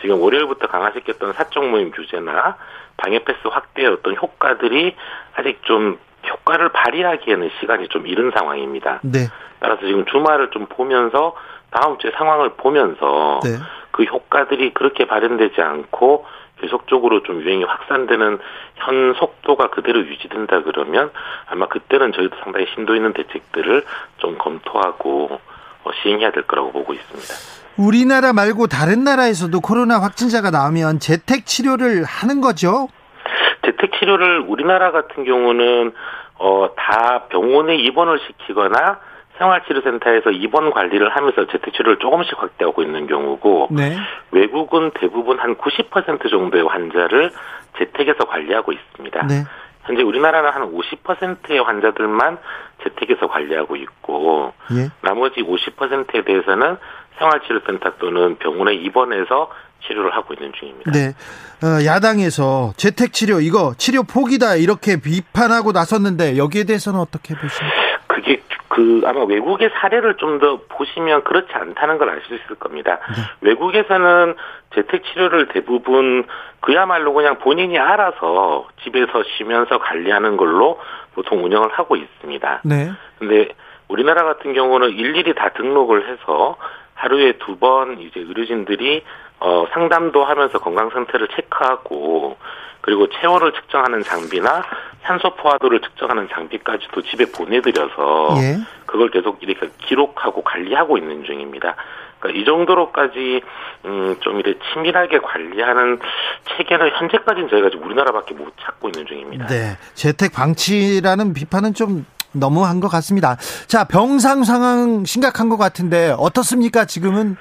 지금 월요일부터 강화시켰던 사적 모임 규제나 방역 패스 확대의 어떤 효과들이 아직 좀 효과를 발휘하기에는 시간이 좀 이른 상황입니다. 네. 따라서 지금 주말을 좀 보면서 다음 주에 상황을 보면서 네. 그 효과들이 그렇게 발현되지 않고 계속적으로 좀 유행이 확산되는 현 속도가 그대로 유지된다 그러면 아마 그때는 저희도 상당히 심도 있는 대책들을 좀 검토하고 어, 시행해야 될 거라고 보고 있습니다. 우리나라 말고 다른 나라에서도 코로나 확진자가 나오면 재택 치료를 하는 거죠? 재택 치료를 우리나라 같은 경우는 어, 다 병원에 입원을 시키거나 생활치료센터에서 입원 관리를 하면서 재택치료를 조금씩 확대하고 있는 경우고 네. 외국은 대부분 한 90% 정도의 환자를 재택에서 관리하고 있습니다. 네. 현재 우리나라는 한 50%의 환자들만 재택에서 관리하고 있고 예. 나머지 50%에 대해서는 생활치료센터 또는 병원에 입원해서 치료를 하고 있는 중입니다. 네. 어, 야당에서 재택치료 이거 치료 포기다 이렇게 비판하고 나섰는데 여기에 대해서는 어떻게 보십니까? 그게 그 아마 외국의 사례를 좀 더 보시면 그렇지 않다는 걸 알 수 있을 겁니다. 네. 외국에서는 재택 치료를 대부분 그야말로 그냥 본인이 알아서 집에서 쉬면서 관리하는 걸로 보통 운영을 하고 있습니다. 네. 근데 우리나라 같은 경우는 일일이 다 등록을 해서 하루에 두 번 이제 의료진들이 어 상담도 하면서 건강 상태를 체크하고 그리고 체온을 측정하는 장비나 산소 포화도를 측정하는 장비까지도 집에 보내드려서 예. 그걸 계속 이렇게 기록하고 관리하고 있는 중입니다. 그러니까 이 정도로까지 음 좀 이렇게 치밀하게 관리하는 체계는 현재까지는 저희가 지금 우리나라밖에 못 찾고 있는 중입니다. 네, 재택 방치라는 비판은 좀 너무한 것 같습니다. 자, 병상 상황 심각한 것 같은데 어떻습니까? 지금은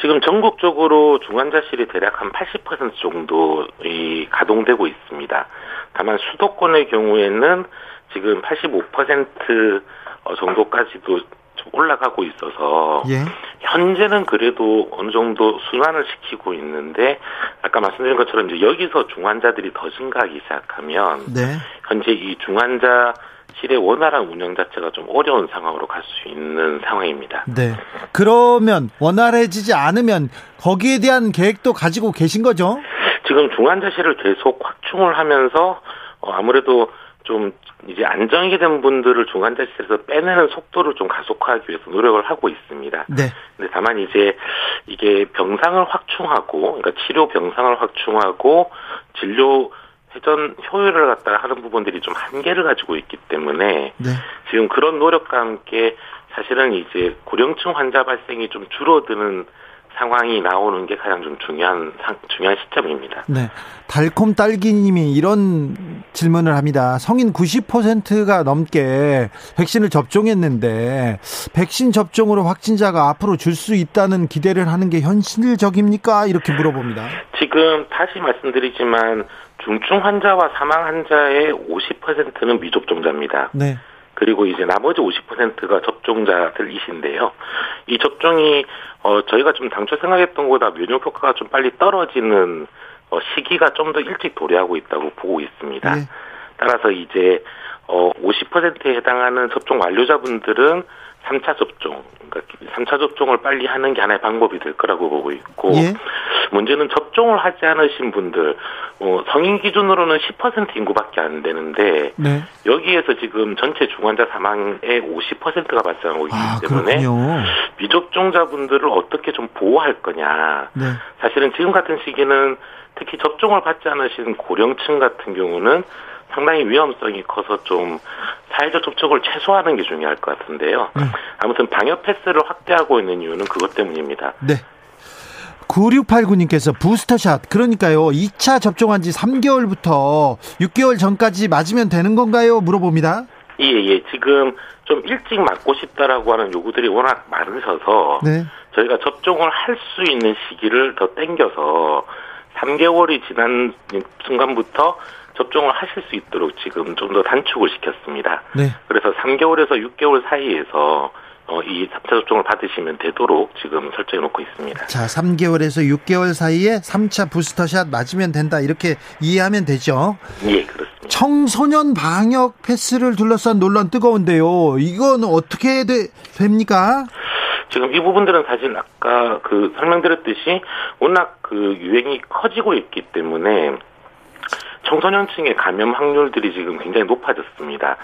지금 전국적으로 중환자실이 대략 한 80% 정도 이 가동되고 있습니다. 다만 수도권의 경우에는 지금 85% 어, 정도까지도 좀 올라가고 있어서 예. 현재는 그래도 어느 정도 순환을 시키고 있는데 아까 말씀드린 것처럼 이제 여기서 중환자들이 더 증가하기 시작하면 네. 현재 이 중환자 실의 원활한 운영 자체가 좀 어려운 상황으로 갈 수 있는 상황입니다. 네. 그러면 원활해지지 않으면 거기에 대한 계획도 가지고 계신 거죠? 지금 중환자실을 계속 확충을 하면서 어, 아무래도 좀 이제 안정이 된 분들을 중환자실에서 빼내는 속도를 좀 가속화하기 위해서 노력을 하고 있습니다. 네. 근데 다만 이제 이게 병상을 확충하고 그러니까 치료 병상을 확충하고 진료 회전 효율을 갖다가 하는 부분들이 좀 한계를 가지고 있기 때문에 네. 지금 그런 노력과 함께 사실은 이제 고령층 환자 발생이 좀 줄어드는 상황이 나오는 게 가장 좀 중요한 중요한 시점입니다. 네. 달콤 딸기님이 이런 질문을 합니다. 성인 90%가 넘게 백신을 접종했는데 백신 접종으로 확진자가 앞으로 줄 수 있다는 기대를 하는 게 현실적입니까? 이렇게 물어봅니다. 지금 다시 말씀드리지만 중증 환자와 사망 환자의 50%는 미접종자입니다. 네. 그리고 이제 나머지 50%가 접종자들이신데요. 이 접종이 어 저희가 좀 당초 생각했던 것보다 면역 효과가 좀 빨리 떨어지는 어 시기가 좀 더 일찍 도래하고 있다고 보고 있습니다. 네. 따라서 이제 어 50%에 해당하는 접종 완료자분들은 3차 접종, 그러니까 3차 접종을 빨리 하는 게 하나의 방법이 될 거라고 보고 있고, 예? 문제는 접종을 하지 않으신 분들, 어, 성인 기준으로는 10% 인구밖에 안 되는데, 네. 여기에서 지금 전체 중환자 사망의 50%가 발생하고 있기 아, 때문에, 미접종자분들을 어떻게 좀 보호할 거냐. 네. 사실은 지금 같은 시기는 특히 접종을 받지 않으신 고령층 같은 경우는 상당히 위험성이 커서 좀 사회적 접촉을 최소화하는 게 중요할 것 같은데요. 음. 아무튼 방역 패스를 확대하고 있는 이유는 그것 때문입니다. 네. 9689님께서 부스터샷 그러니까요 2차 접종한 지 3개월부터 6개월 전까지 맞으면 되는 건가요? 물어봅니다. 예, 예. 지금 좀 일찍 맞고 싶다라고 하는 요구들이 워낙 많으셔서 네. 저희가 접종을 할 수 있는 시기를 더 땡겨서 3개월이 지난 순간부터 접종을 하실 수 있도록 지금 좀 더 단축을 시켰습니다. 네. 그래서 3개월에서 6개월 사이에서 어, 이 3차 접종을 받으시면 되도록 지금 설정해 놓고 있습니다. 자, 3개월에서 6개월 사이에 3차 부스터샷 맞으면 된다. 이렇게 이해하면 되죠? 예, 그렇습니다. 청소년 방역 패스를 둘러싼 논란 뜨거운데요. 이건 어떻게 되, 됩니까? 지금 이 부분들은 사실 아까 그 설명드렸듯이 워낙 그 유행이 커지고 있기 때문에 청소년층의 감염 확률들이 지금 굉장히 높아졌습니다.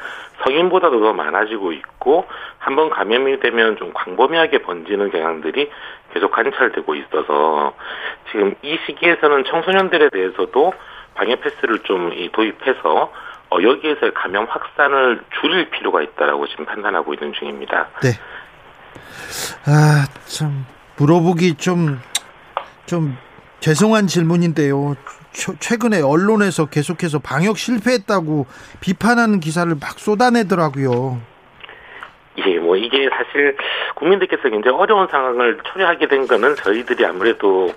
성인보다도 더 많아지고 있고 한 번 감염이 되면 좀 광범위하게 번지는 경향들이 계속 관찰되고 있어서 지금 이 시기에서는 청소년들에 대해서도 방역 패스를 좀 도입해서 어, 여기에서 감염 확산을 줄일 필요가 있다라고 지금 판단하고 있는 중입니다. 네. 아, 참 물어보기 좀좀 죄송한 질문인데요. 최근에 언론에서 계속해서 방역 실패했다고 비판하는 기사를 막 쏟아내더라고요. 예, 뭐 이게 사실 국민들께서 굉장히 어려운 상황을 초래하게 된 거는 저희들이 아무래도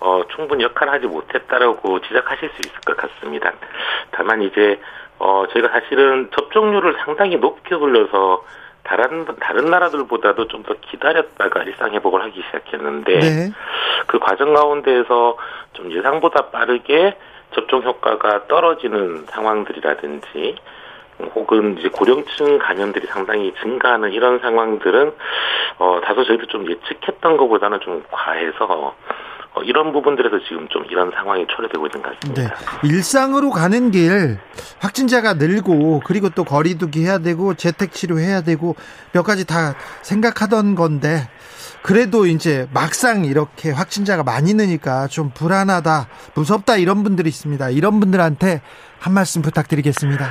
어, 충분히 역할을 하지 못했다라고 지적하실 수 있을 것 같습니다. 다만 이제 어, 저희가 사실은 접종률을 상당히 높게 올려서 다른 다른 나라들보다도 좀 더 기다렸다가 일상 회복을 하기 시작했는데 네. 그 과정 가운데에서 좀 예상보다 빠르게 접종 효과가 떨어지는 상황들이라든지 혹은 이제 고령층 감염들이 상당히 증가하는 이런 상황들은 어 다소 저희도 좀 예측했던 것보다는 좀 과해서 어, 이런 부분들에서 지금 좀 이런 상황이 초래되고 있는 것 같습니다. 네. 일상으로 가는 길 확진자가 늘고 그리고 또 거리두기 해야 되고 재택 치료해야 되고 몇 가지 다 생각하던 건데 그래도 이제 막상 이렇게 확진자가 많이 느니까 좀 불안하다, 무섭다 이런 분들이 있습니다. 이런 분들한테 한 말씀 부탁드리겠습니다.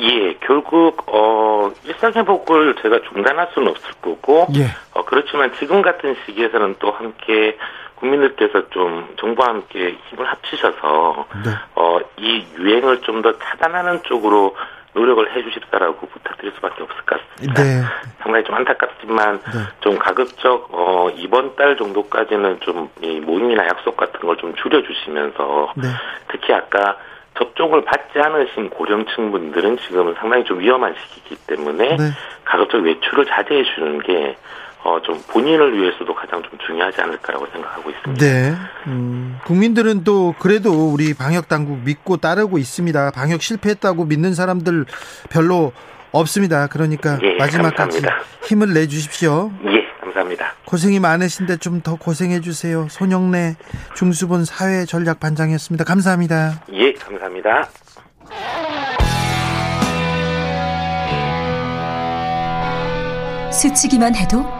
예, 결국 어 일상 회복을 제가 중단할 수는 없을 거고, 예. 어, 그렇지만 지금 같은 시기에서는 또 함께 국민들께서 좀 정부와 함께 힘을 합치셔서 네. 어 이 유행을 좀 더 차단하는 쪽으로 노력을 해주십사라고 부탁드릴 수밖에 없을 것 같습니다. 네. 상당히 좀 안타깝지만 네. 좀 가급적 어 이번 달 정도까지는 좀 이 모임이나 약속 같은 걸 좀 줄여주시면서 네. 특히 아까 접종을 받지 않으신 고령층 분들은 지금은 상당히 좀 위험한 시기이기 때문에 네. 가급적 외출을 자제해 주는 게 어, 좀 본인을 위해서도 가장 좀 중요하지 않을까라고 생각하고 있습니다. 네. 음, 국민들은 또 그래도 우리 방역 당국 믿고 따르고 있습니다. 방역 실패했다고 믿는 사람들 별로 없습니다. 그러니까 예, 마지막까지 감사합니다. 힘을 내 주십시오. 예, 감사합니다. 고생이 많으신데 좀 더 고생해 주세요. 손영래 중수본 사회 전략 반장이었습니다. 감사합니다. 예, 감사합니다. 스치기만 해도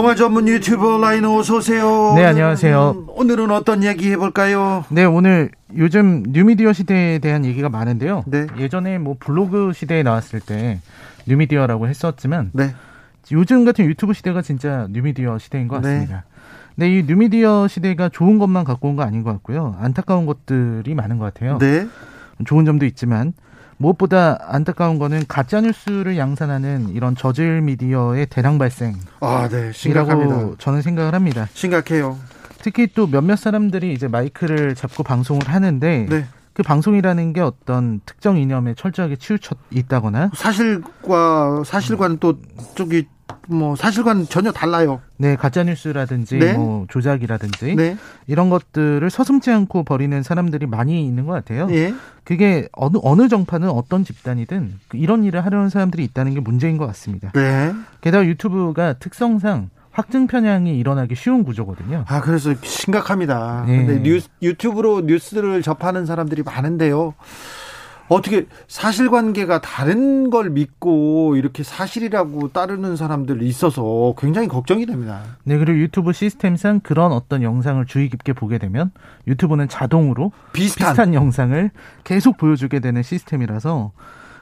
영화 전문 유튜버 라이너 어서 오세요. 네, 안녕하세요. 오늘은 어떤 얘기 해볼까요? 네, 오늘 요즘 뉴미디어 시대에 대한 얘기가 많은데요. 네. 예전에 뭐 블로그 시대에 나왔을 때 뉴미디어라고 했었지만 네. 요즘 같은 유튜브 시대가 진짜 뉴미디어 시대인 것 네. 같습니다. 네. 네, 이 뉴미디어 시대가 좋은 것만 갖고 온 거 아닌 것 같고요. 안타까운 것들이 많은 것 같아요. 네. 좋은 점도 있지만 무엇보다 안타까운 거는 가짜 뉴스를 양산하는 이런 저질 미디어의 대량 발생. 아, 네, 심각합니다. 저는 생각을 합니다. 심각해요. 특히 또 몇몇 사람들이 이제 마이크를 잡고 방송을 하는데 네. 그 방송이라는 게 어떤 특정 이념에 철저하게 치우쳐 있다거나 사실과 사실과는 또 저기 뭐 사실과는 전혀 달라요. 네, 가짜 뉴스라든지 네? 뭐 조작이라든지 네? 이런 것들을 서슴지 않고 버리는 사람들이 많이 있는 것 같아요. 네? 그게 어느 어느 정파는 어떤 집단이든 이런 일을 하려는 사람들이 있다는 게 문제인 것 같습니다. 네. 게다가 유튜브가 특성상 확증 편향이 일어나기 쉬운 구조거든요. 아, 그래서 심각합니다. 네. 근데 뉴스, 유튜브로 뉴스를 접하는 사람들이 많은데요. 어떻게 사실관계가 다른 걸 믿고 이렇게 사실이라고 따르는 사람들 있어서 굉장히 걱정이 됩니다. 네, 그리고 유튜브 시스템상 그런 어떤 영상을 주의 깊게 보게 되면 유튜브는 자동으로 비슷한, 비슷한 영상을 계속 보여주게 되는 시스템이라서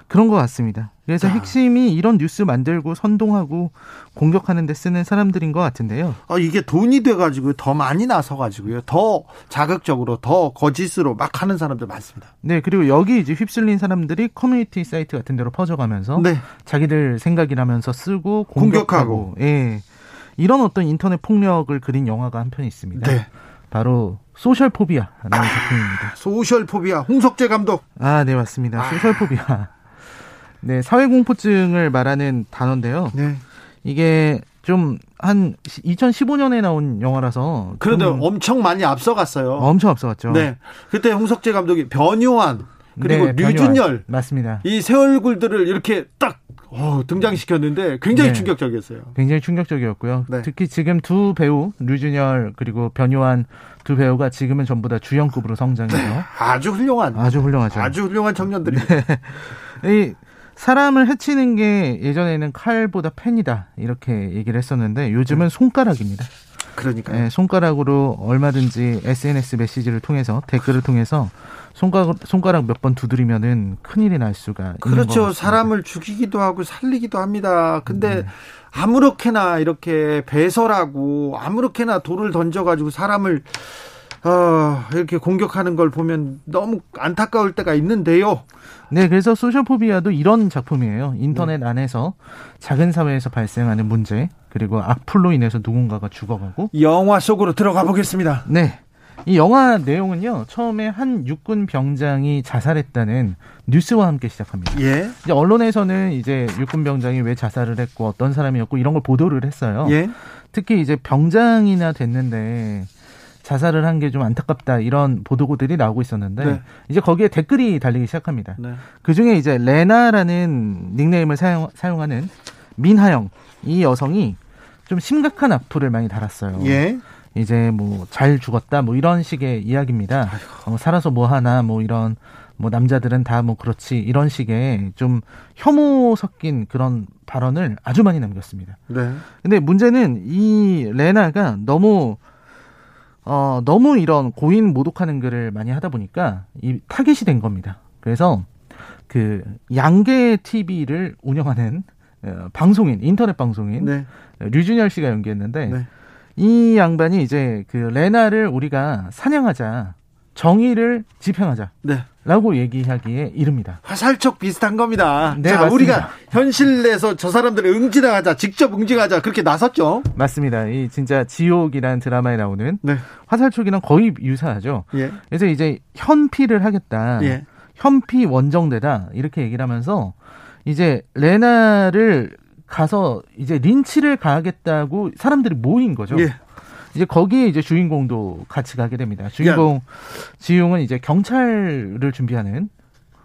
그런 것 같습니다. 그래서 아. 핵심이 이런 뉴스 만들고 선동하고 공격하는 데 쓰는 사람들인 것 같은데요. 아, 이게 돈이 돼가지고 더 많이 나서가지고요. 더 자극적으로 더 거짓으로 막 하는 사람들 많습니다. 네, 그리고 여기 이제 휩쓸린 사람들이 커뮤니티 사이트 같은 데로 퍼져가면서 네. 자기들 생각이라면서 쓰고 공격하고, 공격하고. 예. 이런 어떤 인터넷 폭력을 그린 영화가 한 편 있습니다. 네. 바로 소셜 포비아라는 아, 작품입니다. 소셜 포비아 홍석재 감독. 아, 네 맞습니다. 아. 소셜 포비아. 네, 사회 공포증을 말하는 단어인데요. 네. 이게 좀 한 2015년에 나온 영화라서 그래도 엄청 많이 앞서갔어요. 엄청 앞서갔죠. 네. 그때 홍석재 감독이 변요한 그리고 네, 류준열 맞습니다. 이 새 얼굴들을 이렇게 딱 어, 등장시켰는데 굉장히 네. 충격적이었어요. 굉장히 충격적이었고요. 네. 특히 지금 두 배우 류준열 그리고 변요한 두 배우가 지금은 전부 다 주연급으로 성장해서 네. 아주 훌륭한 아주 훌륭하죠. 아주 훌륭한 청년들이. 네. 이 사람을 해치는 게 예전에는 칼보다 펜이다 이렇게 얘기를 했었는데 요즘은 네. 손가락입니다. 그러니까 네, 손가락으로 얼마든지 SNS 메시지를 통해서 댓글을 통해서 손가락 손가락 몇 번 두드리면은 큰일이 날 수가 그렇죠. 사람을 죽이기도 하고 살리기도 합니다. 근데 네. 아무렇게나 이렇게 배설하고 아무렇게나 돌을 던져 가지고 사람을 어, 이렇게 공격하는 걸 보면 너무 안타까울 때가 있는데요. 네, 그래서 소셜포비아도 이런 작품이에요. 인터넷 네. 안에서 작은 사회에서 발생하는 문제, 그리고 악플로 인해서 누군가가 죽어가고. 영화 속으로 들어가 보겠습니다. 네. 이 영화 내용은요, 처음에 한 육군 병장이 자살했다는 뉴스와 함께 시작합니다. 예. 이제 언론에서는 이제 육군 병장이 왜 자살을 했고 어떤 사람이었고 이런 걸 보도를 했어요. 예. 특히 이제 병장이나 됐는데 자살을 한 게 좀 안타깝다 이런 보도들이 나오고 있었는데 네. 이제 거기에 댓글이 달리기 시작합니다. 네. 그 중에 이제 레나라는 닉네임을 사용, 사용하는 민하영 이 여성이 좀 심각한 악플을 많이 달았어요. 예. 이제 뭐 잘 죽었다 뭐 이런 식의 이야기입니다. 어, 살아서 뭐 하나 뭐 이런 뭐 남자들은 다 뭐 그렇지 이런 식의 좀 혐오 섞인 그런 발언을 아주 많이 남겼습니다. 네. 근데 문제는 이 레나가 너무 어, 너무 이런 고인 모독하는 글을 많이 하다 보니까 이 타겟이 된 겁니다. 그래서 그 양계 TV를 운영하는 어, 방송인, 인터넷 방송인 네. 류준열 씨가 연기했는데 네. 이 양반이 이제 그 레나를 우리가 사냥하자. 정의를 집행하자. 네. 라고 얘기하기에 이릅니다. 화살촉 비슷한 겁니다. 네, 자, 우리가 현실 내서 저 사람들을 응징하자, 직접 응징하자 그렇게 나섰죠. 맞습니다. 이 진짜 지옥이라는 드라마에 나오는 네. 화살촉이랑 거의 유사하죠. 예. 그래서 이제 현피를 하겠다. 예. 현피 원정대다 이렇게 얘기를 하면서 이제 레나를 가서 이제 린치를 가하겠다고 사람들이 모인 거죠. 예. 이제 거기에 이제 주인공도 같이 가게 됩니다. 주인공 야. 지용은 이제 경찰을 준비하는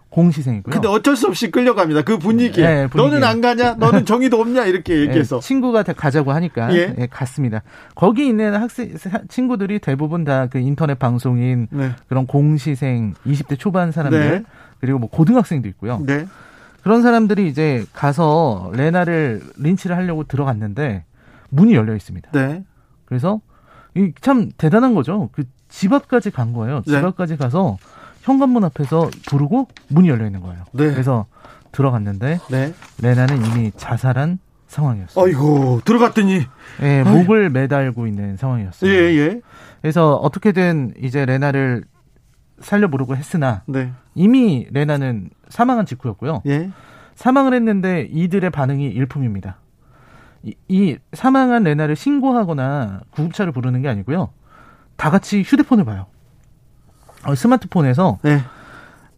공시생이고요. 근데 어쩔 수 없이 끌려갑니다. 그 분위기에. 네, 너는 안 가냐? 너는 정의도 없냐? 이렇게 네, 얘기해서. 네, 친구가 다 가자고 하니까 예. 네, 갔습니다. 거기 있는 학생 친구들이 대부분 다 그 인터넷 방송인 네. 그런 공시생 20대 초반 사람들 네. 그리고 뭐 고등학생도 있고요. 네. 그런 사람들이 이제 가서 레나를 린치를 하려고 들어갔는데 문이 열려 있습니다. 네. 그래서 참 대단한 거죠. 그 집 앞까지 간 거예요. 집 네. 앞까지 가서 현관문 앞에서 부르고 문이 열려 있는 거예요. 네. 그래서 들어갔는데 네. 레나는 이미 자살한 상황이었어요. 아이고 들어갔더니 예, 목을 매달고 있는 상황이었어요. 예, 예. 그래서 어떻게든 이제 레나를 살려보려고 했으나 네. 이미 레나는 사망한 직후였고요. 예. 사망을 했는데 이들의 반응이 일품입니다. 이, 이 사망한 레나를 신고하거나 구급차를 부르는 게 아니고요. 다 같이 휴대폰을 봐요. 어, 스마트폰에서 네.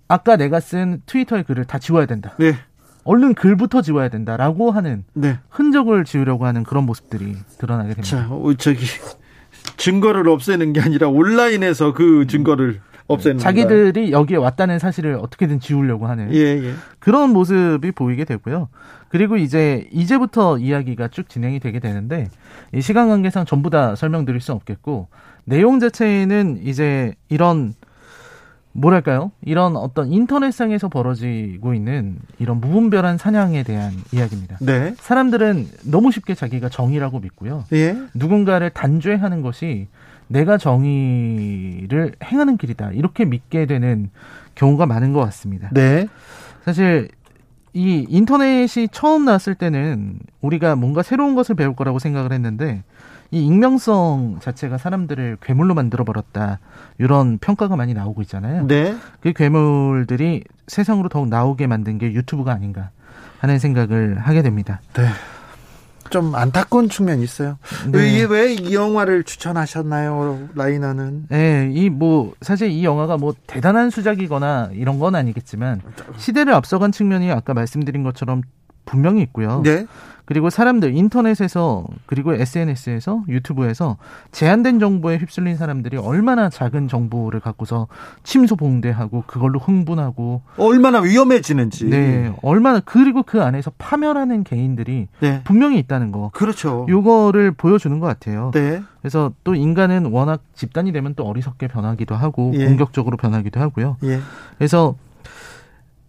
아까 내가 쓴 트위터의 글을 다 지워야 된다. 네. 얼른 글부터 지워야 된다라고 하는 네. 흔적을 지우려고 하는 그런 모습들이 드러나게 됩니다. 자, 어, 저기 증거를 없애는 게 아니라 온라인에서 그 증거를 없애는 자기들이 여기에 왔다는 사실을 어떻게든 지우려고 하는 예, 예. 그런 모습이 보이게 되고요. 그리고 이제 이제부터 이야기가 쭉 진행이 되게 되는데 이 시간 관계상 전부 다 설명드릴 수 없겠고 내용 자체는 이제 이런 뭐랄까요? 이런 어떤 인터넷상에서 벌어지고 있는 이런 무분별한 사냥에 대한 이야기입니다. 네. 사람들은 너무 쉽게 자기가 정의라고 믿고요. 예. 누군가를 단죄하는 것이 내가 정의를 행하는 길이다. 이렇게 믿게 되는 경우가 많은 것 같습니다. 네. 사실 이 인터넷이 처음 나왔을 때는 우리가 뭔가 새로운 것을 배울 거라고 생각을 했는데 이 익명성 자체가 사람들을 괴물로 만들어 버렸다. 이런 평가가 많이 나오고 있잖아요. 네. 그 괴물들이 세상으로 더욱 나오게 만든 게 유튜브가 아닌가 하는 생각을 하게 됩니다. 네. 좀 안타까운 측면이 있어요. 네. 왜이 영화를 추천하셨나요, 라이너는? 네, 이 뭐 사실 이 영화가 뭐 대단한 수작이거나 이런 건 아니겠지만 시대를 앞서간 측면이 아까 말씀드린 것처럼 분명히 있고요. 네. 그리고 사람들 인터넷에서 그리고 SNS에서 유튜브에서 제한된 정보에 휩쓸린 사람들이 얼마나 작은 정보를 갖고서 침소 봉대하고 그걸로 흥분하고 얼마나 위험해지는지. 네. 얼마나 그리고 그 안에서 파멸하는 개인들이 네. 분명히 있다는 거. 그렇죠. 요거를 보여주는 것 같아요. 네. 그래서 또 인간은 워낙 집단이 되면 또 어리석게 변하기도 하고 예. 공격적으로 변하기도 하고요. 예. 그래서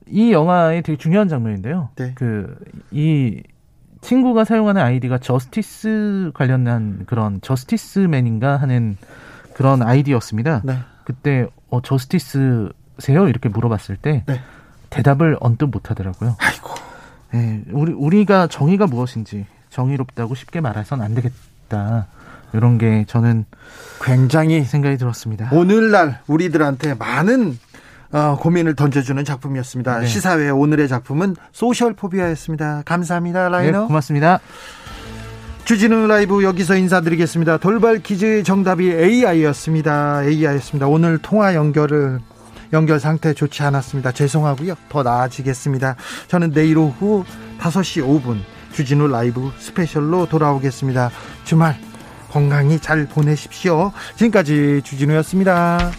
이 영화의 되게 중요한 장면인데요. 네. 그이 친구가 사용하는 아이디가 저스티스 관련한 그런 저스티스맨인가 하는 그런 아이디였습니다. 네. 그때 어 저스티스세요? 이렇게 물어봤을 때 네. 대답을 언뜻 못 하더라고요. 아이고. 네, 우리 우리가 정의가 무엇인지 정의롭다고 쉽게 말해선 안 되겠다. 이런 게 저는 굉장히 생각이 들었습니다. 오늘날 우리들한테 많은 어, 고민을 던져주는 작품이었습니다. 네. 시사회 오늘의 작품은 소셜 포비아였습니다. 감사합니다, 라이너. 네, 고맙습니다. 주진우 라이브 여기서 인사드리겠습니다. 돌발 퀴즈 정답이 AI였습니다. AI였습니다. 오늘 통화 연결을 연결 상태 좋지 않았습니다. 죄송하고요. 더 나아지겠습니다. 저는 내일 오후 5시 5분 주진우 라이브 스페셜로 돌아오겠습니다. 주말 건강히 잘 보내십시오. 지금까지 주진우였습니다.